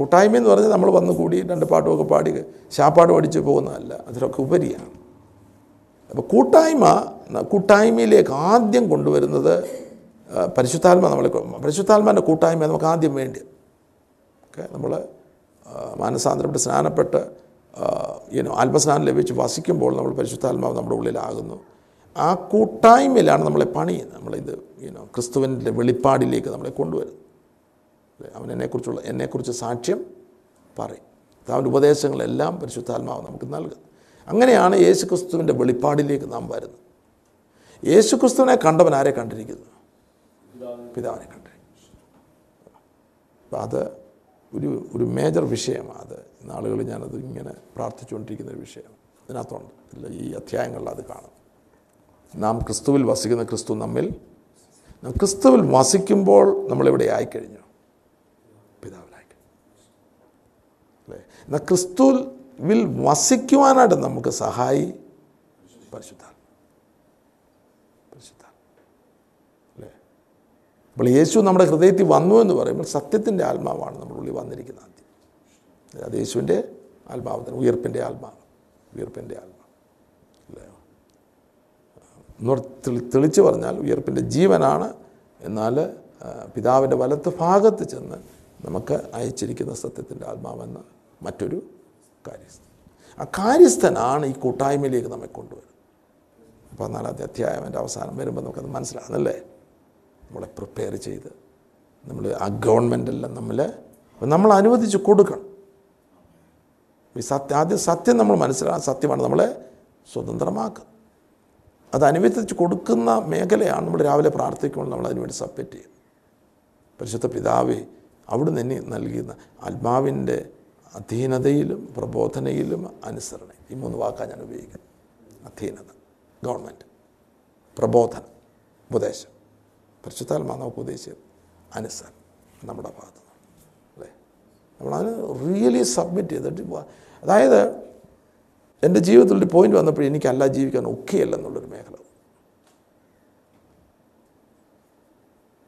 കൂട്ടായ്മ എന്ന് പറഞ്ഞാൽ നമ്മൾ വന്ന് കൂടി രണ്ട് പാട്ടുമൊക്കെ പാടി ശാപ്പാട് പഠിച്ച് പോകുന്നതല്ല അതിലൊക്കെ ഉപരിയാണ്. അപ്പോൾ കൂട്ടായ്മ കൂട്ടായ്മയിലേക്ക് ആദ്യം കൊണ്ടുവരുന്നത് പരിശുദ്ധാത്മ നമ്മൾ പരിശുദ്ധാത്മാന്റെ കൂട്ടായ്മ നമുക്ക് ആദ്യം വേണ്ടി. ഓക്കെ നമ്മൾ മാനസാന്തരപ്പെട്ട് സ്നാനപ്പെട്ട് ഈനോ ആത്മസ്നാനം ലഭിച്ച് വസിക്കുമ്പോൾ നമ്മൾ പരിശുദ്ധാത്മാവ് നമ്മുടെ ഉള്ളിലാകുന്നു. ആ കൂട്ടായ്മയിലാണ് നമ്മളെ പണി നമ്മളിത് ഈനോ ക്രിസ്തുവിന്റെ വെളിപ്പാടിലേക്ക് നമ്മളെ കൊണ്ടുവരുന്നത്. അവൻ എന്നെക്കുറിച്ചുള്ള എന്നെക്കുറിച്ച് സാക്ഷ്യം പറയും. അവന്റെ ഉപദേശങ്ങളെല്ലാം പരിശുദ്ധാത്മാവ് നമുക്ക് നൽകും അങ്ങനെയാണ് യേശു ക്രിസ്തുവിന്റെ വെളിപ്പാടിലേക്ക് നാം വരുന്നത്. യേശു ക്രിസ്തുവിനെ കണ്ടവൻ ആരെ കണ്ടിരിക്കുന്നു? പിതാവിനെ കണ്ടു അപ്പം അത് ഒരു ഒരു മേജർ വിഷയമാണ് അത്. നാളുകളിൽ ഞാനത് ഇങ്ങനെ പ്രാർത്ഥിച്ചുകൊണ്ടിരിക്കുന്ന ഒരു വിഷയം ഇതിനകത്തുണ്ട് ഇല്ല ഈ അധ്യായങ്ങളിൽ അത് കാണും. നാം ക്രിസ്തുവിൽ വസിക്കുന്ന ക്രിസ്തു നമ്മിൽ ക്രിസ്തുവിൽ വസിക്കുമ്പോൾ നമ്മളിവിടെ ആയിക്കഴിഞ്ഞു. പിതാവിലായി അല്ലേ? എന്നാൽ ക്രിസ്തുവിൽ വസിക്കുവാനായിട്ട് നമുക്ക് സഹായി പരിശുദ്ധാത്മ പരിശുദ്ധ അല്ലേ അപ്പോൾ യേശു നമ്മുടെ ഹൃദയത്തിൽ വന്നു എന്ന് പറയുമ്പോൾ സത്യത്തിന്റെ ആത്മാവാണ് നമ്മുടെ ഉള്ളിൽ വന്നിരിക്കുന്നത് ആദ്യം. അത് യേശുവിന്റെ ആത്മാവ് തന്നെ ഉയർപ്പിന്റെ ആത്മാവ് ഉയർപ്പിന്റെ ആത്മാവ്. അല്ലേ? തെളിച്ച് പറഞ്ഞാൽ ഉയർപ്പിന്റെ ജീവനാണ് എന്നാൽ പിതാവിന്റെ വലത്ത് ഭാഗത്ത് ചെന്ന് നമുക്ക് അയച്ചിരിക്കുന്ന സത്യത്തിന്റെ ആത്മാവെന്ന മറ്റൊരു കാര്യസ്ഥൻ. ആ കാര്യസ്ഥനാണ് ഈ കൂട്ടായ്മയിലേക്ക് നമ്മെ കൊണ്ടുവരുന്നത്. പതിനാലാമത്തെ അധ്യായം എന്റെ അവസാനം വരുമ്പോൾ നമുക്കത് മനസ്സിലാകുന്നല്ലേ നമ്മളെ പ്രിപ്പയർ ചെയ്ത്. നമ്മൾ ആ ഗവൺമെന്റെല്ലാം നമ്മൾ നമ്മൾ അനുവദിച്ച് കൊടുക്കണം. ഈ സത്യം ആദ്യം സത്യം നമ്മൾ മനസ്സിലാക്കാൻ സത്യമാണ് നമ്മളെ സ്വതന്ത്രമാക്കുക. അത് അനുവദിച്ച് കൊടുക്കുന്ന മേഖലയാണ് നമ്മൾ രാവിലെ പ്രാർത്ഥിക്കുമ്പോൾ നമ്മൾ അതിനുവേണ്ടി സബ്മിറ്റ് ചെയ്യുന്നത് പരിശുദ്ധ പിതാവ് അവിടെ നിന്ന് നൽകുന്ന ആത്മാവിന്റെ അധീനതയിലും പ്രബോധനയിലും അനുസരണ. ഈ മൂന്ന് വാക്കാണ് ഞാൻ ഉപയോഗിക്കുന്നത്. അധീനത ഗവൺമെന്റ് പ്രബോധനം ഉപദേശം. പരിശുദ്ധാത്മാ നമുക്ക് ഉപദേശിച്ചത് അനുസരണം നമ്മുടെ ഭാഗത്ത്. അല്ലേ നമ്മളതിന് റിയലി സബ്മിറ്റ് ചെയ്തിട്ട് അതായത് എന്റെ ജീവിതത്തിൽ ഒരു പോയിന്റ് വന്നപ്പോൾ എനിക്കല്ല ജീവിക്കാൻ ഒക്കെ എന്നുള്ളൊരു മേഖല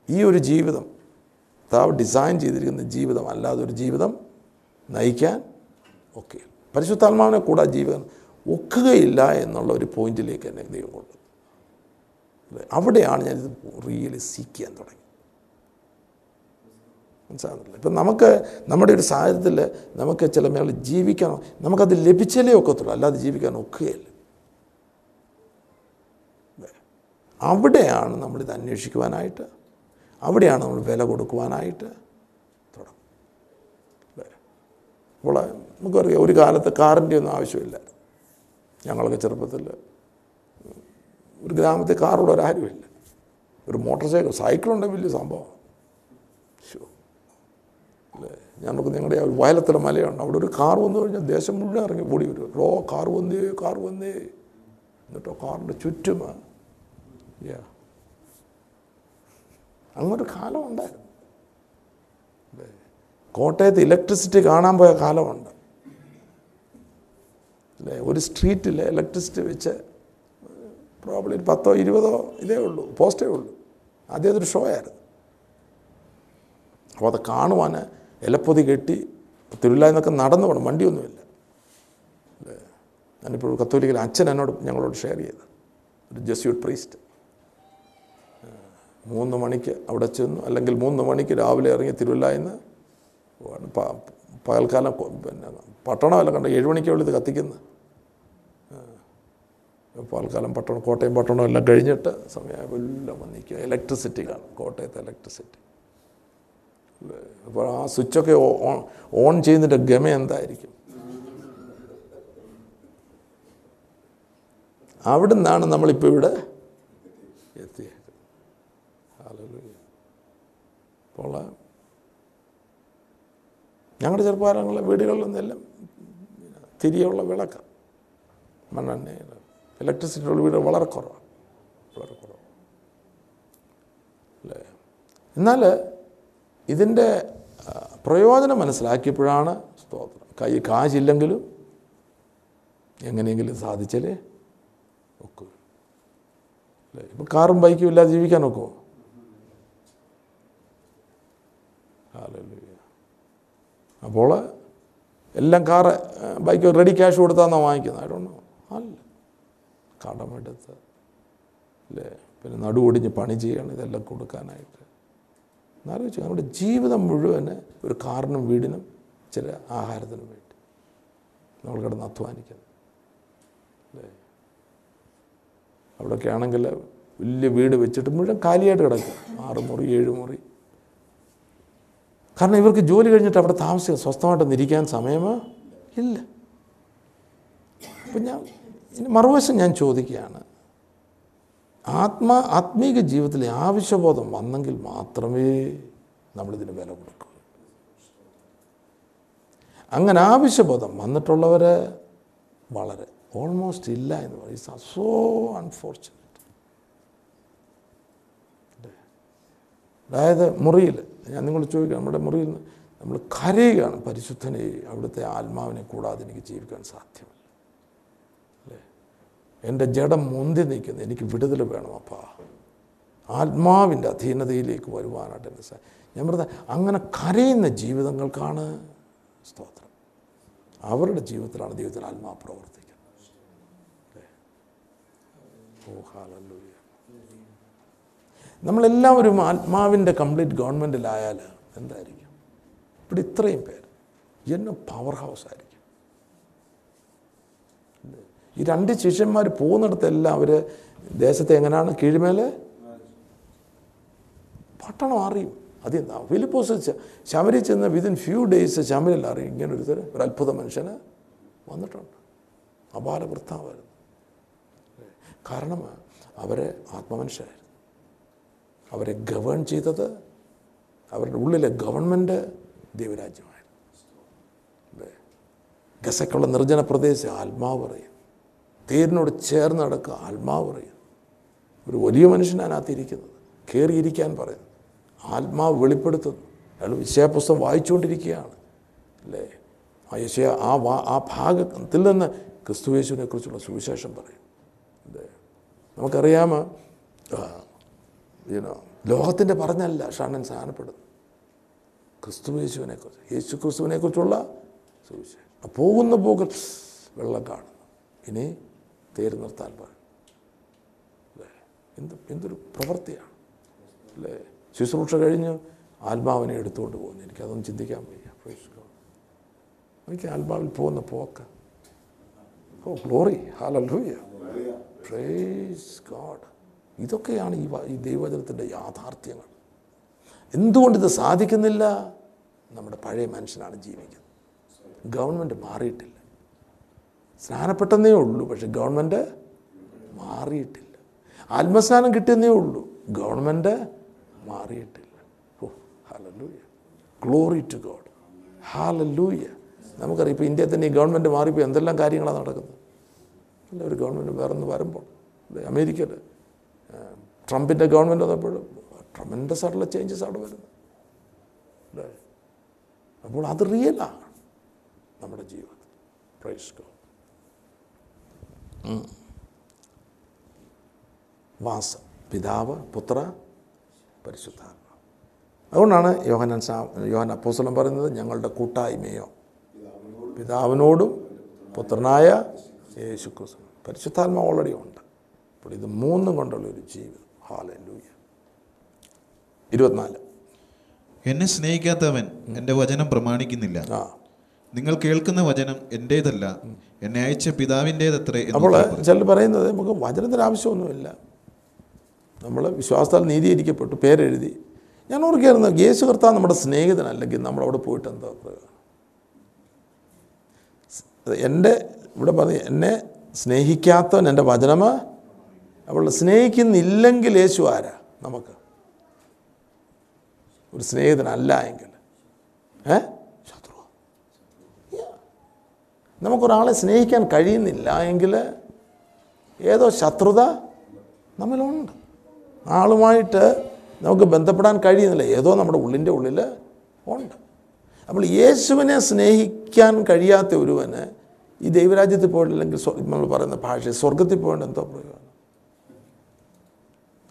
ഈ ഒരു ജീവിതം താവ് ഡിസൈൻ ചെയ്തിരിക്കുന്ന ജീവിതം അല്ലാതെ ഒരു ജീവിതം നയിക്കാൻ ഒക്കെ പരിശുദ്ധാത്മാവിനെ കൂടാ ജീവിതം ഒക്കുകയില്ല എന്നുള്ള ഒരു പോയിന്റിലേക്ക് എന്നെ ദൈവം കൊണ്ടു? അവിടെയാണ് ഞാനിത് റിയലി സീക്ക് ചെയ്യാൻ തുടങ്ങി മനസ്സിലാകുന്നില്ല ഇപ്പം നമുക്ക് നമ്മുടെ ഒരു സാഹചര്യത്തിൽ നമുക്ക് ചില മേഖല ജീവിക്കാൻ നമുക്കത് ലഭിച്ചാലേ ഒക്കത്തുള്ളൂ. അല്ലാതെ ജീവിക്കാൻ ഒക്കുകയില്ല. അവിടെയാണ് നമ്മളിത് അന്വേഷിക്കുവാനായിട്ട് അവിടെയാണ് നമ്മൾ വില കൊടുക്കുവാനായിട്ട് തുടങ്ങും? അപ്പോൾ നമുക്കറിയാം ഒരു കാലത്ത് കാറിന്റെ ഒന്നും ആവശ്യമില്ല. ഞങ്ങളൊക്കെ ചെറുപ്പത്തിൽ ഒരു ഗ്രാമത്തിൽ കാറുള്ള ഒരാരുമില്ല. ഒരു മോട്ടോർ സൈക്കിൾ സൈക്കിൾ സൈക്കിളുണ്ടെങ്കിൽ വലിയ സംഭവം. അല്ലേ? ഞങ്ങൾക്ക് നിങ്ങളുടെ ആ വയലത്തിലെ മലയുണ്ട്. അവിടെ ഒരു കാർ വന്നു കഴിഞ്ഞാൽ ദേശം മുഴുവൻ ഇറങ്ങി ഓടി വരും. റോ കാർ വന്നേ കാർ വന്നേ. എന്നിട്ടോ കാറിന്റെ ചുറ്റും യാ. അങ്ങനൊരു കാലം ഉണ്ടായിരുന്നു? കോട്ടയത്ത് ഇലക്ട്രിസിറ്റി കാണാൻ പോയ കാലമുണ്ട്. അല്ലേ? ഒരു സ്ട്രീറ്റിൽ ഇലക്ട്രിസിറ്റി വെച്ച് പ്രോബ്ലി പത്തോ ഇരുപതോ ഇതേ ഉള്ളൂ പോസ്റ്റേ ഉള്ളൂ. ആദ്യം അതൊരു ഷോ ആയിരുന്നു. അപ്പോൾ അത് കാണുവാൻ ഇലപ്പൊതി കെട്ടി തിരുവില്ലായിൽ എന്നൊക്കെ നടന്നു പോകണം വണ്ടിയൊന്നുമില്ല. ഞാനിപ്പോൾ കത്തോലിക്കൽ അച്ഛൻ എന്നോട് ഞങ്ങളോട് ഷെയർ ചെയ്ത് ഒരു ജസ്യൂട്ട് പ്രീസ്റ്റ് മൂന്ന് മണിക്ക് അവിടെ ചെന്നു അല്ലെങ്കിൽ മൂന്ന് മണിക്ക് രാവിലെ ഇറങ്ങി തിരുവല്ലായിന്ന് പകൽക്കാലം പിന്നെ പട്ടണമല്ല കണ്ട ഏഴ് മണിക്കുള്ളിൽ ഇത് കത്തിക്കുന്നത്. പാൽക്കാലം പട്ടണം കോട്ടയം പട്ടണം എല്ലാം കഴിഞ്ഞിട്ട് സമയമായപ്പോൾ എല്ലാം വന്നിരിക്കുക. ഇലക്ട്രിസിറ്റി കാണും കോട്ടയത്തെ ഇലക്ട്രിസിറ്റി അപ്പോൾ ആ സ്വിച്ചൊക്കെ ഓൺ ചെയ്യുന്നതിന്റെ ഗമ എന്തായിരിക്കും? അവിടെ നിന്നാണ് നമ്മളിപ്പോൾ ഇവിടെ എത്തിയത്. അപ്പോൾ ഞങ്ങളുടെ ചെറുപ്പകാലങ്ങളിലെ വീടുകളിലൊന്നെല്ലാം തിരിയുള്ള വിളക്ക് മണ്ണെണ്ണ ഇലക്ട്രിസിറ്റിയുള്ള വീട് വളരെ കുറവാണ് വളരെ കുറവ്. അല്ലേ? എന്നാൽ ഇതിന്റെ പ്രയോജനം മനസ്സിലാക്കിയപ്പോഴാണ് സ്തോത്രം. കൈ കാശില്ലെങ്കിലും എങ്ങനെയെങ്കിലും സാധിച്ചാലേ ഒക്കൂ. അല്ലേ? ഇപ്പം കാറും ബൈക്കും ഇല്ലാതെ ജീവിക്കാൻ ഒക്കുമോ. അപ്പോൾ എല്ലാം കാറ് ബൈക്ക് റെഡി ക്യാഷ് കൊടുത്താന്നോ വാങ്ങിക്കുന്നത് അല്ല കടമെടുത്ത് അല്ലേ? പിന്നെ നടുവൊടിഞ്ഞ് പണി ചെയ്യണം ഇതെല്ലാം കൊടുക്കാനായിട്ട്. എന്നാലോചിച്ച് നമ്മുടെ ജീവിതം മുഴുവൻ ഒരു കാറിനും വീടിനും ചില ആഹാരത്തിനും വേണ്ടി നമ്മൾ കിടന്ന് അധ്വാനിക്കുന്നു അല്ലേ? അവിടെയൊക്കെ ആണെങ്കിൽ വലിയ വീട് വെച്ചിട്ട് മുഴുവൻ കാലിയായിട്ട് കിടക്കും ആറ് മുറി ഏഴ് മുറി. കാരണം ഇവർക്ക് ജോലി കഴിഞ്ഞിട്ട് അവിടെ താമസിക്കാം സ്വസ്ഥമായിട്ടൊന്നിരിക്കാൻ സമയമോ? ഇല്ല. അപ്പം ഞാൻ മറുവശം ഞാൻ ചോദിക്കുകയാണ്. ആത്മാ ആത്മീക ജീവിതത്തിലെ ആവശ്യബോധം വന്നെങ്കിൽ മാത്രമേ നമ്മളിതിന് വില കൊടുക്കൂ. അങ്ങനെ ആവശ്യബോധം വന്നിട്ടുള്ളവർ വളരെ ഓൾമോസ്റ്റ് ഇല്ല എന്ന് പറയും. സോ അൺഫോർച്ചുനേറ്റ് അതായത് മുറിയിൽ ഞാൻ നിങ്ങൾ ചോദിക്കാം നമ്മുടെ മുറിയിൽ നമ്മൾ കരയുകയാണ് പരിശുദ്ധനെ അവിടുത്തെ ആത്മാവിനെ കൂടാതെ എനിക്ക് ജീവിക്കാൻ സാധ്യമല്ല. എന്റെ ജഡം മുന്തി നിൽക്കുന്നു. എനിക്ക് വിടുതൽ വേണം അപ്പാ. ആത്മാവിന്റെ അധീനതയിലേക്ക് വരുവാനായിട്ട് എന്നെ ഞാൻ പറഞ്ഞ അങ്ങനെ കരയുന്ന ജീവിതങ്ങൾക്കാണ് സ്തോത്രം. അവരുടെ ജീവിതത്തിലാണ് ദൈവത്തിൽ ആത്മാ പ്രവർത്തിക്കുന്നത്. നമ്മളെല്ലാവരും ആത്മാവിന്റെ കംപ്ലീറ്റ് ഗവൺമെന്റിലായാൽ എന്തായിരിക്കും? ഇവിടെ ഇത്രയും പേര്. എന്നെ പവർ ഹൗസ് ആയിരിക്കും. ഈ രണ്ട് ശിഷ്യന്മാർ പോകുന്നിടത്തെല്ലാം അവർ ദേശത്തെ എങ്ങനെയാണ്? കീഴ്മേലെ? പട്ടണം അറിയും. അതെന്താ ഫിലിപ്പോസ് ശബരി ചെന്ന് വിതിൻ ഫ്യൂ ഡേയ്സ് ശമരിൽ അറിയും. ഇങ്ങനെ ഒരു ഒരു അത്ഭുത മനുഷ്യന് വന്നിട്ടുണ്ട്. അപാര വൃത്താവായിരുന്നു. കാരണം അവരെ ആത്മമനുഷ്യരായിരുന്നു. അവരെ ഗവേൺ ചെയ്തത് അവരുടെ ഉള്ളിലെ ഗവൺമെന്റ് ദൈവരാജ്യമായിരുന്നു. ഗസക്കുള്ള നിർജന പ്രദേശം ആത്മാവ് പറയും തേരിനോട് ചേർന്ന് നടക്കുക. ആത്മാവ് പറയും ഒരു വലിയ മനുഷ്യനാണ് അകത്തിരിക്കുന്നത് കയറിയിരിക്കാൻ പറയുന്നു. ആത്മാവ് വെളിപ്പെടുത്തുന്നു. അയാൾ വിഷയപുസ്തകം വായിച്ചുകൊണ്ടിരിക്കുകയാണ്. അല്ലേ? ആ യശയ ആ വാ ആ ഭാഗത്തിൽ നിന്ന് ക്രിസ്തുവേശുവിനെ കുറിച്ചുള്ള സുവിശേഷം പറയും അല്ലേ? നമുക്കറിയാമോ? ലോകത്തിന്റെ പറഞ്ഞല്ല ഷണ്ണൻ ക്രിസ്തു ക്രിസ്തുവേശുവിനെ കുറിച്ച് യേശു ക്രിസ്തുവിനെ കുറിച്ചുള്ള സുവിശേഷം. പോകുന്ന പോകൽ വെള്ളം കാണുന്നു. ഇനി തേര് നിർത്താൻ പറയും അല്ലേ? എന്ത് എന്തൊരു പ്രവൃത്തിയാണ്. അല്ലേ? ശുശ്രൂഷ കഴിഞ്ഞ് ആത്മാവിനെ എടുത്തുകൊണ്ട് പോകുന്നു. എനിക്കതൊന്നും ചിന്തിക്കാൻ വയ്യ. എനിക്ക് ആത്മാവിൽ പോകുന്ന പോക്ക്. Oh glory. Hallelujah praise God. ഇതൊക്കെയാണ് ഈ ഈ ദൈവവചനത്തിന്റെ യാഥാർത്ഥ്യങ്ങൾ. എന്തുകൊണ്ട് ഇത് സാധിക്കുന്നില്ല? നമ്മുടെ പഴയ മനുഷ്യനാണ് ജീവിക്കുന്നത്. ഗവൺമെന്റ് മാറിയിട്ടില്ല. സ്നാനപ്പെട്ടെന്നേ ഉള്ളൂ പക്ഷെ ഗവൺമെന്റ് മാറിയിട്ടില്ല. ആത്മസ്നാനം കിട്ടിയെന്നേ ഉള്ളൂ ഗവൺമെന്റ് മാറിയിട്ടില്ല. ഓ hallelujah. Glory to God hallelujah. നമുക്കറിയാം ഇപ്പോൾ ഇന്ത്യയിൽ തന്നെ ഈ ഗവൺമെന്റ് മാറിപ്പോൾ എന്തെല്ലാം കാര്യങ്ങളാണ് നടക്കുന്നത്? അല്ല ഒരു ഗവൺമെന്റ് വേറൊന്ന് വരുമ്പോൾ അമേരിക്കയിൽ ട്രംപിന്റെ ഗവൺമെന്റ് വന്നപ്പോൾ ട്രമൻഡസ് ആയിട്ടുള്ള ചേഞ്ചസ് അവിടെ വരുന്നത്. അല്ലേ അപ്പോൾ അത് റിയലാണ് നമ്മുടെ ജീവിതം പ്രൈസ് ഗോ വാസം പിതാവ് പുത്ര പരിശുദ്ധാത്മ അതുകൊണ്ടാണ് യോഹനൻ സാ യോഹൻ അപ്പോസ്തലൻ പറയുന്നത് ഞങ്ങളുടെ കൂട്ടായ്മയോ? പിതാവിനോടും പുത്രനായ യേശു ക്രിസ്തു പരിശുദ്ധാത്മ ഓൾറെഡി ഉണ്ട്. അപ്പോൾ ഇത് മൂന്നും കൊണ്ടുള്ള ഒരു ജീവിതം. ഹാല ലൂയ ഇരുപത്തിനാല്. എന്നെ സ്നേഹിക്കാത്തവൻ എന്റെ വചനം പ്രമാണിക്കുന്നില്ല. ആ. നിങ്ങൾ കേൾക്കുന്ന വചനം എന്റേതല്ല. എന്നെ അയച്ച പിതാവിന്റേതത്രേ അപ്പോൾ. ചിലർ പറയുന്നത് നമുക്ക് വചനത്തിന് ആവശ്യമൊന്നുമില്ല. നമ്മൾ വിശ്വാസത്താൽ നീതീകരിക്കപ്പെട്ടു പേരെഴുതി. ഞാൻ ഓർക്കുകയായിരുന്നു യേശു കർത്താവ് നമ്മുടെ സ്നേഹിതനല്ലെങ്കിൽ നമ്മളവിടെ പോയിട്ട് എന്താ എന്റെ ഇവിടെ പറഞ്ഞു എന്നെ സ്നേഹിക്കാത്തവൻ എന്റെ വചനമ? അവൾ സ്നേഹിക്കുന്നില്ലെങ്കിൽ യേശു ആരാ? നമുക്ക്. ഒരു സ്നേഹിതനല്ല എങ്കിൽ. ഏ? നമുക്കൊരാളെ സ്നേഹിക്കാൻ കഴിയുന്നില്ല എങ്കിൽ ഏതോ ശത്രുത നമ്മളുണ്ട് ആളുമായിട്ട് നമുക്ക് ബന്ധപ്പെടാൻ കഴിയുന്നില്ല. ഏതോ നമ്മുടെ ഉള്ളിന്റെ ഉള്ളിൽ ഉണ്ട്. അപ്പോൾ യേശുവിനെ സ്നേഹിക്കാൻ കഴിയാത്ത ഒരുവന് ഈ ദൈവരാജ്യത്തിൽ പോയിട്ടില്ലെങ്കിൽ നമ്മൾ പറയുന്ന ഭാഷ സ്വർഗത്തിൽ പോയിട്ട് എന്തോ പ്രയോജനം.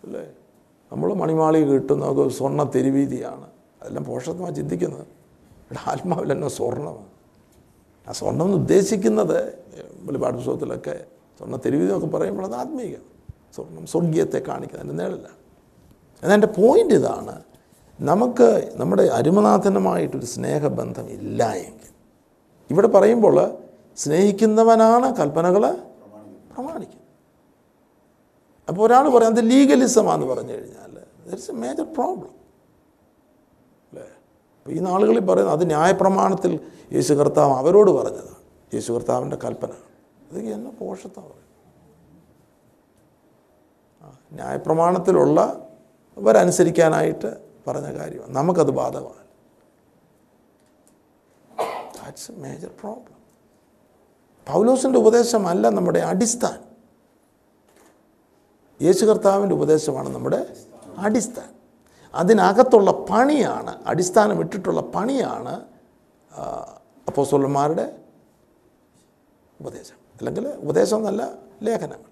അല്ലേ? നമ്മൾ മണിമാളി കിട്ടും നമുക്ക് സ്വർണ തെരുവീതിയാണ്. അതെല്ലാം പോഷത്വമാണ് ചിന്തിക്കുന്നത്. ഇവിടെ ആത്മാവിൽ തന്നെ സ്വർണമാണ്. ആ സ്വർണം എന്ന് ഉദ്ദേശിക്കുന്നത് വെളിപാട് പുസ്തകത്തിലൊക്കെ സ്വർണ എന്നൊക്കെ പറയുമ്പോൾ അത് ആത്മീയ സ്വർണം സ്വർഗീയത്തെ കാണിക്കുന്നത് അതിന്റെ നേടല്ല എന്നാൽ എന്റെ പോയിന്റ് ഇതാണ് നമുക്ക് നമ്മുടെ അരുമനാഥനുമായിട്ടൊരു സ്നേഹബന്ധം ഇല്ല എങ്കിൽ. ഇവിടെ പറയുമ്പോൾ സ്നേഹിക്കുന്നവനാണ് കൽപ്പനകൾ പ്രമാണിക്കുന്നത്. അപ്പോൾ ഒരാൾ പറയാം അത് ലീഗലിസമാണെന്ന് പറഞ്ഞു കഴിഞ്ഞാൽ ദറ്റ്സ് എ മേജർ പ്രോബ്ലം അപ്പോൾ ഈ നാളുകളിൽ പറയുന്നത് അത് ന്യായപ്രമാണത്തിൽ യേശു കർത്താവ് അവരോട് പറഞ്ഞതാണ്. യേശു കർത്താവിന്റെ കൽപ്പന. അത് എന്നെ പോഷത്താണ് പറയുന്നത്. ആ, ന്യായപ്രമാണത്തിലുള്ള അവരനുസരിക്കാനായിട്ട് പറഞ്ഞ കാര്യമാണ്. നമുക്കത് ബാധകമാണ്. ദാറ്റ്സ് എ മേജർ പ്രോബ്ലം പൗലോസിന്റെ ഉപദേശമല്ല നമ്മുടെ അടിസ്ഥാനം. യേശു കർത്താവിന്റെ ഉപദേശമാണ് നമ്മുടെ അടിസ്ഥാനം. അതിനകത്തുള്ള പണിയാണ് അടിസ്ഥാനം ഇട്ടിട്ടുള്ള പണിയാണ് അപ്പോസ്തലന്മാരുടെ ഉപദേശം. അല്ലെങ്കിൽ ഉപദേശം എന്നല്ല ലേഖനങ്ങൾ.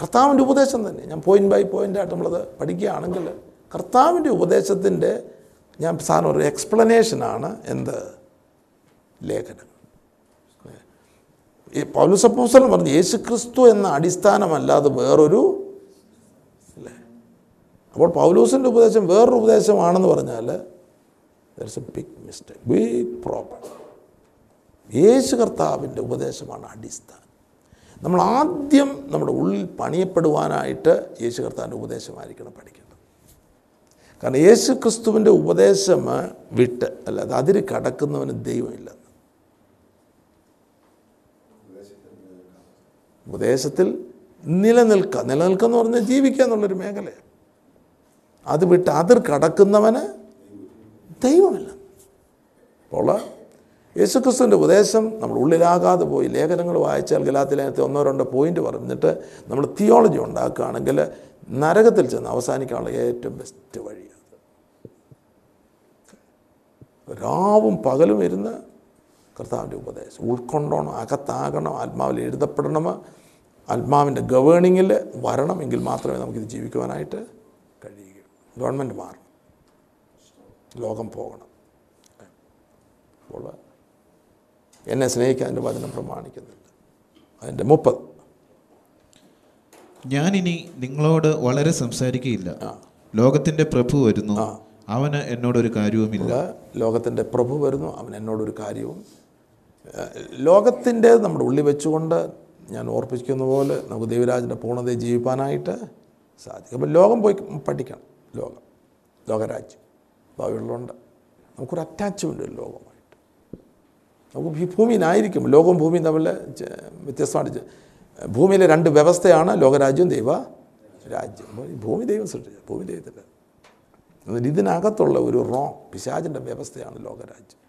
കർത്താവിന്റെ ഉപദേശം തന്നെ. ഞാൻ പോയിന്റ് ബൈ പോയിന്റായിട്ട് നമ്മളത് പഠിക്കുകയാണെങ്കിൽ കർത്താവിന്റെ ഉപദേശത്തിന്റെ ഞാൻ സാധനം ഒരു എക്സ്പ്ലനേഷനാണ് എന്ത്? ലേഖനം. ഈ പൗലുസപ്പോസലം പറഞ്ഞു യേശു ക്രിസ്തു എന്ന അടിസ്ഥാനമല്ലാതെ വേറൊരു അപ്പോൾ പൗലൂസിന്റെ ഉപദേശം വേറൊരു ഉപദേശമാണെന്ന് പറഞ്ഞാൽ there's a big mistake big problem യേശു കർത്താവിന്റെ ഉപദേശമാണ് അടിസ്ഥാനം. നമ്മൾ ആദ്യം നമ്മുടെ ഉള്ളിൽ പണിയപ്പെടുവാനായിട്ട് യേശു കർത്താവിന്റെ ഉപദേശമായിരിക്കണം പഠിക്കുന്നത് കാരണം യേശു ക്രിസ്തുവിന്റെ ഉപദേശം വിട്ട് അല്ലാതെ അതിര് കടക്കുന്നവന് ദൈവമില്ലെന്ന് ഉപദേശത്തിൽ നിലനിൽക്കുക. നിലനിൽക്കുക എന്ന് പറഞ്ഞാൽ ജീവിക്കുക എന്നുള്ളൊരു മേഖലയാണ്. അത് വിട്ട് അതിർ കടക്കുന്നവന് ദൈവമില്ല. അപ്പോൾ യേശുക്രിസ്തുവിന്റെ ഉപദേശം നമ്മൾ ഉള്ളിലാകാതെ പോയി. ലേഖനങ്ങൾ വായിച്ചാൽ ഗലാത്തിലേനത്തെ ഒന്നോ രണ്ടോ പോയിന്റ് പറഞ്ഞിട്ട് നമ്മൾ തിയോളജി ഉണ്ടാക്കുകയാണെങ്കിൽ നരകത്തിൽ ചെന്ന് അവസാനിക്കാനുള്ള ഏറ്റവും ബെസ്റ്റ് വഴിയാണ് രാവും പകലും ഇരുന്ന് കർത്താവിന്റെ ഉപദേശം. ഉൾക്കൊണ്ടോണം അകത്താകണം ആത്മാവിൽ എഴുതപ്പെടണം ആത്മാവിന്റെ ഗവേണിങ്ങിൽ വരണം എങ്കിൽ മാത്രമേ നമുക്കിത് ജീവിക്കുവാനായിട്ട് ഗവൺമെന്റ് മാറണം ലോകം പോകണം. അപ്പോൾ എന്നെ സ്നേഹിക്കാൻ വചനം പ്രമാണിക്കുന്നുണ്ട്. അതിന്റെ മുപ്പത്. ഞാനിനി നിങ്ങളോട് വളരെ സംസാരിക്കുകയില്ല. ലോകത്തിന്റെ പ്രഭു വരുന്നു. അവന് എന്നോടൊരു കാര്യവുമില്ല. ലോകത്തിന്റെ പ്രഭു വരുന്നു. അവൻ എന്നോടൊരു കാര്യവും ലോകത്തിന്റെ നമ്മുടെ ഉള്ളി വെച്ചുകൊണ്ട് ഞാൻ ഓർപ്പിക്കുന്ന പോലെ നമുക്ക് ദേവരാജന്റെ പൂർണതയെ ജീവിപ്പാനായിട്ട് സാധിക്കും. അപ്പം ലോകം പോയി പഠിക്കണം. ലോകം ലോകരാജ്യം. ഭാവിയുള്ളതുകൊണ്ട് നമുക്കൊരു അറ്റാച്ച്മെന്റ് ഒരു ലോകമായിട്ട്. നമുക്ക് ഈ ഭൂമിയിലായിരിക്കും. ലോകവും ഭൂമിയും തമ്മിൽ വ്യത്യസ്തമായിട്ട് ഭൂമിയിലെ രണ്ട് വ്യവസ്ഥയാണ് ലോകരാജ്യവും ദൈവ രാജ്യം. ഭൂമി ദൈവം സൃഷ്ടിച്ച ഭൂമി ദൈവത്തിന്റെ. എന്നാൽ ഇതിനകത്തുള്ള ഒരു റോ പിശാചിന്റെ വ്യവസ്ഥയാണ് ലോകരാജ്യം.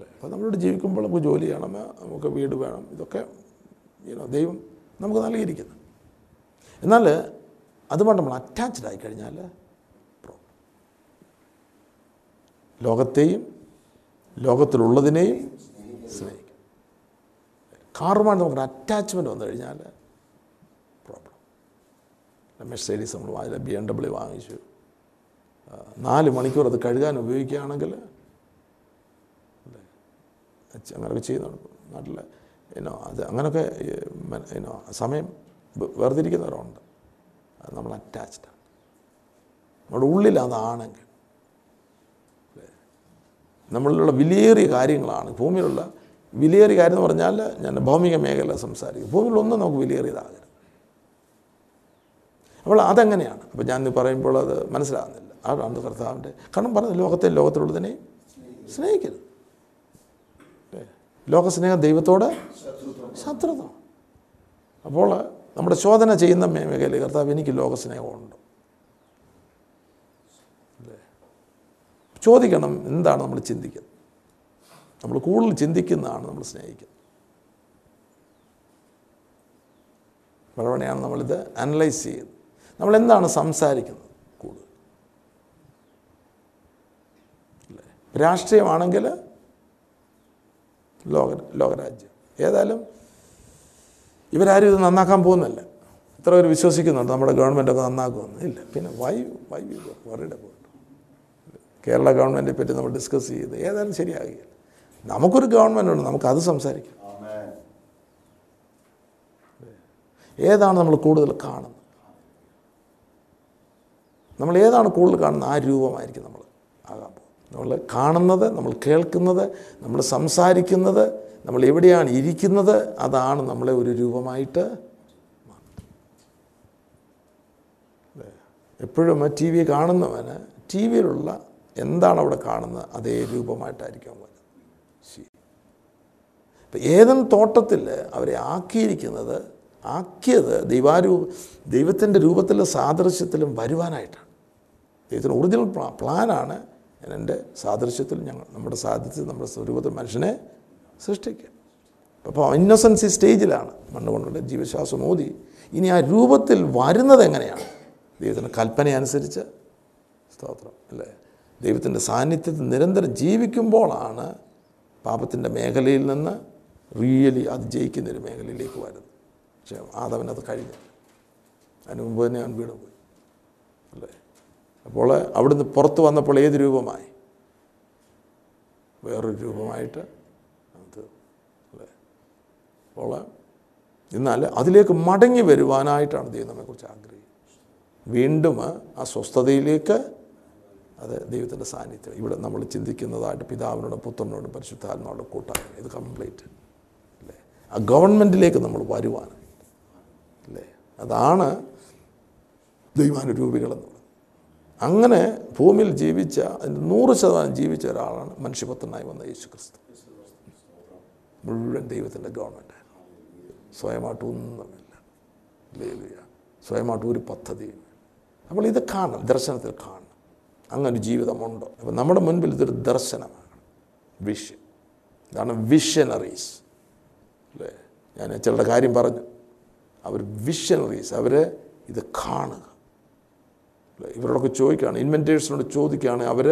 അപ്പോൾ നമ്മളോട് ജീവിക്കുമ്പോൾ നമുക്ക് ജോലി ചെയ്യണം നമുക്ക് വീട് വേണം ഇതൊക്കെ ദൈവം നമുക്ക് നൽകിയിരിക്കുന്നു എന്നാൽ അതുകൊണ്ട് നമ്മൾ അറ്റാച്ച്ഡ് ആയി കഴിഞ്ഞാൽ. ലോകത്തെയും ലോകത്തിലുള്ളതിനെയും സ്നേഹിക്കും. കാറുമായി നമുക്കൊരു അറ്റാച്ച്മെന്റ് വന്നു കഴിഞ്ഞാൽ പ്രോബ്ലം മെഴ്സൈഡീസ് നമ്മൾ വാങ്ങില്ല ബി എം ഡബ്ല്യു വാങ്ങിച്ചു. നാല് മണിക്കൂർ അത് കഴുകാൻ ഉപയോഗിക്കുകയാണെങ്കിൽ അങ്ങനെയൊക്കെ ചെയ്യുന്നുണ്ട്. നാട്ടിൽ ഇനോ അത് അങ്ങനെയൊക്കെ സമയം വേർതിരിക്കുന്നവരുണ്ട്. അത് നമ്മൾ അറ്റാച്ച്ഡാണ് നമ്മുടെ ഉള്ളിൽ അതാണെങ്കിൽ? നമ്മളിലുള്ള വിലയേറിയ കാര്യങ്ങളാണ്. ഭൂമിയിലുള്ള വിലയേറിയ കാര്യം എന്ന് പറഞ്ഞാൽ ഞാൻ ഭൗമിക മേഖല സംസാരിക്കും. ഭൂമിയിലൊന്നും നമുക്ക് വിലയേറിയതാകരുത്. അപ്പോൾ അതെങ്ങനെയാണ്? അപ്പോൾ ഞാൻ പറയുമ്പോൾ അത് മനസ്സിലാകുന്നില്ല. അതാണ് കർത്താവിന്റെ? കാരണം പറഞ്ഞ ലോകത്തെ ലോകത്തിലുള്ളതിനെ സ്നേഹിക്കരുത്? ലോകസ്നേഹം ദൈവത്തോട് ശത്രുത അപ്പോൾ നമ്മുടെ ശോധന ചെയ്യുന്ന മേഖലയിൽ കർത്താവ് എനിക്ക് ലോകസ്നേഹമുണ്ട്? ചോദിക്കണം എന്താണ് നമ്മൾ ചിന്തിക്കുന്നത്? നമ്മൾ കൂടുതൽ ചിന്തിക്കുന്നതാണ് നമ്മൾ സ്നേഹിക്കുന്നത്. പലവണയാണ് നമ്മളിത് അനലൈസ് ചെയ്യുന്നത്. നമ്മൾ എന്താണ് സംസാരിക്കുന്നത് കൂടുതൽ? അല്ലേ? രാഷ്ട്രീയമാണെങ്കിൽ ലോക ലോകരാജ്യം. ഏതായാലും ഇവരാരും ഇത് നന്നാക്കാൻ പോകുന്നില്ല ഇത്ര പേര് വിശ്വസിക്കുന്നുണ്ട്. നമ്മുടെ ഗവൺമെന്റ് ഒക്കെ നന്നാക്കുമെന്ന്. ഇല്ല. പിന്നെ വൈ വൈ യു വറിയുടെ അബൌട്ട് കേരള ഗവൺമെന്റിനെ പറ്റി നമ്മൾ ഡിസ്കസ് ചെയ്ത് ഏതായാലും ശരിയാകില്ല. നമുക്കൊരു ഗവൺമെന്റ് ഉണ്ട്. നമുക്കത് സംസാരിക്കാം. ഏതാണ് നമ്മൾ കൂടുതൽ കാണുന്നത്? നമ്മൾ ഏതാണ് കൂടുതൽ കാണുന്നത്? ആ രൂപമായിരിക്കും നമ്മൾ ആകാൻ പോകുന്നത്. നമ്മൾ കാണുന്നത് നമ്മൾ കേൾക്കുന്നത് നമ്മൾ സംസാരിക്കുന്നത് നമ്മൾ എവിടെയാണ് ഇരിക്കുന്നത് അതാണ് നമ്മളെ ഒരു രൂപമായിട്ട് എപ്പോഴും എപ്പോഴും ടി വി കാണുന്നവന് ടി വിയിലുള്ള എന്താണ് അവിടെ കാണുന്നത് അതേ രൂപമായിട്ടായിരിക്കും അവൻ ഇപ്പം ഏതൻ തോട്ടത്തിൽ അവരെ ആക്കിയിരിക്കുന്നത് ആക്കിയത് ദൈവാരൂപ ദൈവത്തിന്റെ രൂപത്തിലും സാദൃശ്യത്തിലും വരുവാനായിട്ടാണ്. ദൈവത്തിന്റെ ഒറിജിനൽ പ്ലാ പ്ലാനാണ് എന്റെ സാദൃശ്യത്തിൽ ഞങ്ങൾ നമ്മുടെ സാദൃശ്യത്തിൽ നമ്മുടെ സ്വരൂപത്തിൽ മനുഷ്യനെ സൃഷ്ടിക്കുക അപ്പോൾ ഇന്നസെൻസി സ്റ്റേജിലാണ് മണ്ണുകൊണ്ടുള്ള ജീവശ്വാസം മോദി. ഇനി ആ രൂപത്തിൽ വരുന്നത് എങ്ങനെയാണ്? ദൈവത്തിന്റെ കൽപ്പന അനുസരിച്ച് സ്തോത്രം അല്ലേ? ദൈവത്തിന്റെ സാന്നിധ്യത്തിൽ നിരന്തരം ജീവിക്കുമ്പോഴാണ് പാപത്തിന്റെ മേഖലയിൽ നിന്ന് റിയലി അത് ജയിക്കുന്ന ഒരു മേഖലയിലേക്ക് വരുന്നത്. പക്ഷേ ആദവനത് കഴിഞ്ഞു അതിന് മുമ്പ് തന്നെ അവൻ വീണ് പോയി അല്ലേ? അപ്പോൾ അവിടുന്ന് പുറത്ത് വന്നപ്പോൾ ഏത് രൂപമായി? വേറൊരു രൂപമായിട്ട് അപ്പോൾ എന്നാൽ അതിലേക്ക് മടങ്ങി വരുവാനായിട്ടാണ് ദൈവം നമ്മെക്കുറിച്ച് ആഗ്രഹിക്കുന്നത്. വീണ്ടും ആ സ്വസ്ഥതയിലേക്ക് അത് ദൈവത്തിന്റെ സാന്നിധ്യം. ഇവിടെ നമ്മൾ ചിന്തിക്കുന്നതായിട്ട് പിതാവിനോടും പുത്രനോടും പരിശുദ്ധാത്മാവോടും കൂട്ടായ്മ. ഇത് കംപ്ലീറ്റ് അല്ലേ? ആ ഗവൺമെന്റിലേക്ക് നമ്മൾ വരുവാൻ. അല്ലേ? അതാണ് ദൈവാനുരൂപികളെന്നുള്ളത് അങ്ങനെ ഭൂമിയിൽ ജീവിച്ച അതിന്റെ നൂറ് ശതമാനം ജീവിച്ച ഒരാളാണ് മനുഷ്യപുത്രനായി വന്ന യേശു ക്രിസ്തു മുഴുവൻ ദൈവത്തിന്റെ ഗവൺമെന്റ് സ്വയമായിട്ട് ഒന്നുമില്ല ലേലുയ സ്വയമായിട്ട് ഒരു പദ്ധതിയും അപ്പോൾ ഇത് കാണണം ദർശനത്തിൽ കാണണം. അങ്ങനൊരു ജീവിതമുണ്ടോ? അപ്പം നമ്മുടെ മുൻപിൽ ഇതൊരു ദർശനമാണ്. വിഷൻ ഇതാണ് വിഷനറീസ് അല്ലേ? ഞാൻ ചിലരുടെ കാര്യം പറഞ്ഞു. അവർ വിഷനറീസ് അവർ ഇത് കാണുക. ഇവരോടൊക്കെ ചോദിക്കുകയാണ് ഇൻവെന്റേഴ്സിനോട് ചോദിക്കുകയാണ് അവർ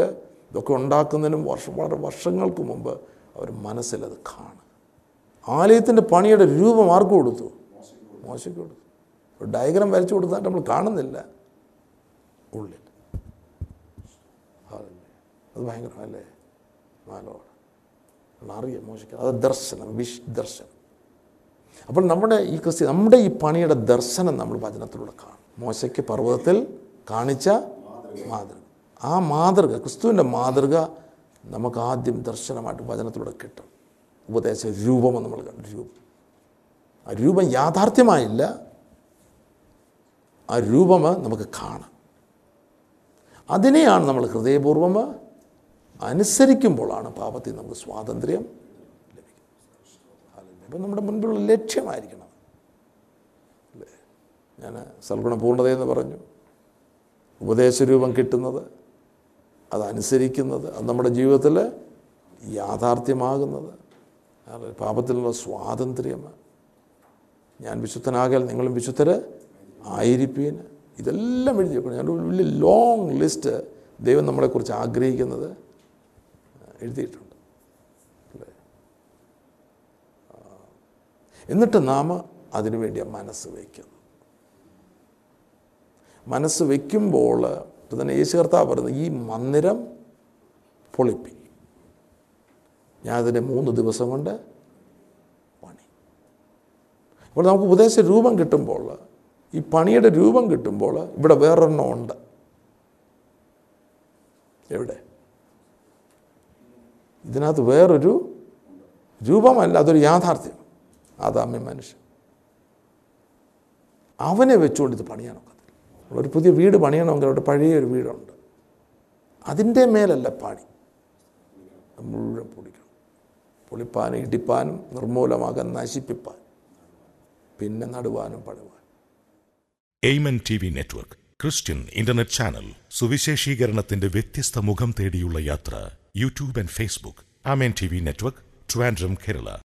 ഇതൊക്കെ ഉണ്ടാക്കുന്നതിനും വർഷം വളരെ വർഷങ്ങൾക്ക് മുമ്പ് അവർ മനസ്സിലത് കാണുക. ആലയത്തിന്റെ പണിയുടെ രൂപം ആർക്ക് കൊടുത്തു? മോശയ്ക്ക് കൊടുത്തു. ഒരു ഡയഗ്രാം വരച്ചു കൊടുത്താൽ നമ്മൾ കാണുന്നില്ല. ഉള്ളിൽ. അത് ഭയങ്കരമല്ലേ മാലോട് അറിയാം മോശിക്കുക അത് ദർശനം വിഷ് ദർശനം. അപ്പോൾ നമ്മുടെ ഈ ക്രിസ്ത്യ നമ്മുടെ ഈ പണിയുടെ ദർശനം നമ്മൾ വചനത്തിലൂടെ കാണും. മോശയ്ക്ക് പർവതത്തിൽ കാണിച്ച മാതൃക. ആ മാതൃക ക്രിസ്തുവിന്റെ മാതൃക നമുക്ക് ആദ്യം ദർശനമായിട്ട് വചനത്തിലൂടെ കിട്ടും. ഉപദേശ രൂപമെന്ന് നമ്മൾ കണ്ടു. രൂപം. ആ രൂപം യാഥാർത്ഥ്യമായില്ല. ആ രൂപം നമുക്ക് കാണാം. അതിനെയാണ് നമ്മൾ ഹൃദയപൂർവം അനുസരിക്കുമ്പോഴാണ് പാപത്തിൽ നമുക്ക് സ്വാതന്ത്ര്യം ലഭിക്കുന്നത്. അപ്പം നമ്മുടെ മുൻപിലുള്ള ലക്ഷ്യമായിരിക്കണം. അല്ലേ? ഞാൻ സൽഗുണ പൂർണതയെന്ന് പറഞ്ഞു. ഉപദേശരൂപം കിട്ടുന്നത് അതനുസരിക്കുന്നത് അത് നമ്മുടെ ജീവിതത്തിൽ യാഥാർത്ഥ്യമാകുന്നത്? പാപത്തിലുള്ള സ്വാതന്ത്ര്യം. ഞാൻ വിശുദ്ധനാകൽ നിങ്ങളും വിശുദ്ധർ ആയിരിപ്പീൻ. ഇതെല്ലാം എഴുതി വെക്കണം. ഞാൻ വലിയ ലോങ് ലിസ്റ്റ് ദൈവം നമ്മളെക്കുറിച്ച് ആഗ്രഹിക്കുന്നത് എഴുതിയിട്ടുണ്ട്. അല്ലേ? എന്നിട്ട് നാം അതിനുവേണ്ടി മനസ്സ് വയ്ക്കുന്നു. മനസ്സ് വയ്ക്കുമ്പോൾ ഇപ്പം തന്നെ യേശു കർത്താവ് പറയുന്നത് ഈ മന്ദിരം പൊളിപ്പി ഞാൻ അതിനെ മൂന്ന് ദിവസം കൊണ്ട് പണി. അപ്പോൾ നമുക്ക് ഉപദേശ രൂപം കിട്ടുമ്പോൾ ഈ പണിയുടെ രൂപം കിട്ടുമ്പോൾ ഇവിടെ വേറൊരെണ്ണം ഉണ്ട്. എവിടെ? ഇതിനകത്ത് വേറൊരു രൂപമല്ല അതൊരു യാഥാർത്ഥ്യം. ആദാമ്യ മനുഷ്യൻ. അവനെ വെച്ചുകൊണ്ട് ഇത് പണിയാനൊക്കത്തില്ല ഒരു പുതിയ വീട് പണിയണമെങ്കിൽ അവിടെ പഴയ ഒരു വീടുണ്ട്. അതിന്റെ മേലല്ല പണി. മുഴുവൻ പൊളിക്കണം പൊളിപ്പാനും ഇടിപ്പാനും നിർമൂലമാകാൻ നശിപ്പിപ്പാൻ പിന്നെ നടുവാനും പടുവാൻ. Amen T V network Christian internet channel സുവിശേഷീകരണത്തിന്റെ വ്യത്യസ്ത മുഖം തേടിയുള്ള യാത്ര YouTube and Facebook. Amen T V network Trivandrum Kerala.